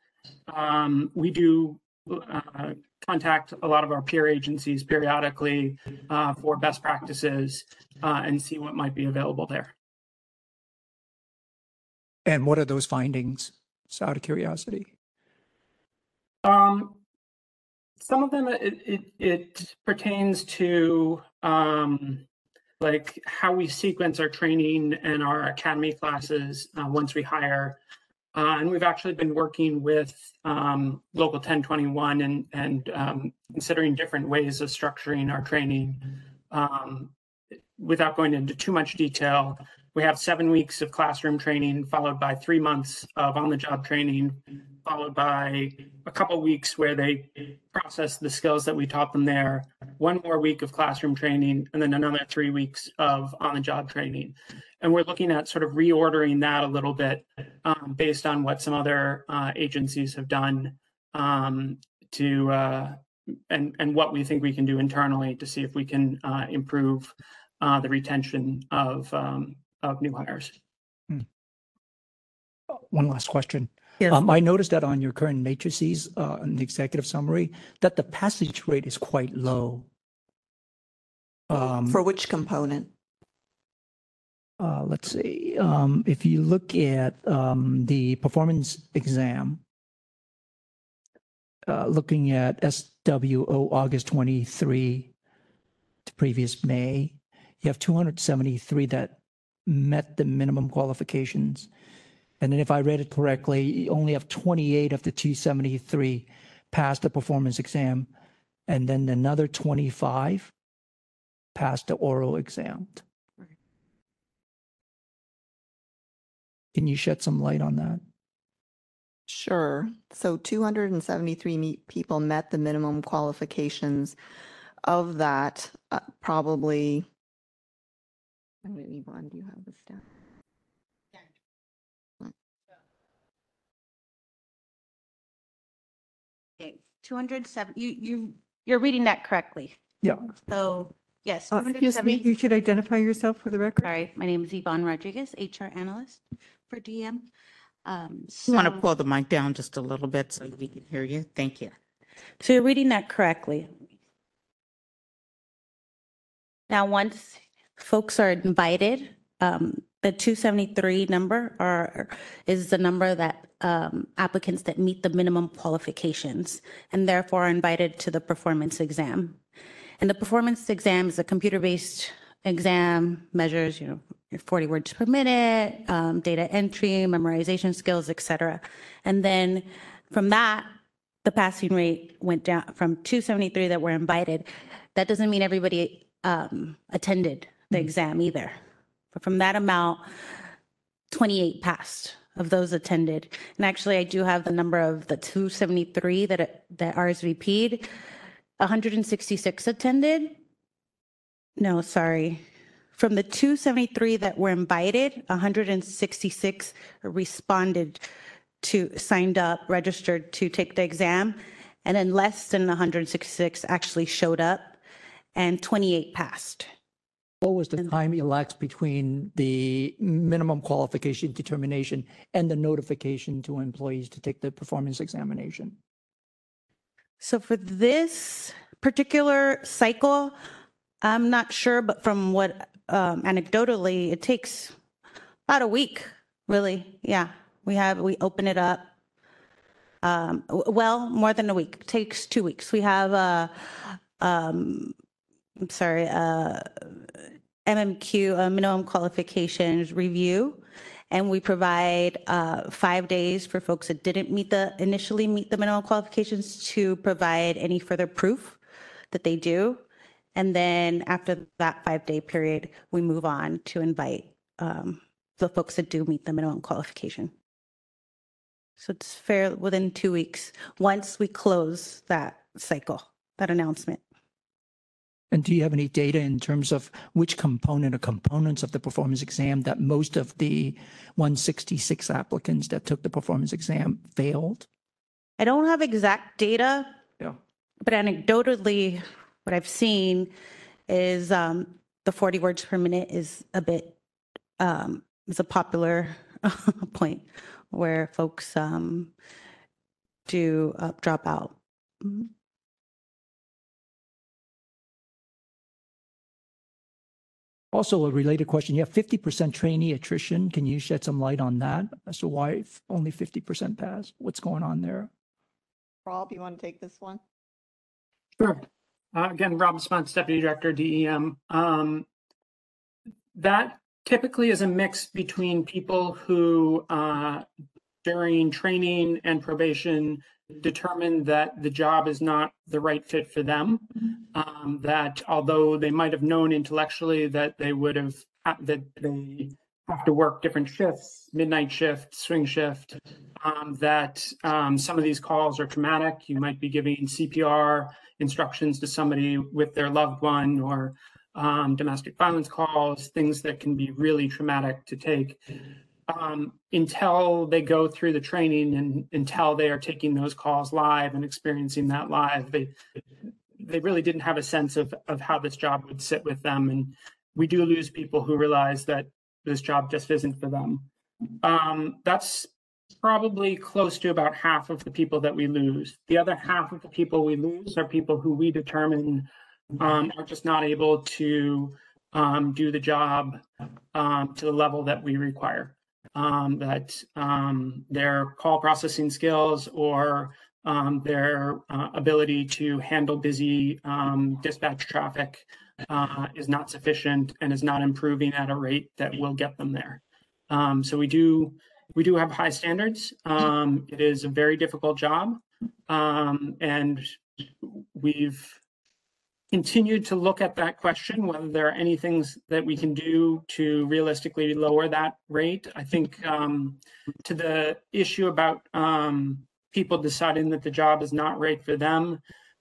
Um, we do uh, contact a lot of our peer agencies periodically uh, for best practices uh, and see what might be available there. And what are those findings? Just out of curiosity. Um, some of them it it, it pertains to um, like how we sequence our training and our academy classes uh, once we hire. Uh, and we've actually been working with um, local 1021 and and um, considering different ways of structuring our training. Um, without going into too much detail, we have seven weeks of classroom training followed by three months of on-the-job training followed by a couple weeks where they process the skills that we taught them there, one more week of classroom training, and then another three weeks of on the job training. And we're looking at sort of reordering that a little bit um, based on what some other uh, agencies have done um, to uh, and and what we think we can do internally to see if we can uh, improve uh, the retention of um, of new hires. One last question. Yes. Um, I noticed that on your current matrices, uh, in the executive summary, that the passage rate is quite low. Um, For which component? uh, let's see, um, if you look at, um, the performance exam, uh, looking at SWO August 23 to previous May, you have 273 that met the minimum qualifications. And then if I read it correctly, you only have 28 of the 273 passed the performance exam, and then another 25 passed the oral exam. Can you shed some light on that? Sure. So 273 me- people met the minimum qualifications. Of that, uh, probably. I don't even, do you have the stat? 207, you, you, you're reading that correctly. Yeah. So, yes. Uh, Excuse me, 270 you should identify yourself for the record. Sorry, my name is Yvonne Rodriguez, HR analyst for DEM. Um, You want to so- pull the mic down just a little bit so we can hear you? Thank you. So you're reading that correctly. Now, once folks are invited, um, the 273 number are, is the number that um, applicants that meet the minimum qualifications and therefore are invited to the performance exam. And the performance exam is a computer-based exam, measures, you know, 40 words per minute, um, data entry, memorization skills, et cetera. And then from that, the passing rate went down from 273 that were invited. That doesn't mean everybody um, attended the exam either. From that amount, 28 passed of those attended. And actually, I do have the number of the 273 that that RSVP'd. 166 attended. No, sorry. From the 273 that were invited, 166 responded to, signed up, registered to take the exam. And then less than 166 actually showed up and 28 passed. What was the time elapsed between the minimum qualification determination and the notification to employees to take the performance examination? So for this particular cycle, I'm not sure, but from what um, anecdotally, it takes about a week, really. Yeah, we have, we open it up. Um, well, more than a week, It takes two weeks. We have, uh, um, I'm sorry, uh, MMQ, uh, minimum qualifications review. And we provide uh, five days for folks that didn't meet the, initially meet the minimum qualifications to provide any further proof that they do. And then after that five-day period, we move on to invite um, the folks that do meet the minimum qualification. So it's fair, within two weeks, once we close that cycle, that announcement. And do you have any data in terms of which component or components of the performance exam that most of the 166 applicants that took the performance exam failed? I don't have exact data. Yeah. But anecdotally, what I've seen is um, the 40 words per minute is a bit, um, is a popular <laughs> point where folks um, do uh, drop out. Mhm. Also, a related question, you have 50% trainee attrition. Can you shed some light on that? As to why f- only 50% pass? What's going on there? Rob, you want to take this one? Sure. Uh, Again, Rob Smuts, Deputy Director, DEM. Um, That typically is a mix between people who uh, during training and probation determine that the job is not the right fit for them. Um, That although they might have known intellectually that they would have, uh, that they have to work different shifts, midnight shift, swing shift, um, that um, some of these calls are traumatic. You might be giving CPR instructions to somebody with their loved one or um, domestic violence calls, things that can be really traumatic to take. Um, until they go through the training and until they are taking those calls live and experiencing that live, they they really didn't have a sense of of how this job would sit with them. And we do lose people who realize that this job just isn't for them. Um, that's probably close to about half of the people that we lose. The other half of the people we lose are people who we determine um, are just not able to um, do the job um, to the level that we require. Um, that um, their call processing skills or um, their uh, ability to handle busy um, dispatch traffic uh, is not sufficient and is not improving at a rate that will get them there. Um, so we do we do have high standards. Um, it is a very difficult job, and we've continued to look at that question whether there are any things that we can do to realistically lower that rate. I think um, to the issue about um, people deciding that the job is not right for them.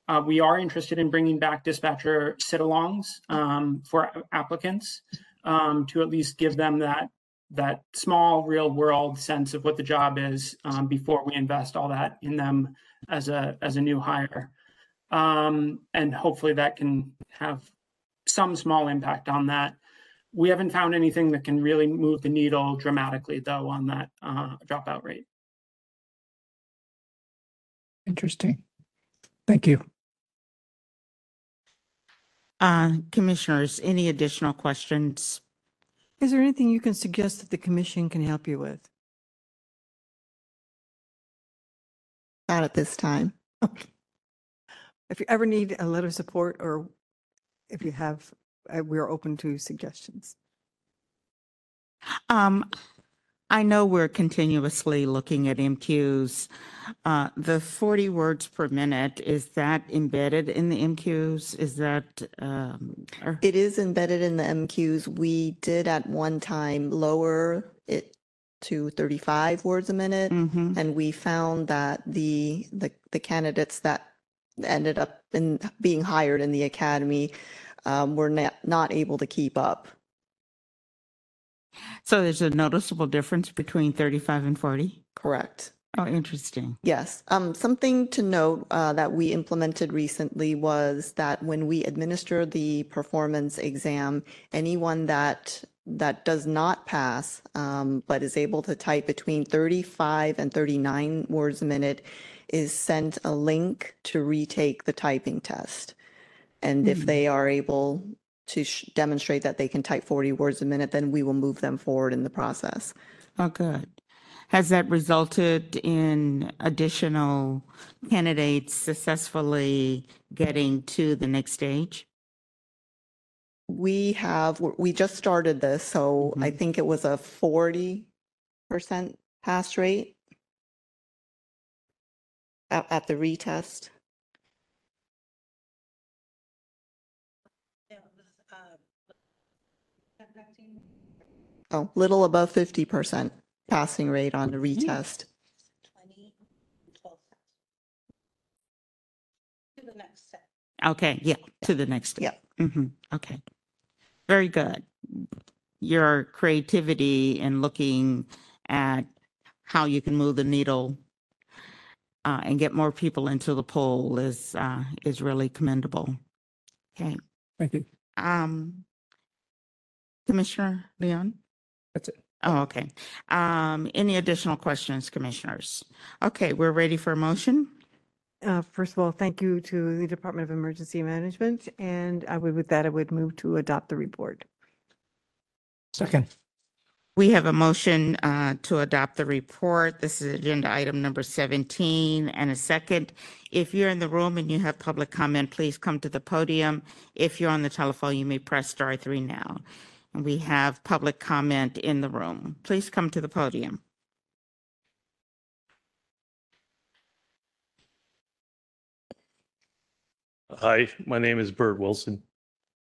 Uh, we are interested in bringing back dispatcher sit-alongs um, for applicants um, to at least give them that that small real-world sense of what the job is um, before we invest all that in them as a as a new hire, um, and hopefully that can have some small impact on that. We haven't found anything that can really move the needle dramatically, though, on that uh, dropout rate. Interesting. Thank you. Uh, Commissioners, any additional questions? Is there anything you can suggest that the commission can help you with? Not at this time. If you ever need a letter of support or if you have, uh, we're open to suggestions. Um, I know we're continuously looking at MQs. Uh, the 40 words per minute, is that embedded in the MQs? Is that, um, or- It is embedded in the MQs. We did at one time lower it to 35 words a minute. And we found that the, the, the candidates that ended up in being hired in the academy um, were not, not able to keep up. so there's a noticeable difference between 35 and 40? Correct. Oh, interesting. Yes. Um, something to note uh, that we implemented recently was that when we administer the performance exam, anyone that that does not pass um, but is able to type between 35 and 39 words a minute is sent a link to retake the typing test. And if Hmm. they are able to sh- demonstrate that they can type 40 words a minute, then we will move them forward in the process. Oh, good. Has that resulted in additional candidates successfully getting to the next stage? We have, we just started this, so I think it was a forty percent pass rate at, at the retest. Oh, little above fifty percent passing rate on the retest. Okay, yeah, to the next step. Yeah. hmm okay. Very good. Your creativity in looking at how you can move the needle uh, and get more people into the poll is, uh, is really commendable. Okay. Thank you. Um, Commissioner Leung? That's it. Oh, okay. Um, any additional questions, commissioners? Okay, we're ready for a motion. Uh, First of all, thank you to the Department of Emergency Management, and I would, with that, I would move to adopt the report. Second. We have a motion uh, to adopt the report. This is agenda item number 17 and a second. If you're in the room and you have public comment, please come to the podium. If you're on the telephone, you may press star three now. And we have public comment in the room. Please come to the podium. Hi, my name is Bert Wilson.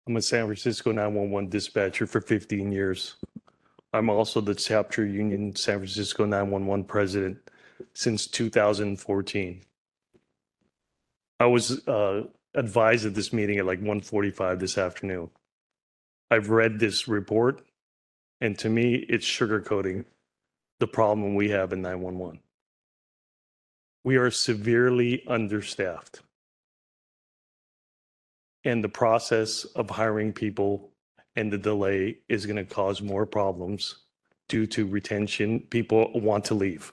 I'm a San Francisco 911 dispatcher for 15 years. I'm also the chapter union San Francisco 911 president since 2014. I was uh, advised at this meeting at like 1:45 this afternoon. I've read this report, and to me, it's sugarcoating the problem we have in 911. We are severely understaffed and the process of hiring people and the delay is going to cause more problems due to retention. People want to leave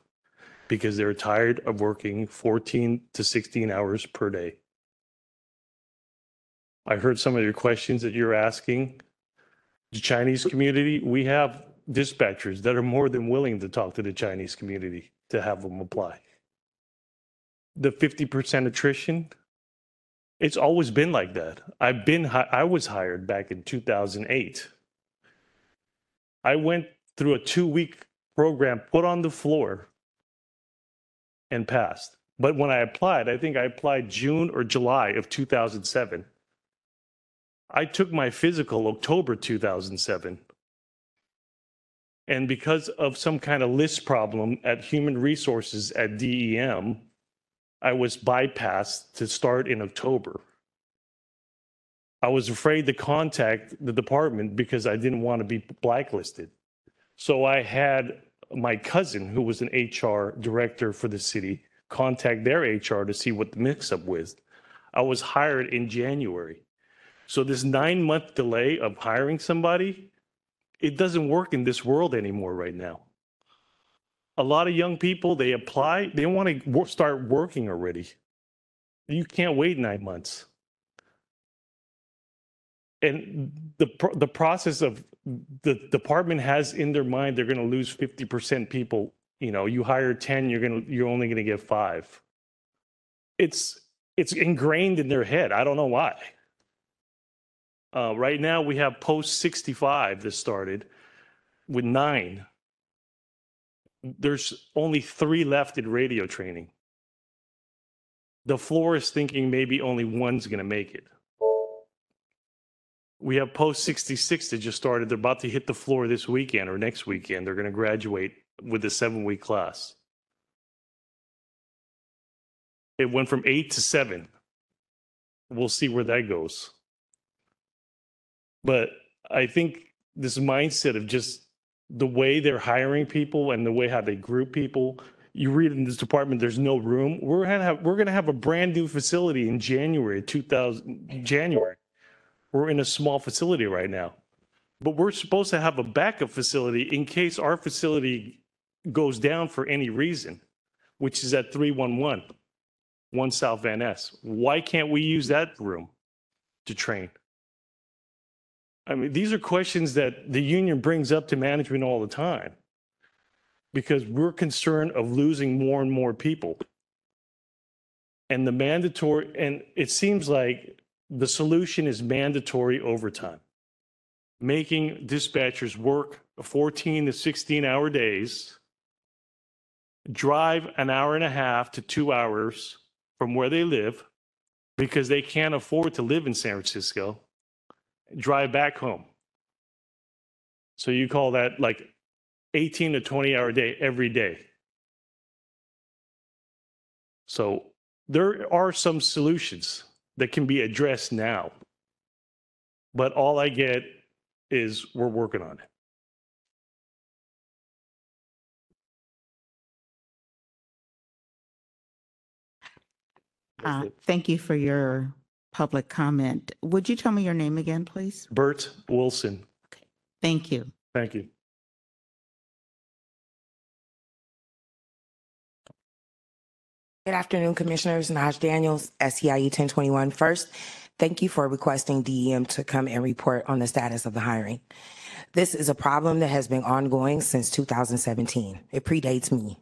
because they're tired of working 14 to 16 hours per day. I heard some of your questions that you're asking. The Chinese community, we have dispatchers that are more than willing to talk to the Chinese community to have them apply. The 50% attrition, it's always been like that. I've been I was hired back in 2008. I went through a two week program, put on the floor, and passed. But when I applied, I think I applied June or July of 2007. I took my physical October 2007. And because of some kind of list problem at human resources at DEM, I was bypassed to start in October. I was afraid to contact the department because I didn't want to be blacklisted. So I had my cousin, who was an HR director for the city, contact their HR to see what the mix up was. I was hired in January. So this nine month delay of hiring somebody, it doesn't work in this world anymore right now. A lot of young people, they apply, they want to start working already. You can't wait nine months. And the, the process of the department has in their mind, they're going to lose 50% people. You know, you hire 10, you're going to, you're only going to get five. It's, it's ingrained in their head. I don't know why. Uh, right now, we have post 65 that started. with nine. There's only three left in radio training. The floor is thinking maybe only one's going to make it. We have post 66 that just started. They're about to hit the floor this weekend or next weekend. They're going to graduate with a seven week class. It went from eight to seven. We'll see where that goes. But I think this mindset of just the way they're hiring people and the way how they group people, you read in this department, there's no room. We're gonna have we're gonna have a brand new facility in January 2000 January. We're in a small facility right now, but we're supposed to have a backup facility in case our facility goes down for any reason, which is at 311, one South Van Ness. Why can't we use that room to train? I mean, these are questions that the union brings up to management all the time because we're concerned of losing more and more people. And the mandatory, and it seems like the solution is mandatory overtime, making dispatchers work 14 to 16 hour days, drive an hour and a half to two hours from where they live because they can't afford to live in San Francisco drive back home. So you call that like 18 to 20 hour day every day. So there are some solutions that can be addressed now. But all I get is we're working on it. Uh, Thank you for your public comment. Would you tell me your name again, please? Bert Wilson, Thank you. thank you. Good afternoon, Commissioners. Naj Daniels, SEIU 1021. First, thank you for requesting DEM to come and report on the status of the hiring. This is a problem that has been ongoing since 2017. It predates me.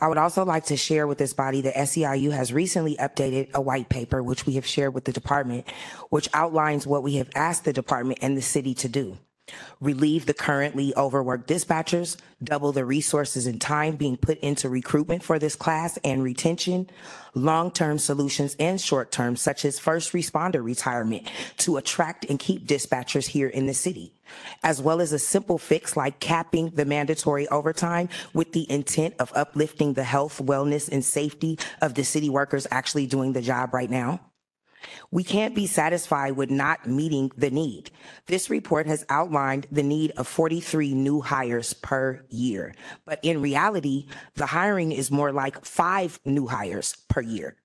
I would also like to share with this body that SEIU has recently updated a white paper, which we have shared with the department, which outlines what we have asked the department and the city to do relieve the currently overworked dispatchers, double the resources and time being put into recruitment for this class and retention, long-term solutions and short-term such as first responder retirement to attract and keep dispatchers here in the city, as well as a simple fix like capping the mandatory overtime with the intent of uplifting the health, wellness, and safety of the city workers actually doing the job right now. We can't be satisfied with not meeting the need. This report has outlined the need of 43 new hires per year. But in reality, the hiring is more like five new hires per year.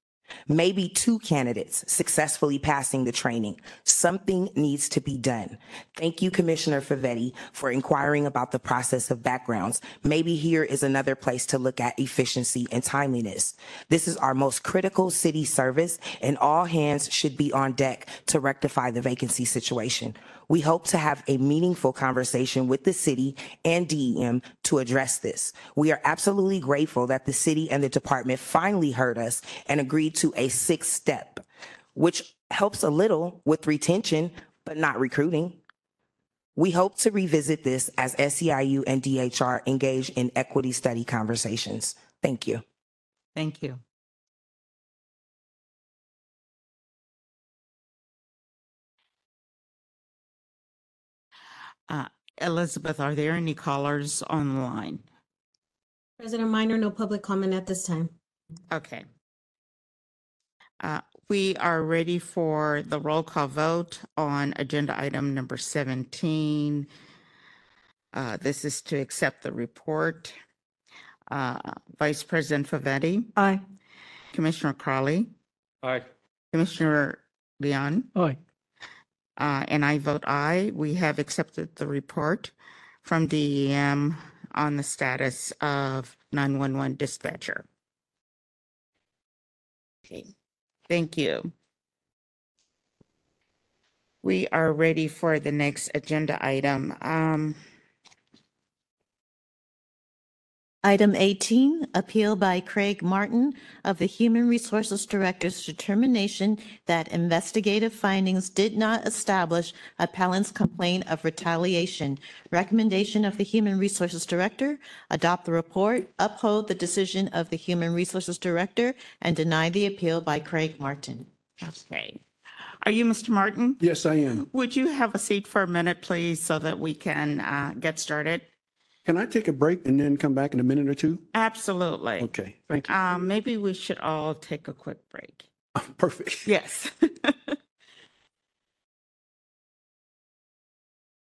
Maybe two candidates successfully passing the training. Something needs to be done. Thank you, Commissioner Favetti, for inquiring about the process of backgrounds. Maybe here is another place to look at efficiency and timeliness. This is our most critical city service, and all hands should be on deck to rectify the vacancy situation. We hope to have a meaningful conversation with the city and DEM to address this. We are absolutely grateful that the city and the department finally heard us and agreed to a sixth step, which helps a little with retention, but not recruiting. We hope to revisit this as SEIU and DHR engage in equity study conversations. Thank you. Thank you. Uh, Elizabeth, are there any callers on the line? President Minor, no public comment at this time. Okay. Uh, We are ready for the roll call vote on agenda item number 17. Uh, This is to accept the report. Uh, Vice President Favetti? Aye. Commissioner Crowley? Aye. Commissioner Leung? Aye. Uh, And I vote aye. We have accepted the report from DEM on the status of 911 dispatcher. Okay, thank you. We are ready for the next agenda item. Um, Item 18, appeal by Craig Martin of the Human Resources Director's determination that investigative findings did not establish appellant's complaint of retaliation. Recommendation of the Human Resources Director, adopt the report, uphold the decision of the Human Resources Director, and deny the appeal by Craig Martin. Okay. Are you Mr. Martin? Yes, I am. Would you have a seat for a minute, please, so that we can uh, get started? Can I take a break and then come back in a minute or two? Absolutely. Okay, thank you. Um, maybe we should all take a quick break. <laughs> Perfect. Yes. <laughs>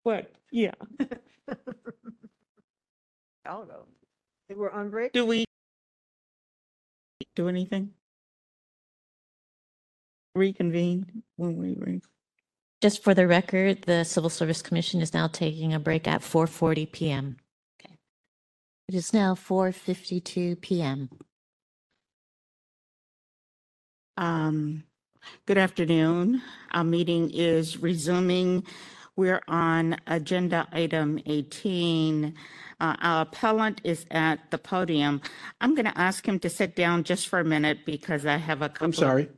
What? Yeah. <laughs> I'll go. We're on break? Do we do anything? Reconvene when we re. Just for the record, the Civil Service Commission is now taking a break at 4:40 PM. It is now 4:52 PM. Um, good afternoon. Our meeting is resuming. We're on agenda item 18. Uh, our appellant is at the podium. I'm going to ask him to sit down just for a minute because I have a couple. I'm sorry.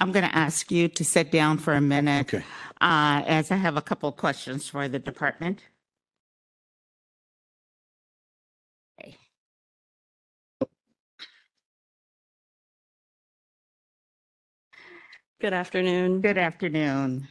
I'm going to ask you to sit down for a minute. Okay. Uh, as I have a couple of questions for the department. Good afternoon. Good afternoon.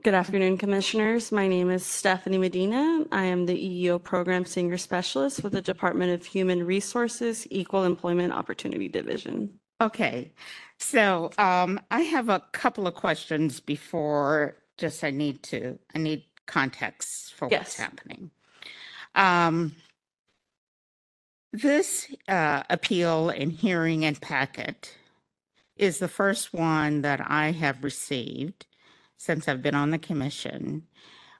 Good afternoon, Commissioners. My name is Stephanie Medina. I am the EEO Program Senior Specialist with the Department of Human Resources Equal Employment Opportunity Division. Okay, so um, I have a couple of questions before just I need to, I need context for what's Yes. happening. Um, this uh, appeal and hearing and packet is the first one that I have received since I've been on the commission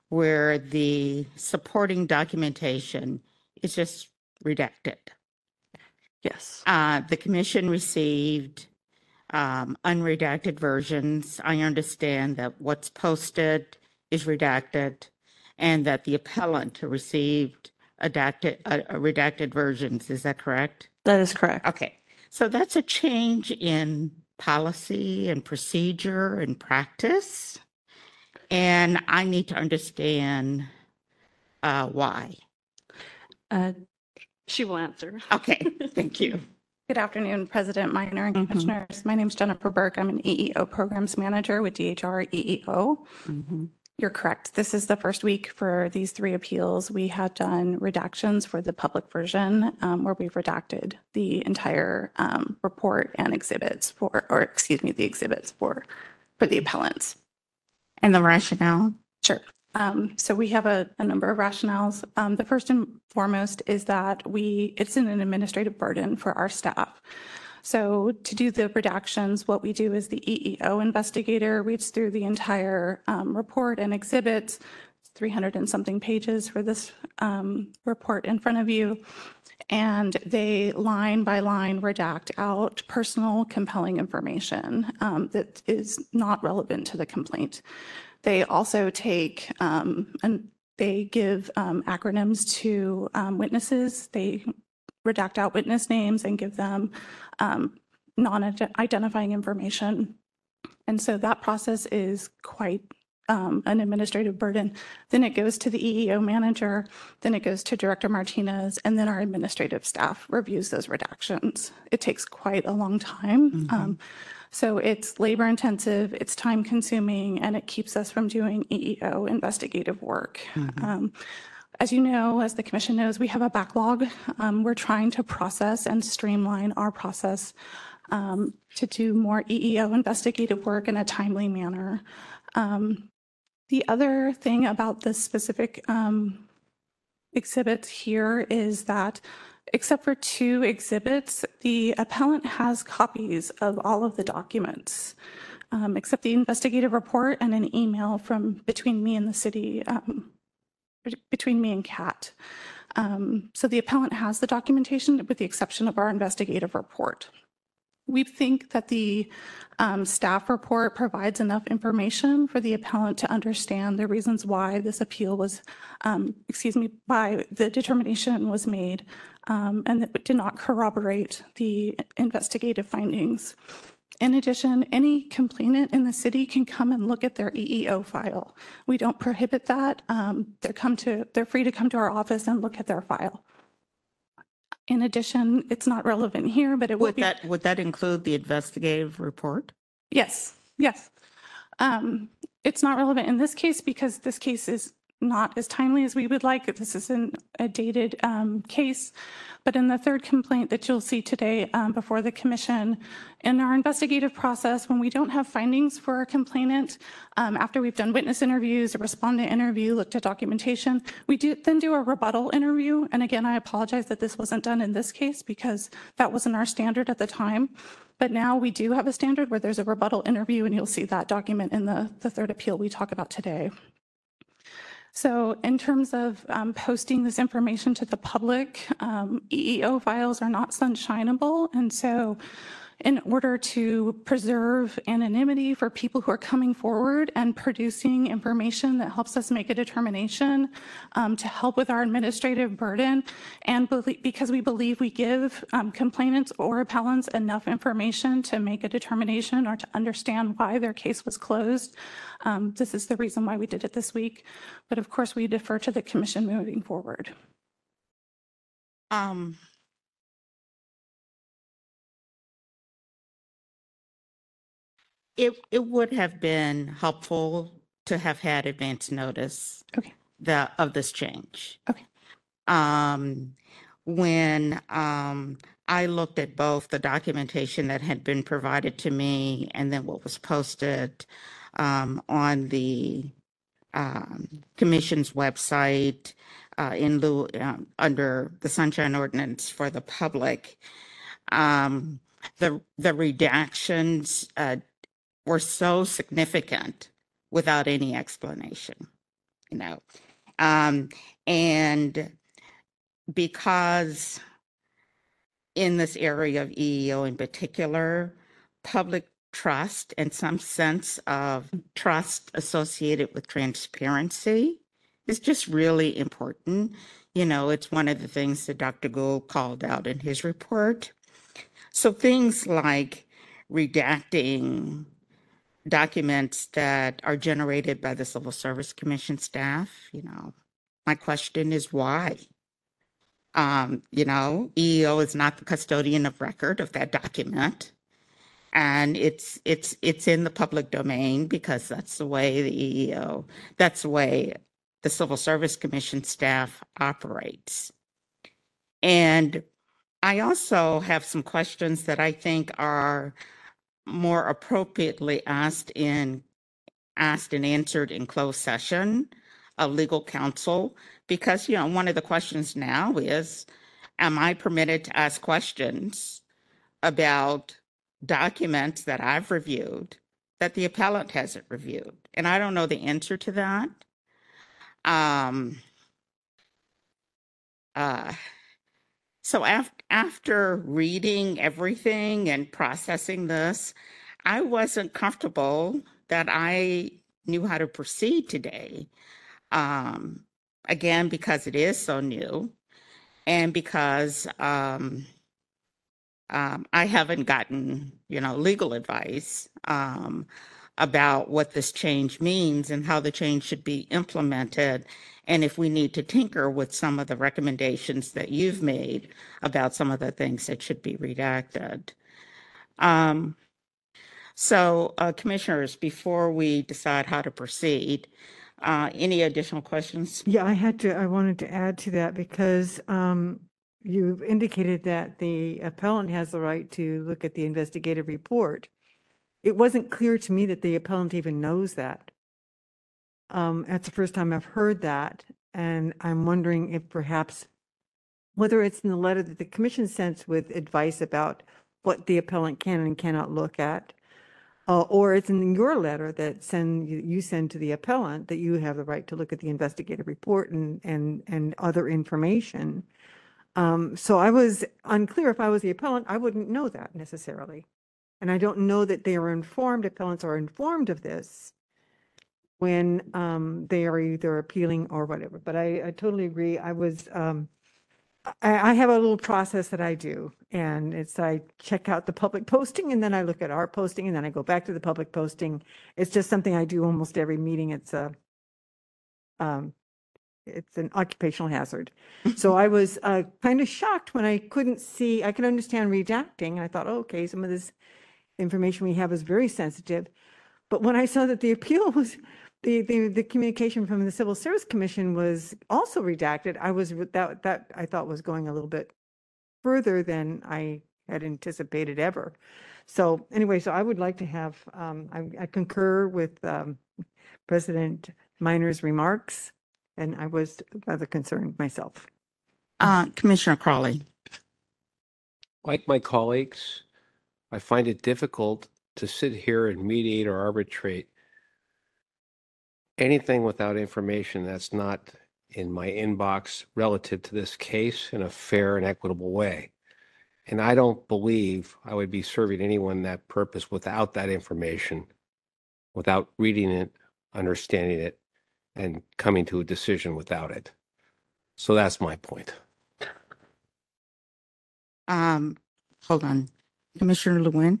where the supporting documentation is just redacted. Yes. Uh, the commission received um, unredacted versions. I understand that what's posted is redacted and that the appellant received adapted, uh, redacted versions. Is that correct? That is correct. Okay. So that's a change in policy and procedure and practice. And I need to understand uh, why. Uh, She will answer. Okay, thank you. <laughs> Good afternoon, President Minor and Commissioners. My name is Jennifer Burke. I'm an EEO Programs Manager with DHR EEO. You're correct. This is the first week for these three appeals. We had done redactions for the public version um, where we've redacted the entire um, report and exhibits for, or excuse me, the exhibits for, for the appellants. And the rationale? Sure. Um, so we have a, a number of rationales. Um, the first and foremost is that we, it's an administrative burden for our staff. So to do the redactions, what we do is the EEO investigator reads through the entire um, report and exhibits, 300 and something pages for this um, report in front of you. And they line by line redact out personal compelling information um, that is not relevant to the complaint. They also take um, and they give um, acronyms to um, witnesses. They redact out witness names and give them um, non-identifying information. And so that process is quite um, an administrative burden. Then it goes to the EEO manager, then it goes to Director Martinez, and then our administrative staff reviews those redactions. It takes quite a long time. Um, so it's labor intensive, it's time consuming, and it keeps us from doing EEO investigative work. Um, As you know, as the commission knows, we have a backlog. Um, We're trying to process and streamline our process um, to do more EEO investigative work in a timely manner. Um, The other thing about the specific um, exhibits here is that except for two exhibits, the appellant has copies of all of the documents, um, except the investigative report and an email from between me and the city, um, between me and Kat. Um, so the appellant has the documentation with the exception of our investigative report. we think that the um, staff report provides enough information for the appellant to understand the reasons why this appeal was, um, excuse me, by the determination was made, um, and that did not corroborate the investigative findings. In addition, any complainant in the city can come and look at their EEO file. We don't prohibit that. Um, They're come to, they're free to come to our office and look at their file. In addition, it's not relevant here, but it will Would be. that, would that include the investigative report? Yes, yes. Um, It's not relevant in this case because this case is not as timely as we would like. This is an- a dated um, case. But in the third complaint that you'll see today um, before the commission, in our investigative process, when we don't have findings for a complainant, um, after we've done witness interviews, a respondent interview, looked at documentation, we do then do a rebuttal interview. And again, I apologize that this wasn't done in this case because that wasn't our standard at the time. But now we do have a standard where there's a rebuttal interview, and you'll see that document in the, the third appeal we talk about today. So in terms of um, posting this information to the public, um, EEO files are not sunshineable. And so in order to preserve anonymity for people who are coming forward and producing information that helps us make a determination um, to help with our administrative burden, and belie- because we believe we give um, complainants or appellants enough information to make a determination or to understand why their case was closed, um, this is the reason why we did it this week. But of course, we defer to the commission moving forward. Um, it, it would have been helpful to have had advance notice. Okay. The, of this change. Okay. Um, when, um, I looked at both the documentation that had been provided to me and then what was posted, um, on the, um, commission's website, uh, in lieu, um, under the sunshine ordinance for the public. Um, the, the redactions, uh, were so significant without any explanation, you know? Um, and because in this area of EEO in particular, public trust and some sense of trust associated with transparency is just really important. You know, it's one of the things that Dr. Gould called out in his report. So things like redacting documents that are generated by the Civil Service Commission staff, you know, my question is why? Um, you know, EEO is not the custodian of record of that document. And it's it's it's in the public domain because that's the way the EEO, that's the way the Civil Service Commission staff operates. And I also have some questions that I think are more appropriately asked in asked and answered in closed session of legal counsel because you know one of the questions now is am i permitted to ask questions about documents that i've reviewed that the appellant hasn't reviewed? And i don't know the answer to that. Um uh so af- after reading everything and processing this, I wasn't comfortable that I knew how to proceed today. Um, again, because it is so new, and because um, um, I haven't gotten, you know, legal advice um, about what this change means and how the change should be implemented, and if we need to tinker with some of the recommendations that you've made about some of the things that should be redacted. Um, so, uh, commissioners, before we decide how to proceed, uh, any additional questions? Yeah, I had to, I wanted to add to that because um, you've indicated that the appellant has the right to look at the investigative report. It wasn't clear to me that the appellant even knows that. Um, That's the first time I've heard that, and I'm wondering if perhaps, whether it's in the letter that the commission sends with advice about what the appellant can and cannot look at, uh, or it's in your letter that send, you send to the appellant that you have the right to look at the investigative report and, and, and other information. Um, So I was unclear if I was the appellant, I wouldn't know that necessarily. And I don't know that they are informed, appellants are informed of this when um, they are either appealing or whatever. But I, I totally agree. I was, um, I, I have a little process that I do, and it's I check out the public posting, and then I look at our posting, and then I go back to the public posting. It's just something I do almost every meeting. It's a, um, it's an occupational hazard. <laughs> So I was uh, kind of shocked when I couldn't see, I could understand redacting, and I thought, oh, okay, some of this information we have is very sensitive. But when I saw that the appeal <laughs> was, the, the, the communication from the Civil Service Commission was also redacted, I was, that, that I thought was going a little bit further than I had anticipated ever. So anyway, so I would like to have, um, I, I concur with, um, President Minor's remarks, and I was rather concerned myself. Uh, Commissioner Crowley. Like my colleagues, I find it difficult to sit here and mediate or arbitrate anything without information that's not in my inbox relative to this case in a fair and equitable way. And I don't believe I would be serving anyone that purpose without that information, without reading it, understanding it, and coming to a decision without it. So that's my point. Um, hold on. Commissioner Leung?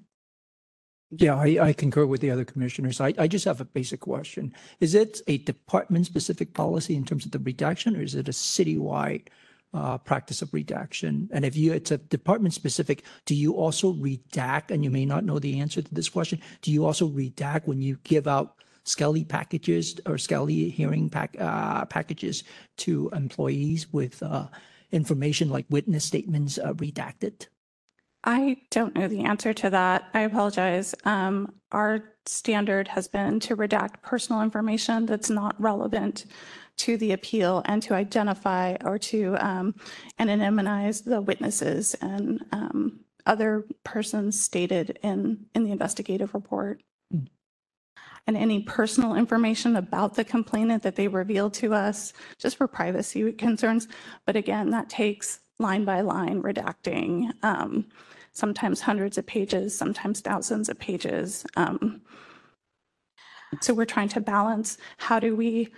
Yeah, I, I concur with the other commissioners. I, I just have a basic question. Is it a department-specific policy in terms of the redaction, or is it a citywide uh, practice of redaction? And if you, it's a department-specific, do you also redact, and you may not know the answer to this question, do you also redact when you give out Skelly packages or Skelly hearing pack, uh, packages to employees with uh, information like witness statements uh, redacted? I don't know the answer to that. I apologize. Um, our standard has been to redact personal information that's not relevant to the appeal and to identify or to um, anonymize the witnesses and um, other persons stated in, in the investigative report. And any personal information about the complainant that they reveal to us, just for privacy concerns. But again, that takes line by line redacting, um, sometimes hundreds of pages, sometimes thousands of pages. Um, so we're trying to balance how do we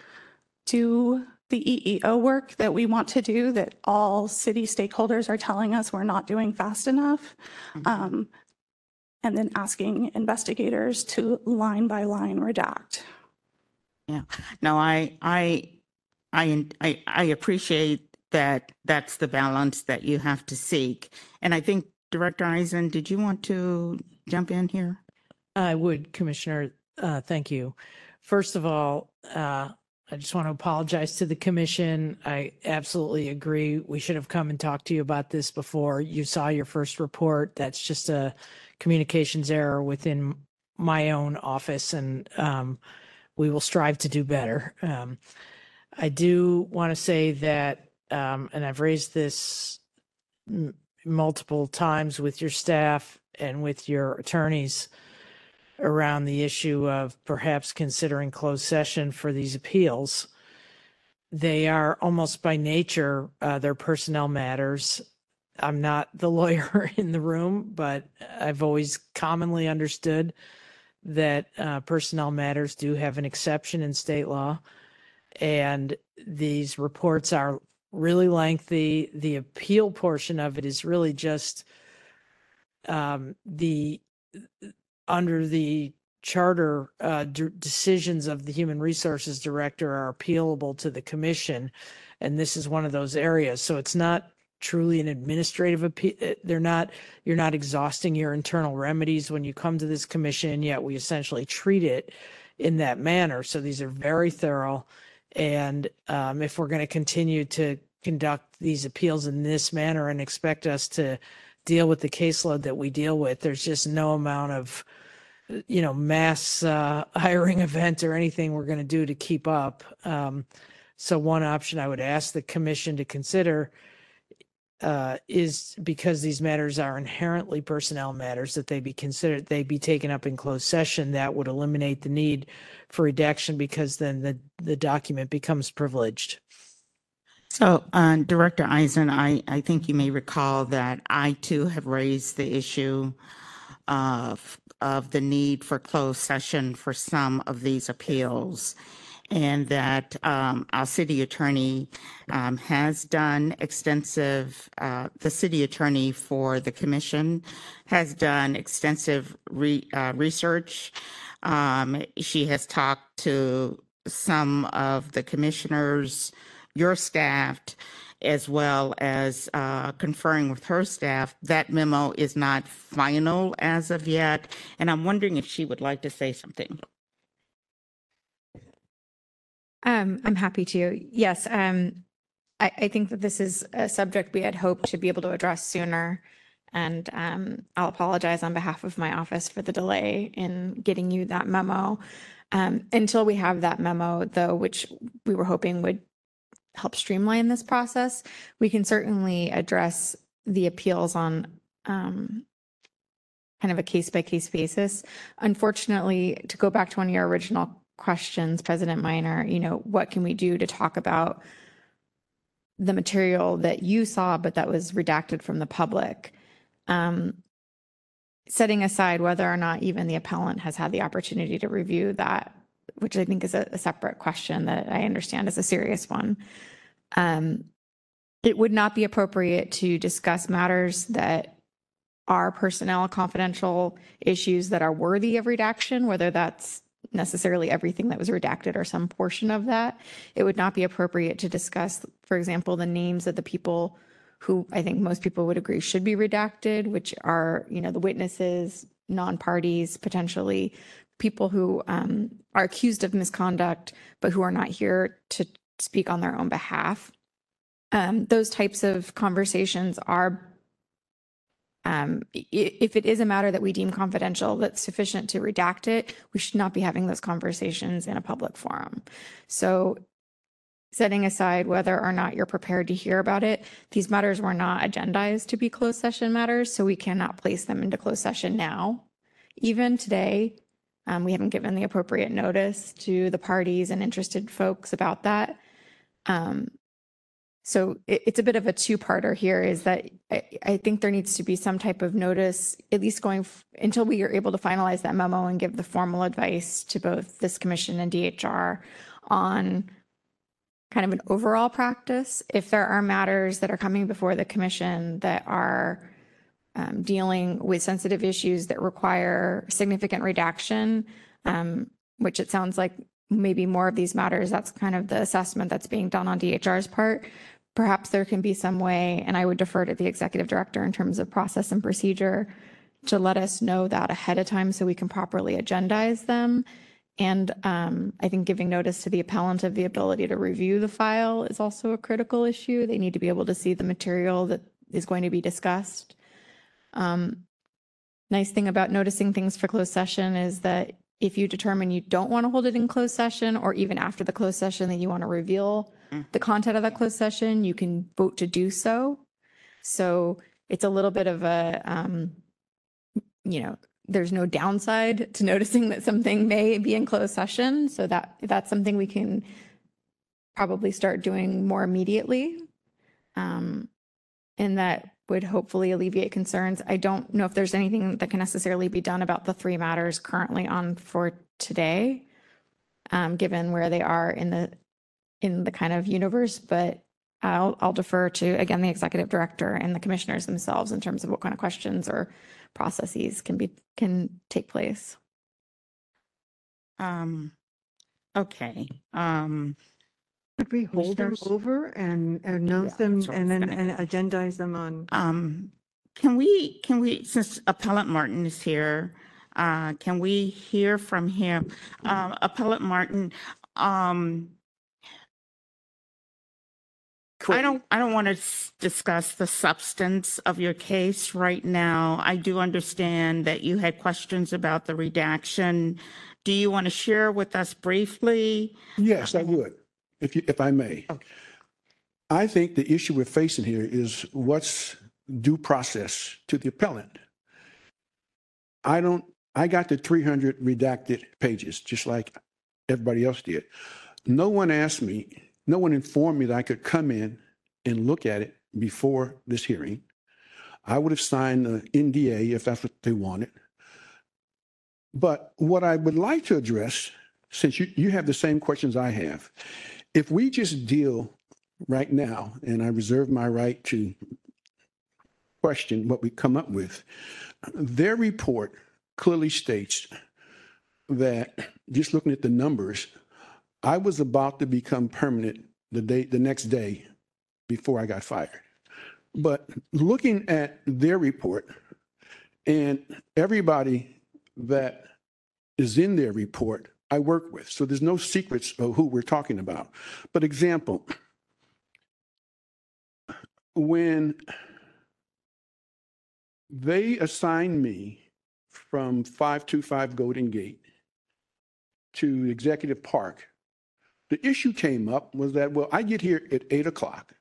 do the EEO work that we want to do that all city stakeholders are telling us we're not doing fast enough. Um, and then asking investigators to line by line redact. Yeah, no, I, I, I, I, I appreciate that that's the balance that you have to seek. And I think Director Isen, did you want to jump in here? I would, Commissioner. Uh, thank you. First of all, uh, I just want to apologize to the commission. I absolutely agree. We should have come and talked to you about this before. You saw your first report. That's just a communications error within my own office, and um, we will strive to do better. Um, I do want to say that, um, and I've raised this multiple times with your staff and with your attorneys around the issue of perhaps considering closed session for these appeals. They are almost by nature, uh, personnel matters. I'm not the <laughs> lawyer in the room, but I've always commonly understood that uh, personnel matters do have an exception in state law. And these reports are really lengthy. The appeal portion of it is really just um, the under the charter uh, decisions of the human resources director are appealable to the commission and this is one of those areas so it's not truly an administrative appeal they're not you're not exhausting your internal remedies when you come to this commission yet we essentially treat it in that manner so these are very thorough and um, if we're going to continue to conduct these appeals in this manner and expect us to deal with the caseload that we deal with there's just no amount of you know mass uh, <laughs> hiring event or anything we're going to do to keep up. Um, so one option i would ask the commission to consider uh, is because these matters are inherently personnel matters that they be considered they be taken up in closed session that would eliminate the need for redaction because then the the document becomes privileged So, uh, Director Isen, I, I think you may recall that I too have raised the issue of, of the need for closed session for some of these appeals. And that um, our city attorney um, has done extensive, uh, the city attorney for the commission has done extensive re, uh, research. Um, she has talked to some of the commissioners, your staff, as well as uh, conferring with her staff. That memo is not final as of yet, and I'm wondering if she would like to say something. Um, I'm happy to. Yes, um, I, I think that this is a subject we had hoped to be able to address sooner. And um, I'll apologize on behalf of my office for the delay in getting you that memo. Um, until we have that memo, though, which we were hoping would help streamline this process, we can certainly address the appeals on um, kind of a case by case basis. Unfortunately, to go back to one of your original questions, President Minor, you know, what can we do to talk about the material that you saw, but that was redacted from the public? Um, setting aside whether or not even the appellant has had the opportunity to review that, which I think is a, a separate question that I understand is a serious one. Um, it would not be appropriate to discuss matters that are personnel confidential issues that are worthy of redaction, whether that's necessarily everything that was redacted or some portion of that. It would not be appropriate to discuss, for example, the names of the people who I think most people would agree should be redacted, which are, you know, the witnesses, non-parties, potentially people who um, are accused of misconduct, but who are not here to speak on their own behalf. Um, those types of conversations are um, if it is a matter that we deem confidential that's sufficient to redact it, we should not be having those conversations in a public forum. So setting aside whether or not you're prepared to hear about it, these matters were not agendized to be closed session matters, so we cannot place them into closed session now. Even today, um, we haven't given the appropriate notice to the parties and interested folks about that. Um, so it, it's a bit of a two-parter here is that I, I think there needs to be some type of notice, at least going f- until we are able to finalize that memo and give the formal advice to both this commission and DHR on kind of an overall practice. If there are matters that are coming before the commission that are um, dealing with sensitive issues that require significant redaction, um, which it sounds like maybe more of these matters, that's kind of the assessment that's being done on DHR's part. Perhaps there can be some way, and I would defer to the executive director in terms of process and procedure to let us know that ahead of time so we can properly agendize them. And um, I think giving notice to the appellant of the ability to review the file is also a critical issue. They need to be able to see the material that is going to be discussed. Um, nice thing about noticing things for closed session is that if you determine you don't want to hold it in closed session, or even after the closed session that you want to reveal the content of that closed session, you can vote to do so. So it's a little bit of a, um, you know, there's no downside to <laughs> noticing that something may be in closed session. So that, that's something we can probably start doing more immediately. Um, and that would hopefully alleviate concerns. I don't know if there's anything that can necessarily be done about the three matters currently on for today, um, given where they are in the, in the kind of universe, but I'll, I'll defer to, again, the executive director and the commissioners themselves in terms of what kind of questions or processes can be, can take place. Um, okay, um. Could we hold them Commissioners? over and announce them that's what I and was then gonna and agendize them on? Um, can we, can we, since Appellant Martin is here, uh, can we hear from him? Um, Appellant Martin, um, I don't, I don't want to discuss the substance of your case right now. I do understand that you had questions about the redaction. Do you want to share with us briefly? Yes, I would, if you, if I may. I think the issue we're facing here is what's due process to the appellant. I don't, I got the 300 redacted pages, just like everybody else did. No one asked me, no one informed me that I could come in and look at it before this hearing. I would have signed an NDA if that's what they wanted. But what I would like to address, since you, you have the same questions I have, if we just deal right now, and I reserve my right to question what we come up with, their report clearly states that, just looking at the numbers, I was about to become permanent the day, the next day before I got fired. But looking at their report and everybody that is in their report, I work with. So there's no secrets of who we're talking about. But example, when they assigned me from 525 Golden Gate to Executive Park, the issue came up was that, well, I get here at 8 o'clock.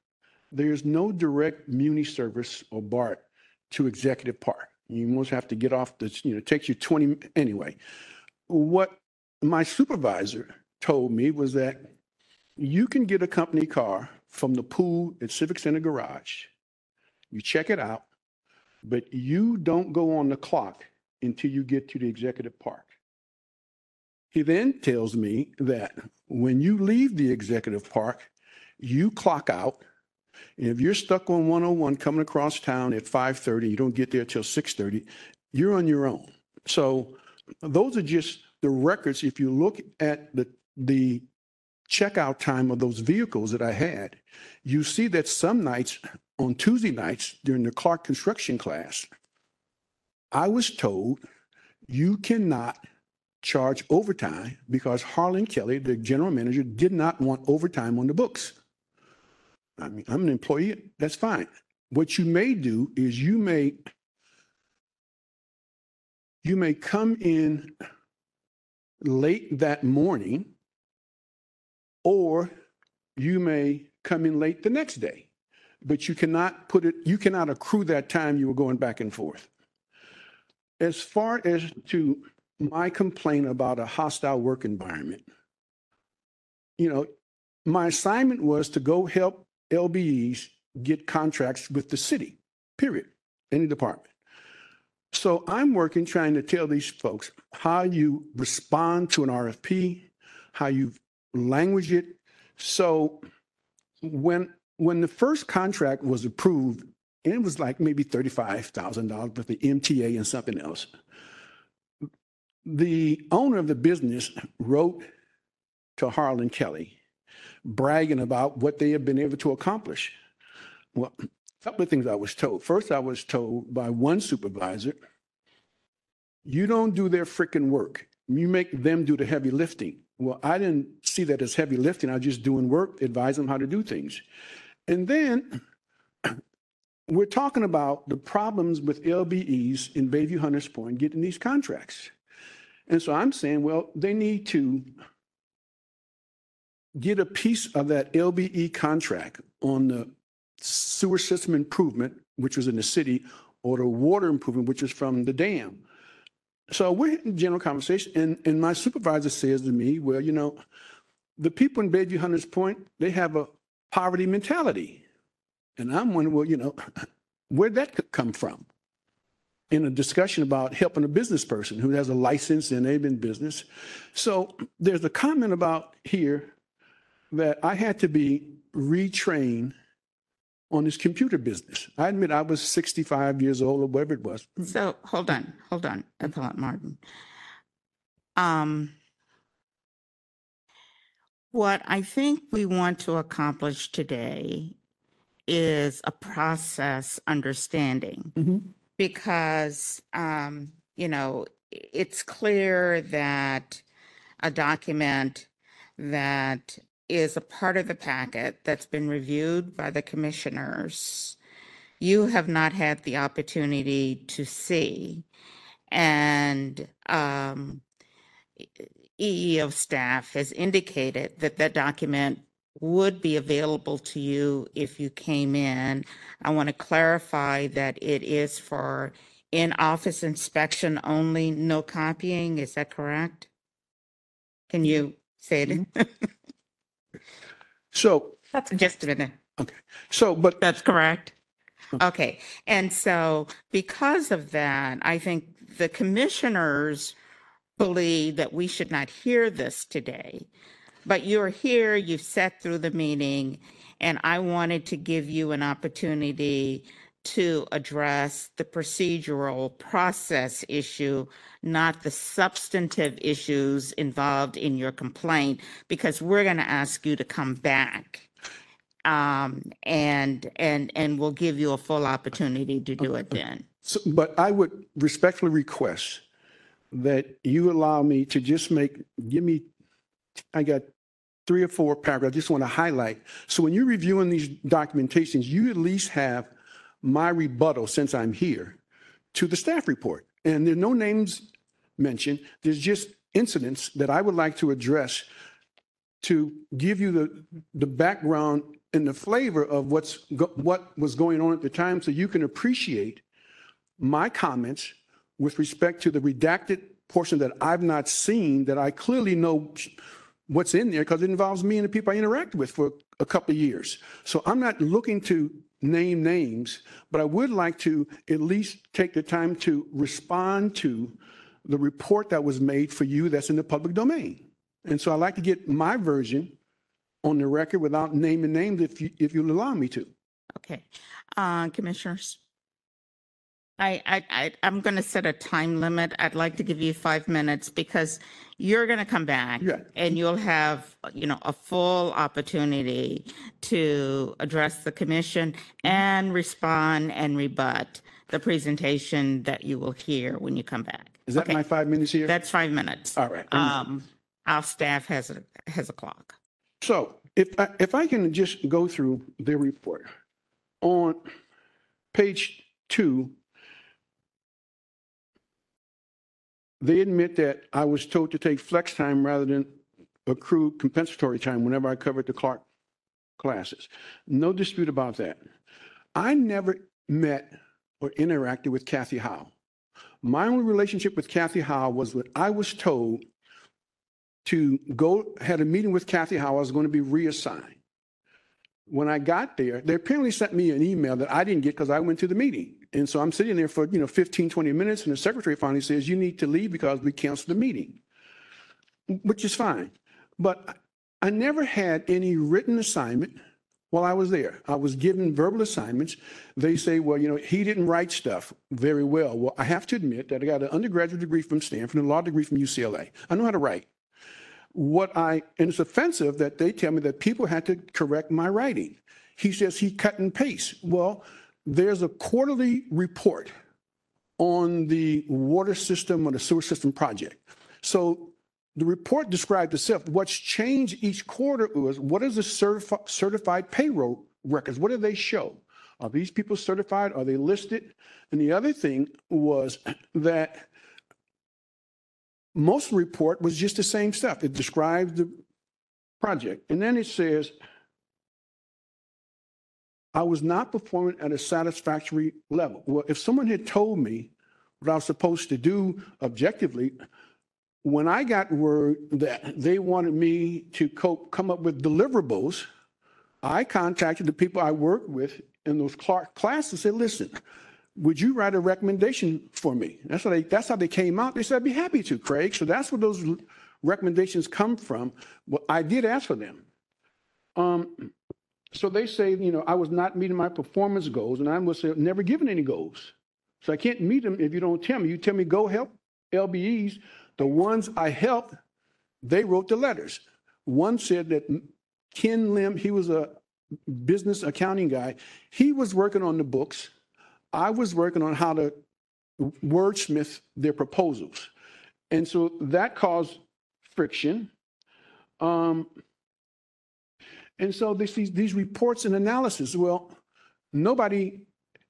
There's no direct Muni service or BART to Executive Park. You almost have to get off the, you know, it takes you 20, anyway. What my supervisor told me was that you can get a company car from the pool at Civic Center Garage. You check it out, but you don't go on the clock until you get to the Executive Park. He then tells me that when you leave the Executive Park, you clock out. And if you're stuck on 101 coming across town at 5:30, you don't get there till 6:30, you're on your own. So those are just the records. If you look at the the checkout time of those vehicles that I had, you see that some nights on Tuesday nights during the Clark construction class, I was told you cannot charge overtime because Harlan Kelly, the general manager, did not want overtime on the books. I mean, I'm an employee, that's fine. What you may do is you may you may come in late that morning or you may come in late the next day. But you cannot put it, you cannot accrue that time you were going back and forth. As far as to my complaint about a hostile work environment, you know, my assignment was to go help LBEs get contracts with the city, period, any department. So I'm working trying to tell these folks how you respond to an RFP, how you language it. So when when the first contract was approved, and it was like maybe $35,000 with the MTA and something else. The owner of the business wrote to Harlan Kelly bragging about what they have been able to accomplish. Well, couple of things I was told. First, I was told by one supervisor, you don't do their freaking work. You make them do the heavy lifting. Well, I didn't see that as heavy lifting. I was just doing work, advise them how to do things. And then <clears throat> we're talking about the problems with LBEs in Bayview Hunters Point getting these contracts. And so I'm saying, well, they need to get a piece of that LBE contract on the sewer system improvement, which was in the city, or the water improvement, which is from the dam. So we're in general conversation, and, and my supervisor says to me, well, you know, the people in Bayview Hunters Point, they have a poverty mentality. And I'm wondering, well, you know, <laughs> where'd that come from? In a discussion about helping a business person who has a license and they've been business. So there's a comment about here that I had to be retrained on this computer business. I admit I was 65 years old or whatever it was. So, hold on, hold on, Appellant Martin. Um, what I think we want to accomplish today is a process understanding. Because, um, you know, it's clear that a document that is a part of the packet that's been reviewed by the commissioners, you have not had the opportunity to see. And um, EEO staff has indicated that that document would be available to you if you came in. I want to clarify that it is for in-office inspection only, no copying. Is that correct? Can you say it? <laughs> So. That's just a minute. Okay. So, but. That's correct. Okay. And so because of that, I think the commissioners believe that we should not hear this today. But you're here, you've sat through the meeting, and I wanted to give you an opportunity to address the procedural process issue, not the substantive issues involved in your complaint, because we're going to ask you to come back. Um, and, and, and we'll give you a full opportunity to do it then. So, but I would respectfully request that you allow me to just make, give me, I got three or four paragraphs, I just want to highlight. So when you're reviewing these documentations, you at least have my rebuttal, since I'm here, to the staff report. And there are no names mentioned. There's just incidents that I would like to address to give you the, the background and the flavor of what's, go- what was going on at the time so you can appreciate my comments with respect to the redacted portion that I've not seen, that I clearly know what's in there because it involves me and the people I interact with for a couple of years. So I'm not looking to name names, but I would like to at least take the time to respond to the report that was made for you that's in the public domain. And so I'd like to get my version on the record without naming names if you, if you'll allow me to. Okay, uh, commissioners? I, I, I, I'm going to set a time limit. I'd like to give you five minutes because you're going to come back Yeah. and you'll have, you know, a full opportunity to address the commission and respond and rebut the presentation that you will hear when you come back. Is that Okay. my five minutes here? That's five minutes. All right. Um, our staff has a, has a clock. So if, I- if I can just go through the report. On page two, they admit that I was told to take flex time rather than accrue compensatory time whenever I covered the Clark classes. No dispute about that. I never met or interacted with Kathy Howe. My only relationship with Kathy Howe was when I was told to go, had a meeting with Kathy Howe, I was going to be reassigned. When I got there, they apparently sent me an email that I didn't get because I went to the meeting. And so I'm sitting there for, you know, 15, 20 minutes and the secretary finally says, you need to leave because we canceled the meeting, which is fine. But I never had any written assignment while I was there. I was given verbal assignments. They say, well, you know, he didn't write stuff very well. Well, I have to admit that I got an undergraduate degree from Stanford and a law degree from UCLA. I know how to write. What I, and it's offensive that they tell me that people had to correct my writing. He says he cut and paste. Well, there's a quarterly report on the water system or the sewer system project. So the report described itself. What's changed each quarter was what is the certifi- certified payroll records? What do they show? Are these people certified? Are they listed? And the other thing was <clears throat> that most of the report was just the same stuff. It describes the project. And then it says, I was not performing at a satisfactory level. Well, if someone had told me what I was supposed to do objectively, when I got word that they wanted me to co- come up with deliverables, I contacted the people I worked with in those Clark classes and said, listen, would you write a recommendation for me? That's how they, that's how they came out. They said, I'd be happy to, Craig. So that's where those recommendations come from. Well, I did ask for them. Um, so they say, you know, I was not meeting my performance goals and I was never given any goals. So I can't meet them if you don't tell me. You tell me, go help LBEs. The ones I helped, they wrote the letters. One said that Ken Lim, he was a business accounting guy. He was working on the books. I was working on how to wordsmith their proposals. And so that caused friction. Um, and so this, these, these reports and analysis, well, nobody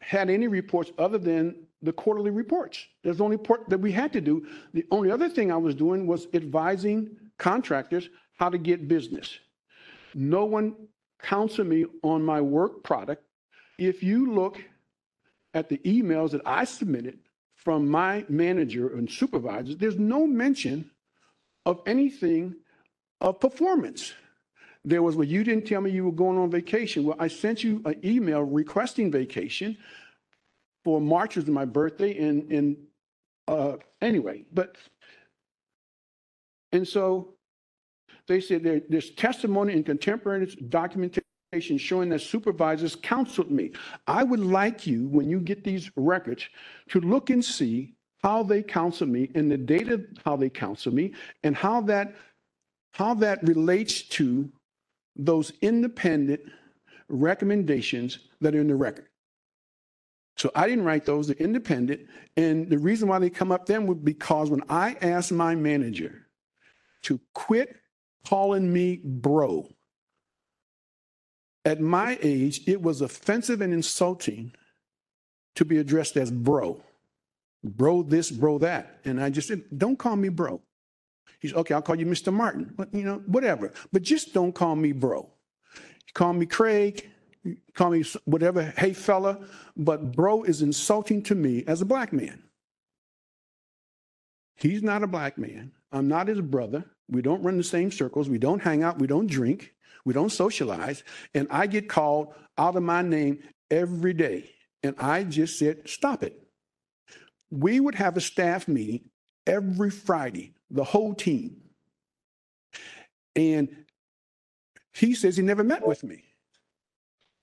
had any reports other than the quarterly reports. There's the only report that we had to do. The only other thing I was doing was advising contractors how to get business. No one counseled me on my work product. If you look at the emails that I submitted from my manager and supervisors, there's no mention of anything of performance. There was, well, you didn't tell me you were going on vacation. Well, I sent you an email requesting vacation for March was my birthday and, and, uh, anyway, but And so they said there, there's testimony and contemporaneous documentation showing that supervisors counseled me. I would like you, when you get these records, to look and see how they counsel me and the data, how they counsel me, and how that, how that relates to those independent recommendations that are in the record. So I didn't write those, they're independent. And the reason why they come up then was because when I asked my manager to quit calling me bro, at my age, it was offensive and insulting to be addressed as bro. Bro this, bro that. And I just said, don't call me bro. He's okay, I'll call you Mr. Martin, but you know, whatever. But just don't call me bro. Call me Craig, call me whatever, hey fella, but bro is insulting to me as a black man. He's not a black man. I'm not his brother. We don't run the same circles. We don't hang out. We don't drink. We don't socialize. And I get called out of my name every day. And I just said, stop it. We would have a staff meeting every Friday, the whole team. And he says he never met with me.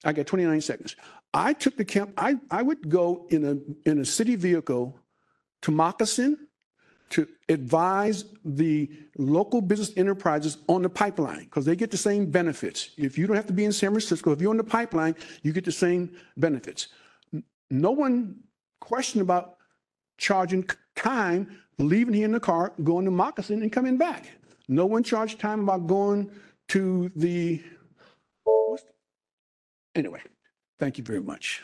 I got 29 seconds. I took the camp, I, I would go in a, in a city vehicle to Moccasin to advise the local business enterprises on the pipeline because they get the same benefits. If you don't have to be in San Francisco, if you're on the pipeline, you get the same benefits. No one questioned about charging time, leaving here in the car, going to Moccasin and coming back. No one charged time about going to the, what's- anyway, thank you very much.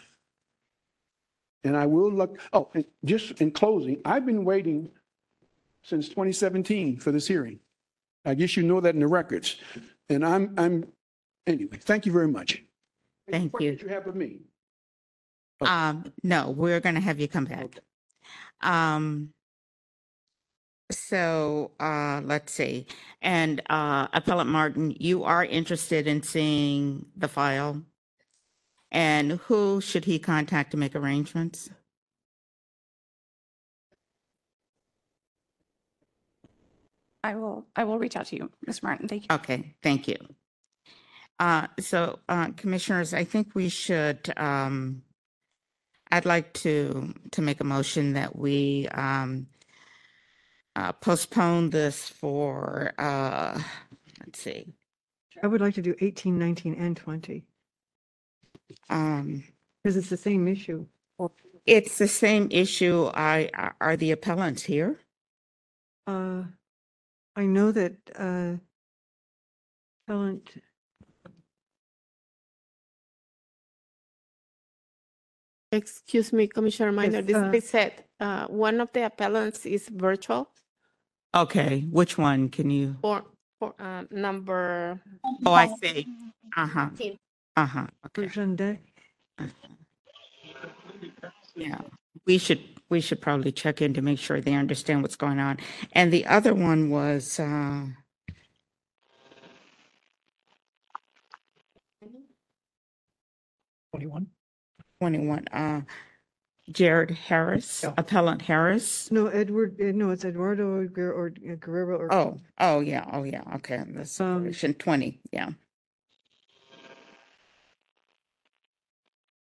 And I will look, oh, and just in closing, I've been waiting since 2017 for this hearing. I guess you know that in the records. And I'm, I'm, anyway, thank you very much. Thank you. Questions you have of me? Um, no, we're gonna have you come back. Um, so, uh, let's see. And, uh, Appellant Martin, you are interested in seeing the file? And who should he contact to make arrangements? I will, I will reach out to you, Ms. Martin. Thank you. Okay, thank you. Uh, so, uh, Commissioners, I think we should, um, I'd like to, to make a motion that we, um, uh, postpone this for, uh, let's see, I would like to do 18, 19, and 20 um, because it's the same issue. it's the same issue. I, are the appellants here? Uh, I know that uh, Helen, Excuse me, Commissioner Minor, Yes, this uh, is said, uh, one of the appellants is virtual Okay, which one can you? for, for, uh, number. Oh, I see. Uh-huh, 15. uh-huh, okay. Jean Day. Yeah, we should, we should probably check in to make sure they understand what's going on. And the other one was, uh, Twenty-one. twenty-one, uh, Jared Harris, Appellant Harris. No, Edward, uh, no, it's Eduardo Guer- or uh, Guerrero or. Oh, oh, yeah, oh, yeah, okay, that's section twenty, yeah.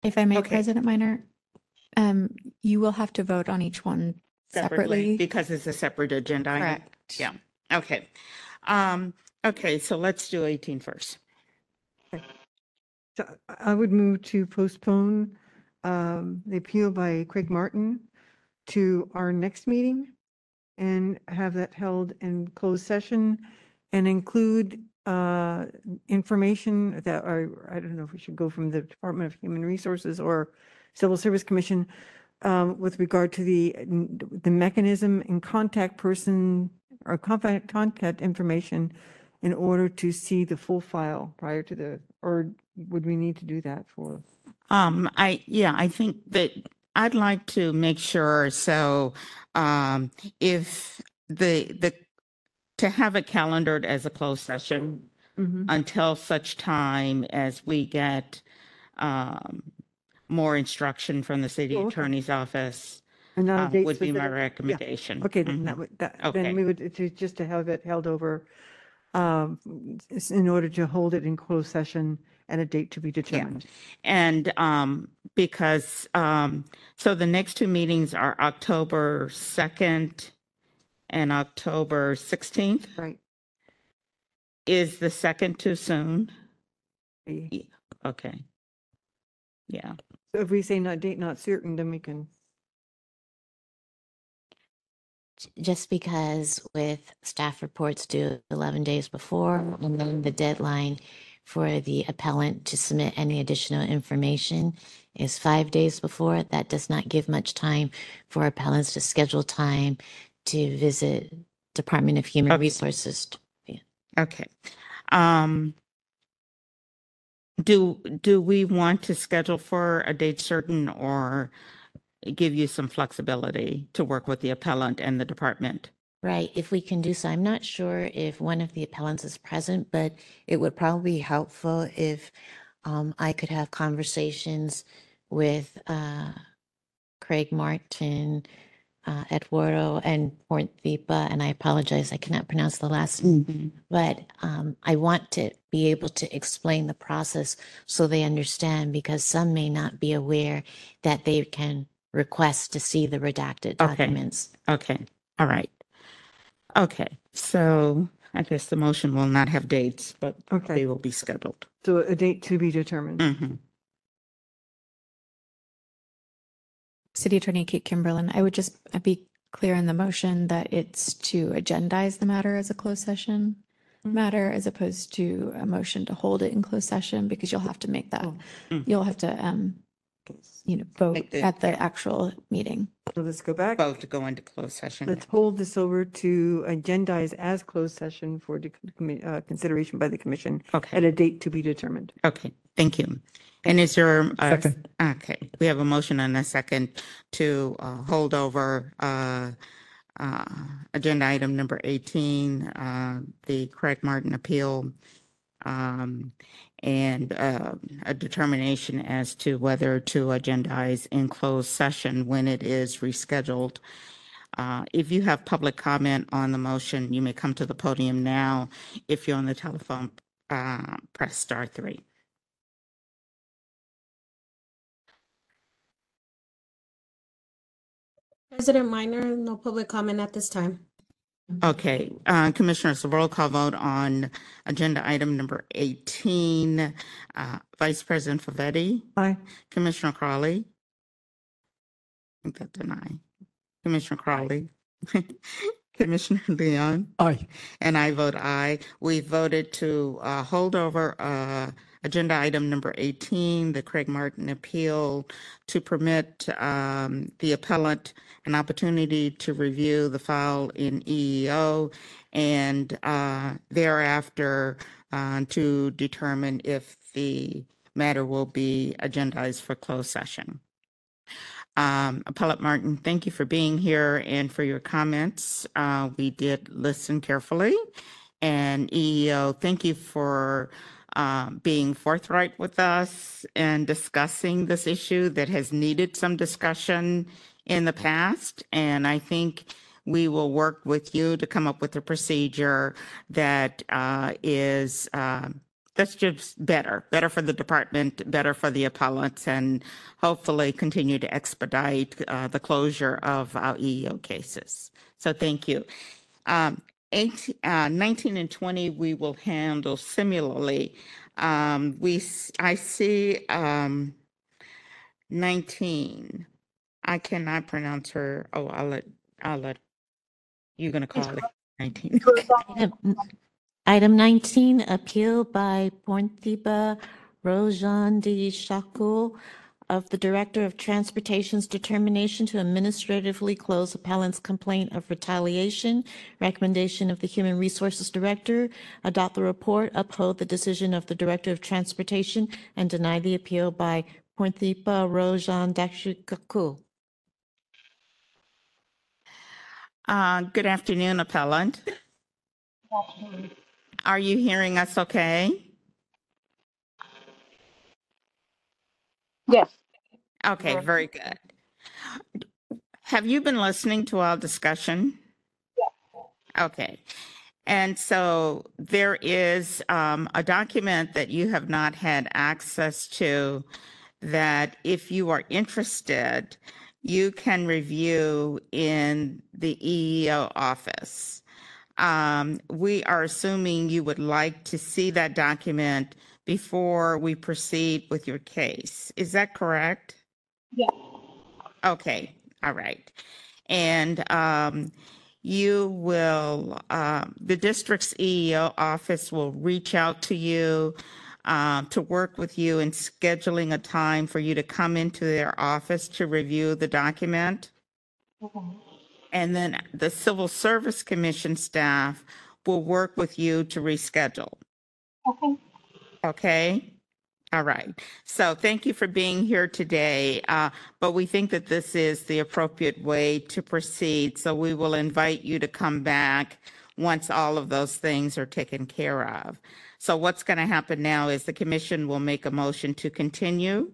If I may, Okay. President Minor, um, you will have to vote on each one separately. Because it's a separate agenda item. Correct. Yeah, okay. Um, okay, so let's do 18 first. So I- I would move to postpone um, the appeal by Craig Martin to our next meeting and have that held in closed session and include uh, information that I don't know if we should go from the Department of Human Resources or Civil Service Commission um, with regard to the, the mechanism and contact person or contact, contact information in order to see the full file prior to the, or would we need to do that for? Um, I, yeah, I think that I'd like to make sure, so, um, if the, the, to have it calendared as a closed session Mhm. until such time as we get, um, more instruction from the city Oh, okay. attorney's office, And not a uh, date would be my specific? Recommendation. Okay, then Mhm. that would, that, Okay. then we would, just to have it held over, um, s- in order to hold it in closed session at a date to be determined. And um, because, um, so the next two meetings are October 2nd and October 16th? Right. Is the second too soon? Yeah. Yeah, Okay. Yeah, So if we say not date not certain, then we can, just because with staff reports due 11 days before, and then the deadline for the appellant to submit any additional information is five days before, that does not give much time for appellants to schedule time to visit Department of Human Resources. okay. Um, do, do we want to schedule for a date certain or give you some flexibility to work with the appellant and the department? Right, if we can do so. I'm not sure if one of the appellants is present, but it would probably be helpful if um, I could have conversations with uh, Craig Martin, uh, Eduardo, and Port Thipa, and I apologize, I cannot pronounce the last name. But um, I want to be able to explain the process so they understand, because some may not be aware that they can request to see the redacted Okay. documents. Okay, all right. Okay, so I guess the motion will not have dates, but Okay. they will be scheduled. so a date to be determined. Mhm. City Attorney Kate Kimberlin, I would just uh, be clear in the motion that it's to agendize the matter as a closed session matter as opposed to a motion to hold it in closed session because you'll have to make that, Mm. you'll have to, um, you know, vote Make the- at the actual meeting. So let's go back. Both to go into closed session. Let's hold this over to agendize as closed session for the commi- uh, consideration by the commission Okay. at a date to be determined. Okay, thank you. And is there? a- Second. Okay, we have a motion and a second to uh, hold over uh, uh, agenda item number 18, uh, the Craig Martin appeal, um, and uh, a determination as to whether to agendize in closed session when it is rescheduled. Uh, If you have public comment on the motion, you may come to the podium now. If you're on the telephone, uh, press star three. President Minor, no public comment at this time. Okay, uh, Commissioners, the roll call vote on agenda item number 18. uh, Vice President Favetti? Aye. Commissioner Crowley? I think that deny. Commissioner Crowley? <laughs> Commissioner Leung? Aye. And I vote aye. We voted to uh, hold over uh, agenda item number 18, the Craig Martin appeal, to permit um, the appellant an opportunity to review the file in EEO and uh, thereafter uh, to determine if the matter will be agendized for closed session. Um, Martin, thank you for being here and for your comments. Uh, we did listen carefully. And EEO, thank you for uh, being forthright with us and discussing this issue that has needed some discussion in the past. And I think we will work with you to come up with a procedure that uh, is um, that's just better, better for the department, better for the appellants, and hopefully continue to expedite uh, the closure of our EEO cases. So thank you. Um, 18, uh, 19 and 20, we will handle similarly. Um, we, s- I see um, 19. I cannot pronounce her. Oh, I'll let, I'll let, you're going to call it 19. <laughs> Item- Item 19, appeal by Ponthiba Rojan de Shakul of the Director of Transportation's determination to administratively close appellant's complaint of retaliation. Recommendation of the Human Resources Director, adopt the report, uphold the decision of the Director of Transportation, and deny the appeal by Ponthiba Rojan de Shakul. Uh, Good afternoon, appellant. Are you hearing us okay? Yes. Okay, very good. Have you been listening to our discussion? Yes. Okay. And so there is um, a document that you have not had access to that if you are interested, you can review in the EEO office. Um, we are assuming you would like to see that document before we proceed with your case. Is that correct? Yes. Okay, all right. And um, you will, um, the district's EEO office will reach out to you um, to work with you in scheduling a time for you to come into their office to review the document. And then the Civil Service Commission staff will work with you to reschedule. Okay. Okay? All right. So thank you for being here today. Uh, but we think that this is the appropriate way to proceed. So we will invite you to come back once all of those things are taken care of. So what's going to happen now is the commission will make a motion to continue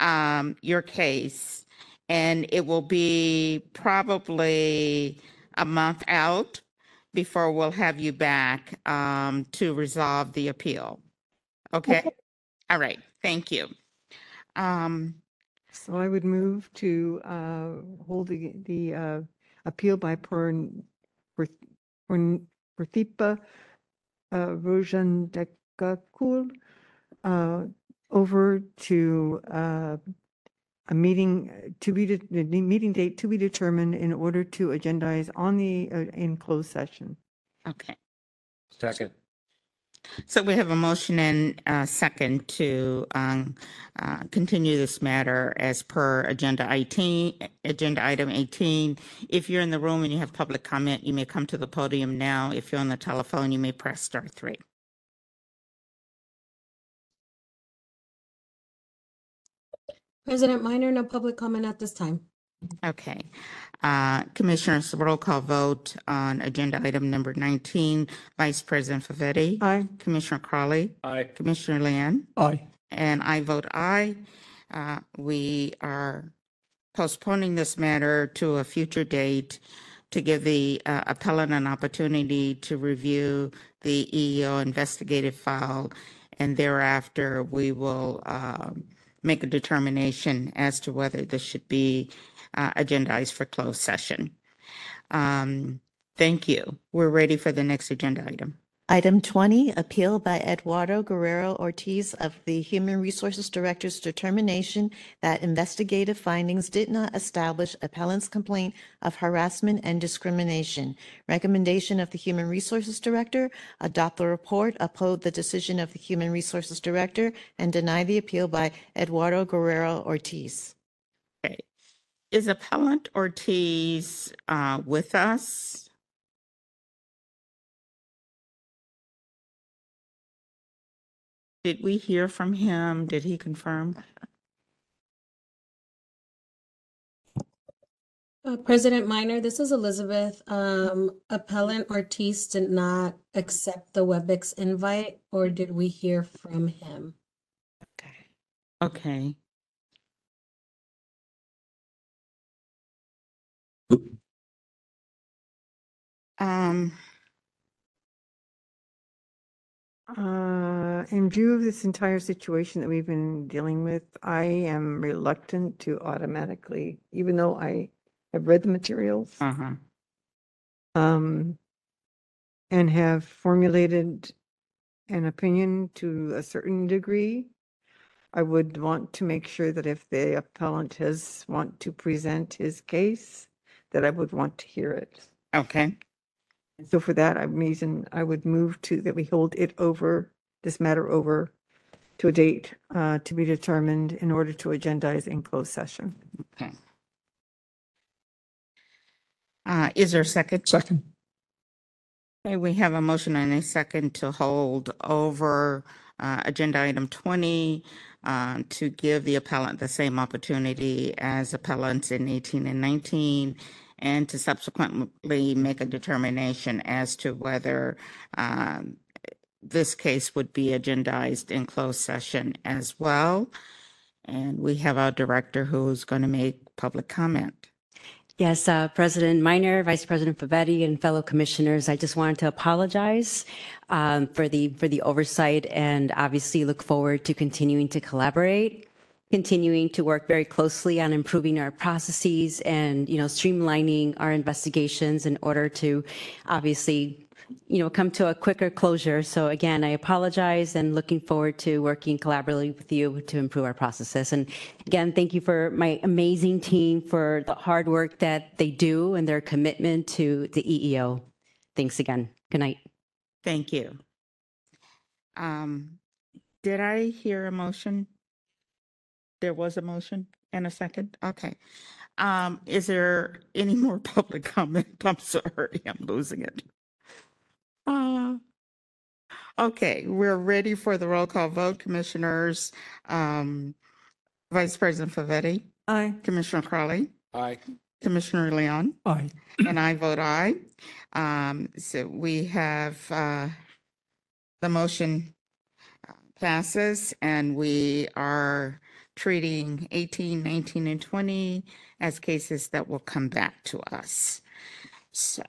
um, your case, and it will be probably a month out before we'll have you back um, to resolve the appeal. Okay? All right. Thank you. Um, So I would move to uh, hold the, the uh, appeal by Pern, Pern- Prathipa uh, Rojan Dekakul uh, over to uh, a meeting uh, to be, de- the meeting date to be determined in order to agendize on the, uh, in closed session. Okay. Second. So we have a motion and a second to um, uh, continue this matter as per agenda 18, agenda item 18. If you're in the room and you have public comment, you may come to the podium now. If you're on the telephone, you may press star three. President Minor, no public comment at this time. Okay. Uh, Commissioners, roll call vote on agenda item number 19. Vice President Favetti? Aye. Commissioner Crowley? Aye. Commissioner Leung? Aye. And I vote aye. Uh, We are postponing this matter to a future date to give the uh, appellant an opportunity to review the EEO investigative file. And thereafter, we will um, make a determination as to whether this should be uh, agendized for closed session. Um, Thank you. We're ready for the next agenda item. Item 20, appeal by Eduardo Guerrero Ortiz of the Human Resources Director's determination that investigative findings did not establish appellant's complaint of harassment and discrimination. Recommendation of the Human Resources Director, adopt the report, uphold the decision of the Human Resources Director, and deny the appeal by Eduardo Guerrero Ortiz. Is appellant Ortiz uh, with us? Did we hear from him? Did he confirm? Uh, President Minor, this is Elizabeth. Um, Appellant Ortiz did not accept the WebEx invite, or did we hear from him? Okay. Okay. Um, Uh, in view of this entire situation that we've been dealing with, I am reluctant to automatically, even though I have read the materials. Uh-huh. Um, and have formulated an opinion to a certain degree. I would want to make sure that if the appellant has want to present his case, that I would want to hear it. Okay. So for that I- reason, I would move to, that we hold it over, this matter over to a date uh, to be determined in order to agendize in closed session. Okay. Uh, is there a second? Second. Okay, we have a motion and a second to hold over uh, agenda item 20 uh, to give the appellant the same opportunity as appellants in 18 and 19 and to subsequently make a determination as to whether um, this case would be agendized in closed session as well. And we have our director who's going to make public comment. Yes, uh, President Minor, Vice President Favetti, and fellow commissioners, I just wanted to apologize um, for the for the oversight, and obviously look forward to continuing to collaborate, continuing to work very closely on improving our processes and you know streamlining our investigations in order to obviously you know come to a quicker closure. So again, I apologize and looking forward to working collaboratively with you to improve our processes. And again, thank you for my amazing team for the hard work that they do and their commitment to the EEO. Thanks again. Good night. Thank you. Um, did I hear a motion? There was a motion and a second? Okay. Um, is there any more <laughs> public comment? I'm sorry, I'm losing it. Uh, okay, we're ready for the roll call vote. Commissioners, um, Vice President Favetti? Aye. Commissioner Crowley? Aye. Commissioner Leung? Aye. And I vote aye. Um, so we have, uh, the motion uh, passes and we are treating 18, 19, and 20 as cases that will come back to us. So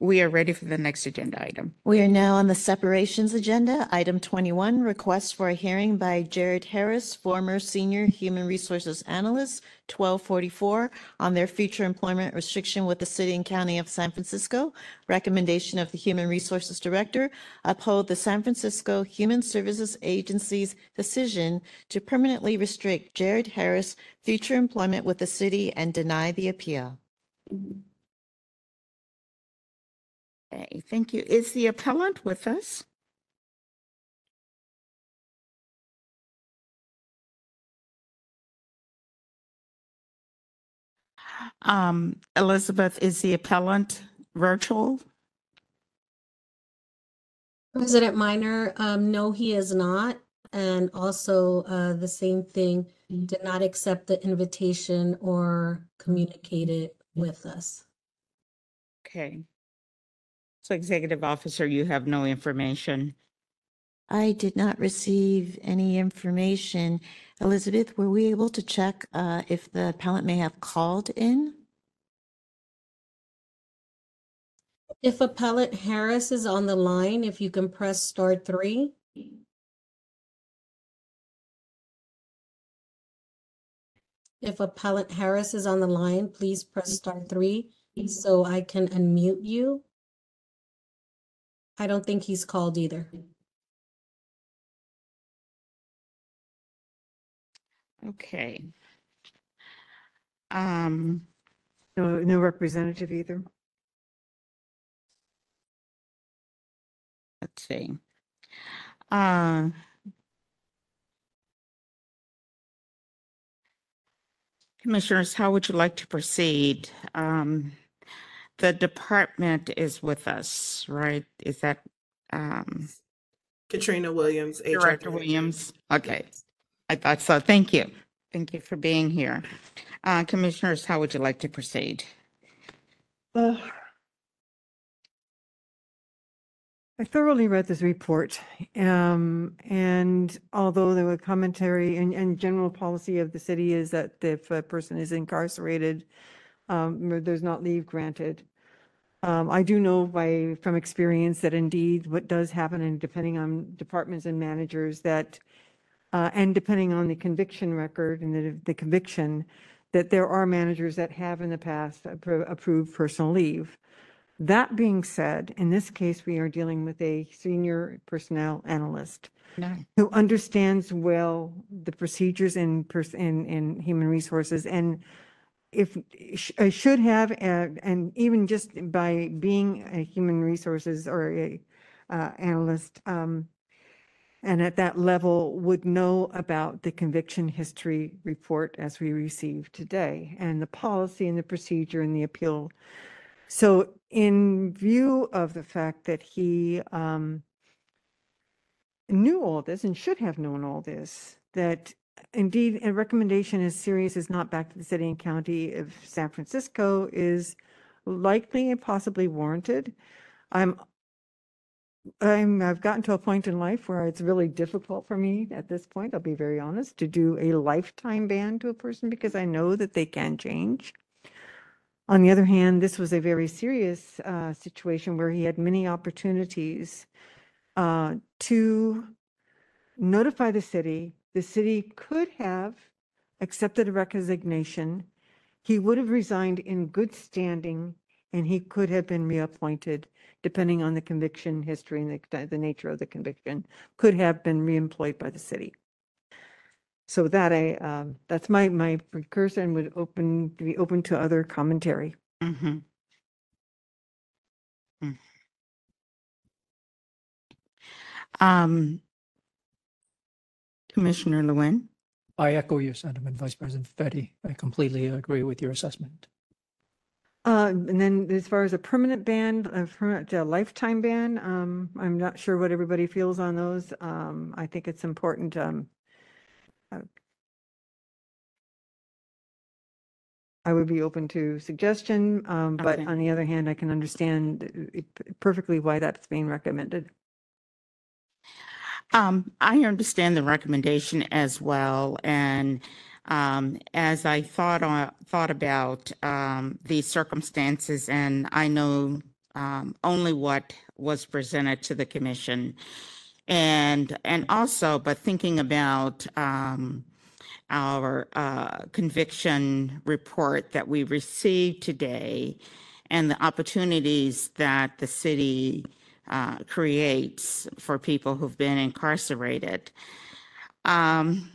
we are ready for the next agenda item. We are now on the separations agenda. Item 21, request for a hearing by Jared Harris, former Senior Human Resources Analyst, 1244, on their future employment restriction with the City and County of San Francisco. Recommendation of the Human Resources Director, uphold the San Francisco Human Services Agency's decision to permanently restrict Jared Harris' future employment with the city and deny the appeal. Mm-hmm. Okay, thank you. Is the appellant with us? Um, Elizabeth, is the appellant virtual? President Minor, um, no, he is not. And also, uh, the same thing, did not accept the invitation or communicate it with us. Okay. So Executive Officer, you have no information. I did not receive any information. Elizabeth, were we able to check uh, if the appellant may have called in? If appellant Harris is on the line, if you can press star three. If appellant Harris is on the line, please press star three so I can unmute you. I don't think he's called either. Okay. Um, No, no representative either. let's see. Uh, Commissioners, how would you like to proceed? Um, the department is with us, right? Is that, um, Katrina Williams, HR Director Williams? Okay, I thought so. Thank you. Thank you for being here. Uh, Commissioners, how would you like to proceed? Uh, I thoroughly read this report, um, and although there were commentary and, and general policy of the city is that if a person is incarcerated, um, there's not leave granted. Um, I do know by, from experience that indeed what does happen and depending on departments and managers that, uh, and depending on the conviction record and the, the conviction, that there are managers that have in the past appro- approved personal leave. That being said, in this case, we are dealing with a senior personnel analyst No. who understands well the procedures in pers- in, in human resources and if sh- should have uh, and even just by being a human resources or a uh, analyst um, and at that level would know about the conviction history report as we received today and the policy and the procedure and the appeal. So in view of the fact that he um, knew all this and should have known all this, that indeed a recommendation as serious as not back to the city and county of San Francisco is likely and possibly warranted. I'm I'm, I've gotten to a point in life where it's really difficult for me at this point, I'll be very honest, to do a lifetime ban to a person because I know that they can change. On the other hand, this was a very serious uh, situation where he had many opportunities uh, to notify the city. The city could have accepted a resignation. He would have resigned in good standing and he could have been reappointed depending on the conviction history and the, the nature of the conviction, could have been reemployed by the city. So that I, um, that's my, my precursor and would open, be open to other commentary. Mhm. Mm. Um, Commissioner Leung? I echo your sentiment, Vice President Fetty. I completely agree with your assessment. Uh, and then as far as a permanent ban, a permanent uh, lifetime ban, um, I'm not sure what everybody feels on those. Um, I think it's important, um, uh, I would be open to suggestion, um, but Okay. on the other hand, I can understand uh, perfectly why that's being recommended. Um, I understand the recommendation as well, and um, as I thought on, thought about um, these circumstances, and I know um, only what was presented to the commission, and and also, but thinking about um, our uh, conviction report that we received today, and the opportunities that the city uh, creates for people who've been incarcerated. Um,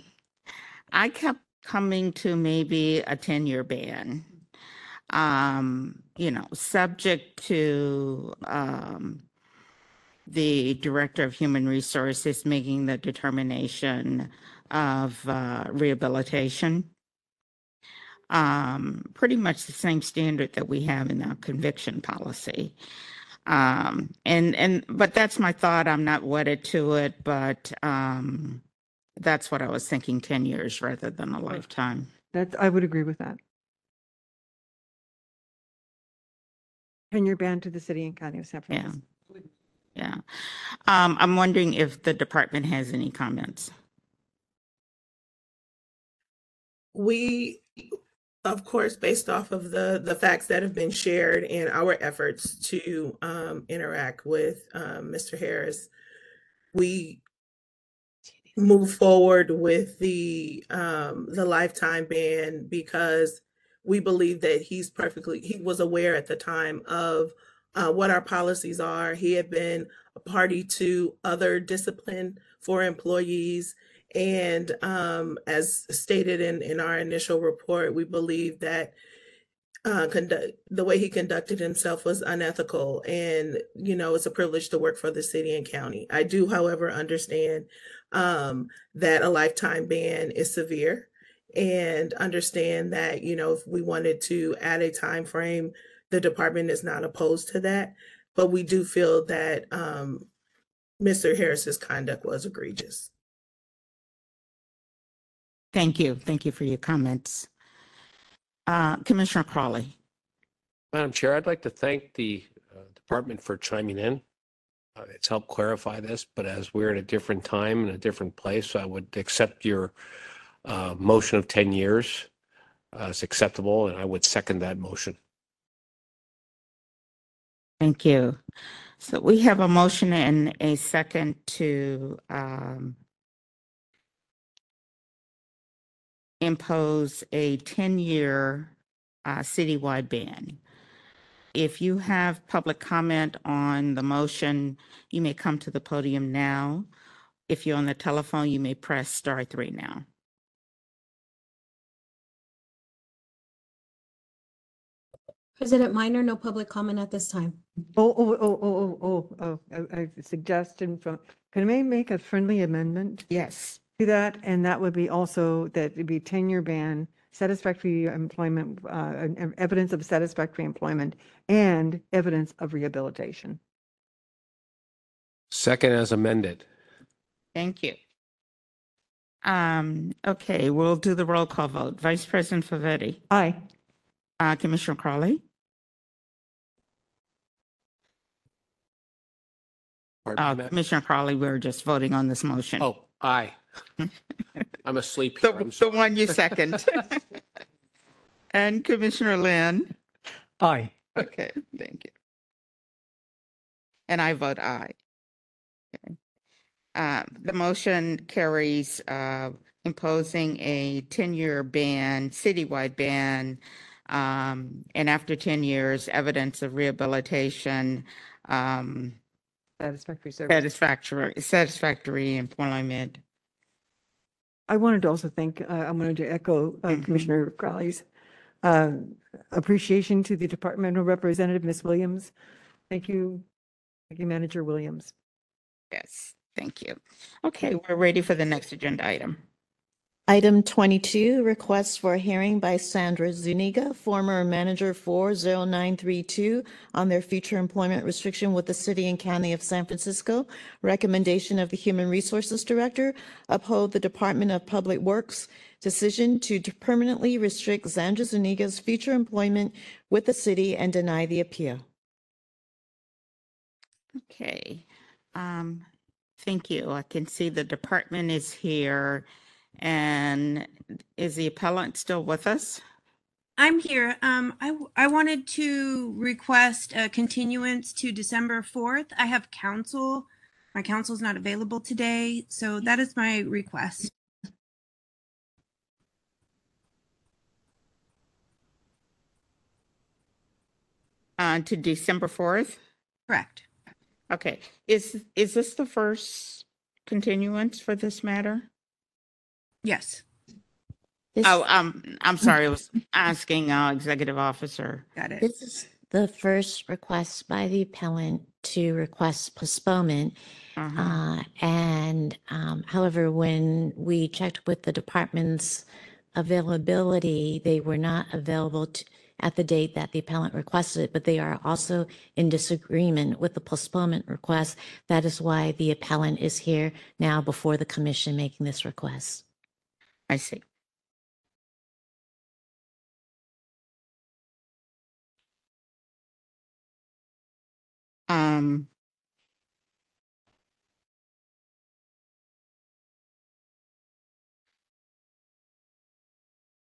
I kept coming to maybe a 10 year ban, um, you know, subject to um, the Director of Human Resources making the determination of uh, rehabilitation. Um, pretty much the same standard that we have in our conviction policy. Um, and, and, but that's my thought. I'm not wedded to it, but, um, that's what I was thinking, 10 years rather than a lifetime. That's, I would agree with that. Ten-year ban to the city and county of San Yeah. Francisco. Yeah. Um, I'm wondering if the department has any comments. We, of course, based off of the, the facts that have been shared and our efforts to um, interact with um, Mr. Harris, we move forward with the um, the lifetime ban because we believe that he's perfectly he was aware at the time of uh, what our policies are. He had been a party to other discipline for employees. And um, as stated in, in our initial report, we believe that uh, conduct, the way he conducted himself was unethical. And, you know, it's a privilege to work for the city and county. I do, however, understand um, that a lifetime ban is severe and understand that, you know, if we wanted to add a time frame, the department is not opposed to that. But we do feel that um, Mr. Harris's conduct was egregious. Thank you. Thank you for your comments. Uh, Commissioner Crowley. Madam Chair, I'd like to thank the uh, department for chiming in. Uh, It's helped clarify this, but as we're at a different time and a different place, I would accept your uh, motion of 10 years as acceptable, and I would second that motion. Thank you. So we have a motion and a second to um, impose a 10-year uh, citywide ban. If you have public comment on the motion, you may come to the podium now. If you're on the telephone, you may press star three now. President Minor, no public comment at this time. Oh, oh, oh, oh, oh, oh, oh, I- I suggestion from, can I make a friendly amendment? Yes. To that, and that would be also that it'd be ten-year ban, satisfactory employment, uh, and- and evidence of satisfactory employment and evidence of rehabilitation. Second as amended. Thank you. Um, okay, we'll do the roll call vote. Vice President Favetti? Aye. Uh, Commissioner Crowley? Pardon Uh, Matt? Commissioner Crowley, we're just voting on this motion. Oh, aye. I'm asleep The, here. I'm the one you second. <laughs> And Commissioner Leung? Aye. Okay, thank you. And I vote aye. Okay. Uh, The motion carries uh, imposing a 10-year ban, citywide ban, um, and after 10 years, evidence of rehabilitation, um, Satisfactory service. satisfactory, satisfactory employment. I wanted to also thank, uh, I wanted to echo uh, Commissioner Crowley's uh, appreciation to the departmental representative, Ms. Williams. Thank you, thank you, Manager Williams. Yes, thank you. Okay, we're ready for the next agenda item. Item 22, request for a hearing by Sandra Zuniga, former manager for 0932, on their future employment restriction with the city and county of San Francisco. Recommendation of the Human Resources Director, uphold the Department of Public Works decision to permanently restrict Sandra Zuniga's future employment with the city and deny the appeal. Okay, um, thank you. I can see the department is here. And is the appellant still with us? I'm here. Um, I, I wanted to request a continuance to December 4th. I have counsel. My counsel's not available today, so that is my request. Uh, to December 4th? Correct. Okay, is, is this the first continuance for this matter? Yes. Oh, um, I'm sorry, I was asking, uh, executive officer. Got it. This is the first request by the appellant to request postponement. Uh-huh. Uh, And um, however, when we checked with the department's availability, they were not available t- at the date that the appellant requested it, but they are also in disagreement with the postponement request. That is why the appellant is here now before the commission making this request. I see. Um.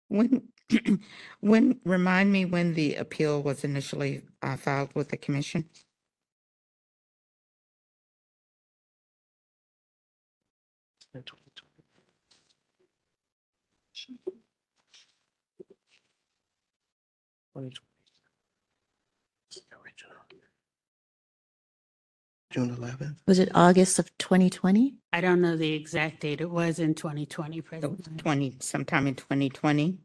When, <clears throat> when, remind me when the appeal was initially uh, filed with the commission? June 11th? Was it August of 2020? I don't know the exact date. It was in 2020, President. Twenty, sometime in twenty twenty?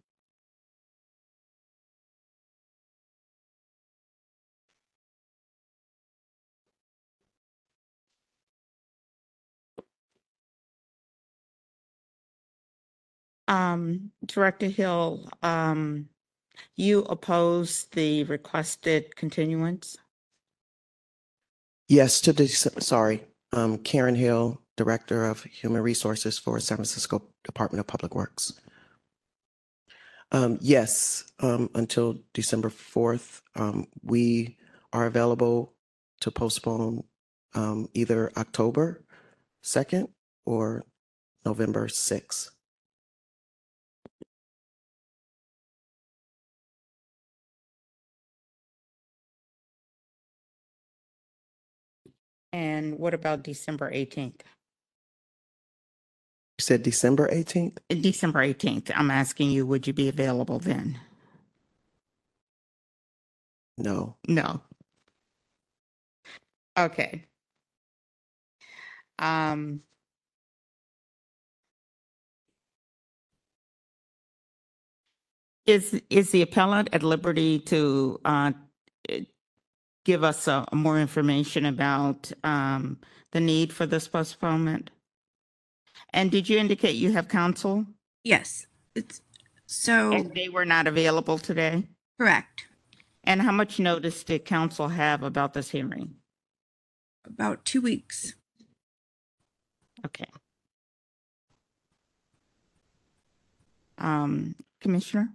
Um, Director Hill, um, you oppose the requested continuance? Yes, to the, sorry, um, Karen Hill, Director of Human Resources for San Francisco Department of Public Works. Um, yes, um, until December 4th, um, we are available to postpone, um, either October 2nd or November 6th. And what about December eighteenth? You said December 18th? December eighteenth, I'm asking you, would you be available then? No. No. Okay. Um. Is, is the appellant at liberty to, uh, give us uh, more information about, um, the need for this postponement? And did you indicate you have counsel? Yes. It's so And they were not available today? correct. And how much notice did council have about this hearing? About two weeks. Okay. Um, Commissioner?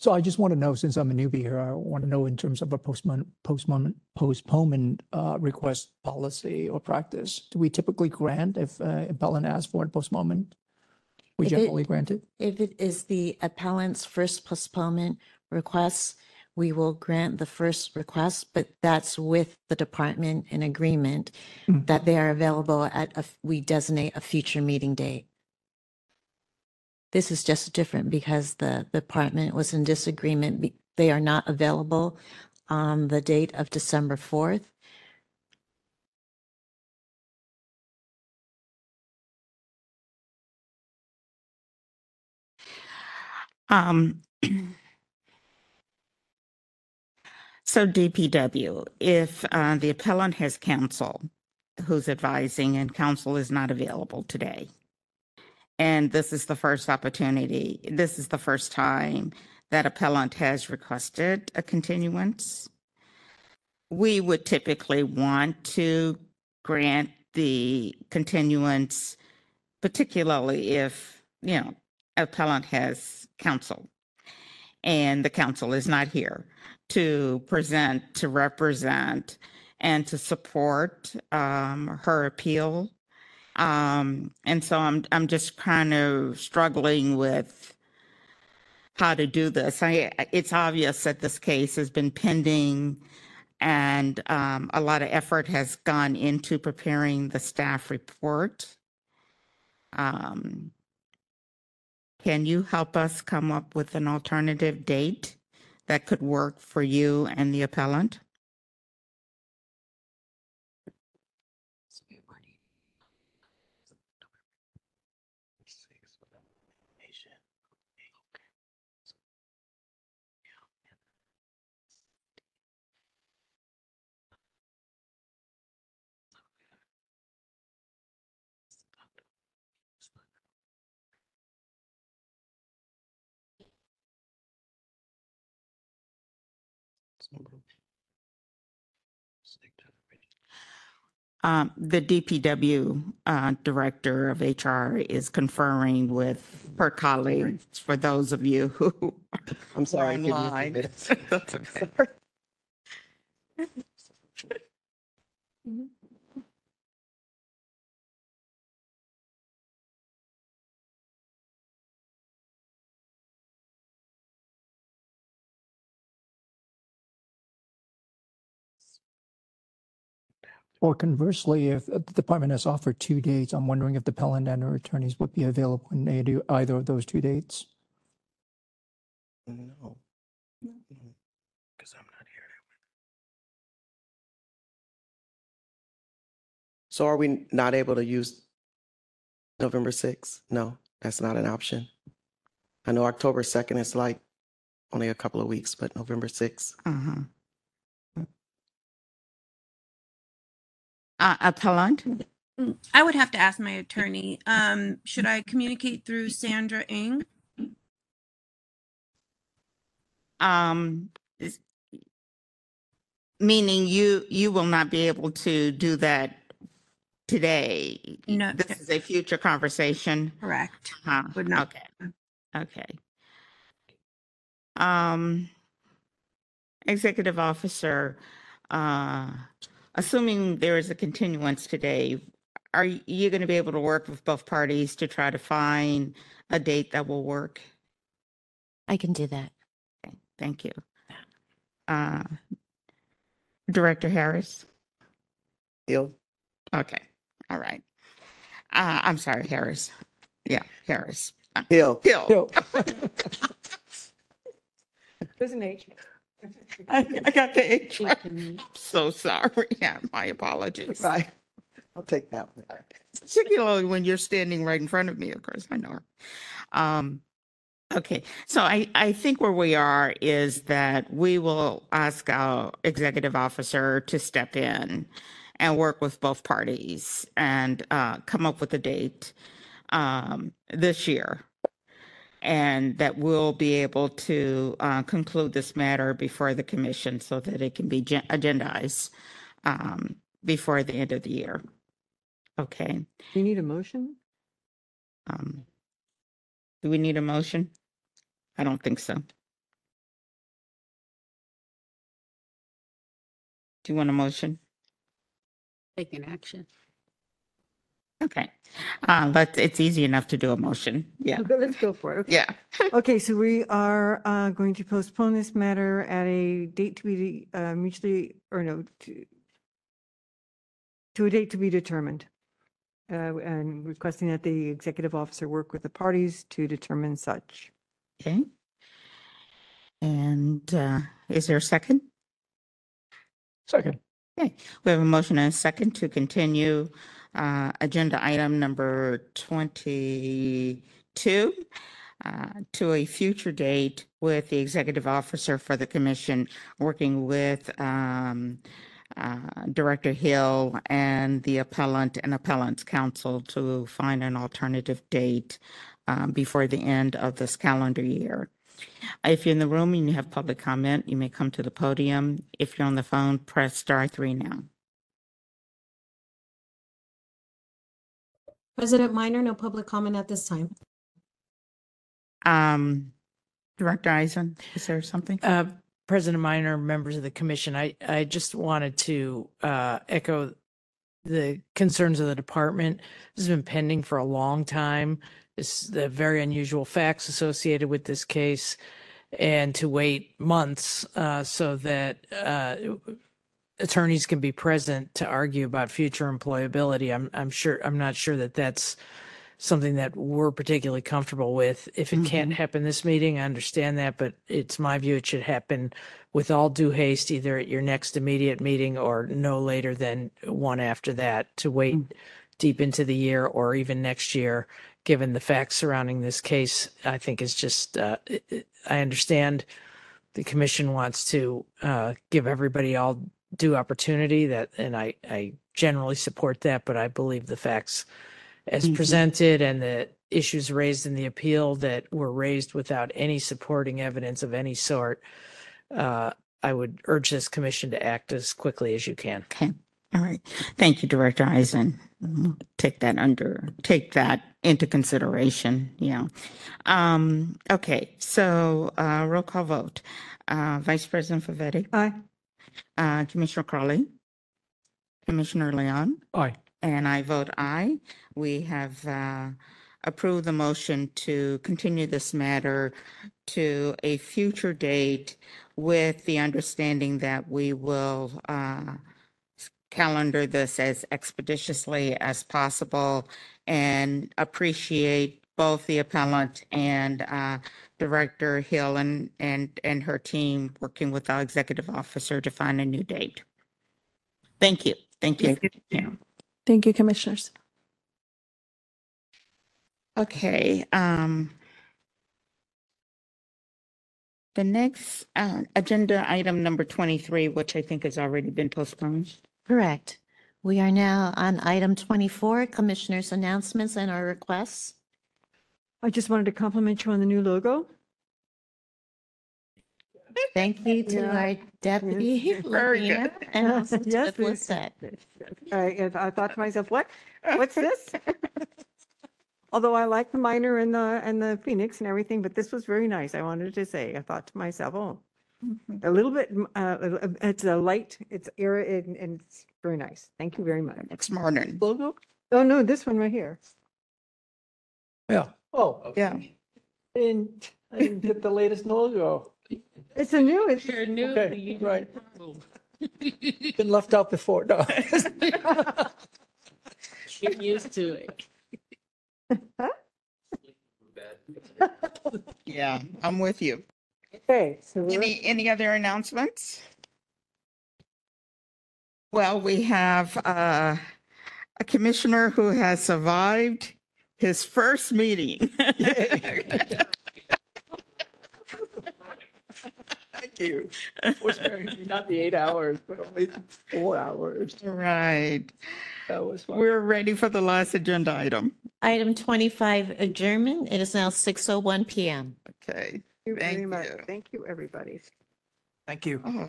So I just want to know, since I'm a newbie here, I want to know in terms of a postponement, postponement, postponement uh, request policy or practice. Do we typically grant if uh, appellant asks for a postponement? We If it- generally grant it? If it is the appellant's first postponement request, we will grant the first request, but that's with the department in agreement Mm. that they are available at, a we designate a future meeting date. This is just different because the department was in disagreement. They are not available on the date of December 4th. Um, so DPW, if uh, the appellant has counsel who's advising and counsel is not available today, and this is the first opportunity, this is the first time that appellant has requested a continuance, we would typically want to grant the continuance, particularly if, you know, appellant has counsel and the counsel is not here to present, to represent, and to support um, her appeal. Um, and so I'm I'm just kind of struggling with how to do this. I, it's obvious that this case has been pending and um, a lot of effort has gone into preparing the staff report. Um, can you help us come up with an alternative date that could work for you and the appellant? Um, the DPW uh, director of HR is conferring with her colleagues. For those of you who <laughs> I'm sorry. are give me a few online, minutes. <laughs> that's okay. <laughs> Or conversely, if the department has offered two dates, I'm wondering if the appellant and her attorneys would be available in either- either of those two dates. No. Because I'm not here. So are we not able to use November 6th? No, that's not an option. I know October 2nd is like only a couple of weeks, but November 6th. Uh-huh. Uh, appellant? I would have to ask my attorney. Um, should I communicate through Sandra Eng? Um, is- meaning you, you will not be able to do that today? No. This is a future conversation? Correct. Huh, Would not. okay, okay. Um, executive officer, uh, assuming there is a continuance today, are you going to be able to work with both parties to try to find a date that will work? I can do that. Okay, Thank you. Uh, Director Harris? Hill? Okay, all right. Uh, I'm sorry, Harris. Yeah, Harris. Hill. Hill. <laughs> There's an H. I, I got the H. So sorry. <laughs> Yeah, my apologies. Right. I'll take that one. Particularly when you're standing right in front of me, of course, I know. her. Um, okay, so I, I think where we are is that we will ask our executive officer to step in and work with both parties and uh, come up with a date um, this year. And that we'll be able to uh, conclude this matter before the commission so that it can be gen- agendized um, before the end of the year. Okay. Do you need a motion? Um, do we need a motion? I don't think so. Do you want a motion? Take an action. Okay. Uh, but it's easy enough to do a motion. Yeah. Okay, Let's go for it. Okay. Yeah. <laughs> Okay, so we are uh, going to postpone this matter at a date to be uh, mutually, or no, to to a date to be determined. Uh, And requesting that the executive officer work with the parties to determine such. Okay. And uh, is there a second? Second. Okay, we have a motion and a second to continue uh, agenda item number 22 uh, to a future date with the executive officer for the commission, working with um, uh, Director Hill and the appellant and appellant's counsel to find an alternative date um, before the end of this calendar year. If you're in the room and you have public comment, you may come to the podium. If you're on the phone, press star three now. President Minor, no public comment at this time. Um, Director Isen, is there something? Uh, President Minor, members of the commission, I, I just wanted to uh, echo the concerns of the department. This has been pending for a long time. This the very unusual facts associated with this case, and to wait months uh, so that uh, attorneys can be present to argue about future employability. I'm I'm sure I'm not sure that that's something that we're particularly comfortable with. If it can't happen this meeting, I understand that, but it's my view it should happen with all due haste, either at your next immediate meeting or no later than one after that to wait deep into the year or even next year, given the facts surrounding this case, I think is just, uh, I understand the commission wants to uh, give everybody all due opportunity that, and I, I generally support that, but I believe the facts as Mhm. presented and the issues raised in the appeal that were raised without any supporting evidence of any sort, uh, I would urge this commission to act as quickly as you can. Okay, all right. Thank you, Director Isen. Mhm. Take that under, take that into consideration, yeah. Um, okay, so, uh, roll call vote. Uh, Vice President Favetti? Aye. Uh, Commissioner Crowley? Commissioner Leung? Aye. And I vote aye. We have uh, approved the motion to continue this matter to a future date with the understanding that we will uh, calendar this as expeditiously as possible and appreciate both the appellant and uh, Director Hill and, and, and her team working with our executive officer to find a new date. Thank you. Thank you. Yeah. Thank you, commissioners. Okay, um. The next, uh, agenda item number twenty-three, which I think has already been postponed. Correct. We are now on item 24, commissioners' announcements and our requests. I just wanted to compliment you on the new logo. Thank you to Yeah. our deputy. Very Lavina, good. And <laughs> also to Yes, the it's- Lisette. I, I thought to myself, what, what's this? <laughs> Although I like the miner and the, and the phoenix and everything, but this was very nice. I wanted to say, I thought to myself, oh, a little bit, mm, uh, it's a light, it's era and, and it's very nice. Thank you very much. It's modern. Logo? Oh, no, this one right here. Yeah. Oh. Yeah. And I didn't get the latest logo. It's a new, it's. Okay, right. <laughs> Been left out before, no. <laughs> Get used to it. <laughs> Yeah, I'm with you. Okay, so. we're- Any, any other announcements? Well, we have uh, a commissioner who has survived his first meeting. <laughs> Thank you. Not the eight hours, but only four hours. Right. That was fun. We're ready for the last agenda item. Item 25, adjournment. It is now 6:01 PM. Okay. Thank you very Thank much. you. Thank you, everybody. Thank you. Oh,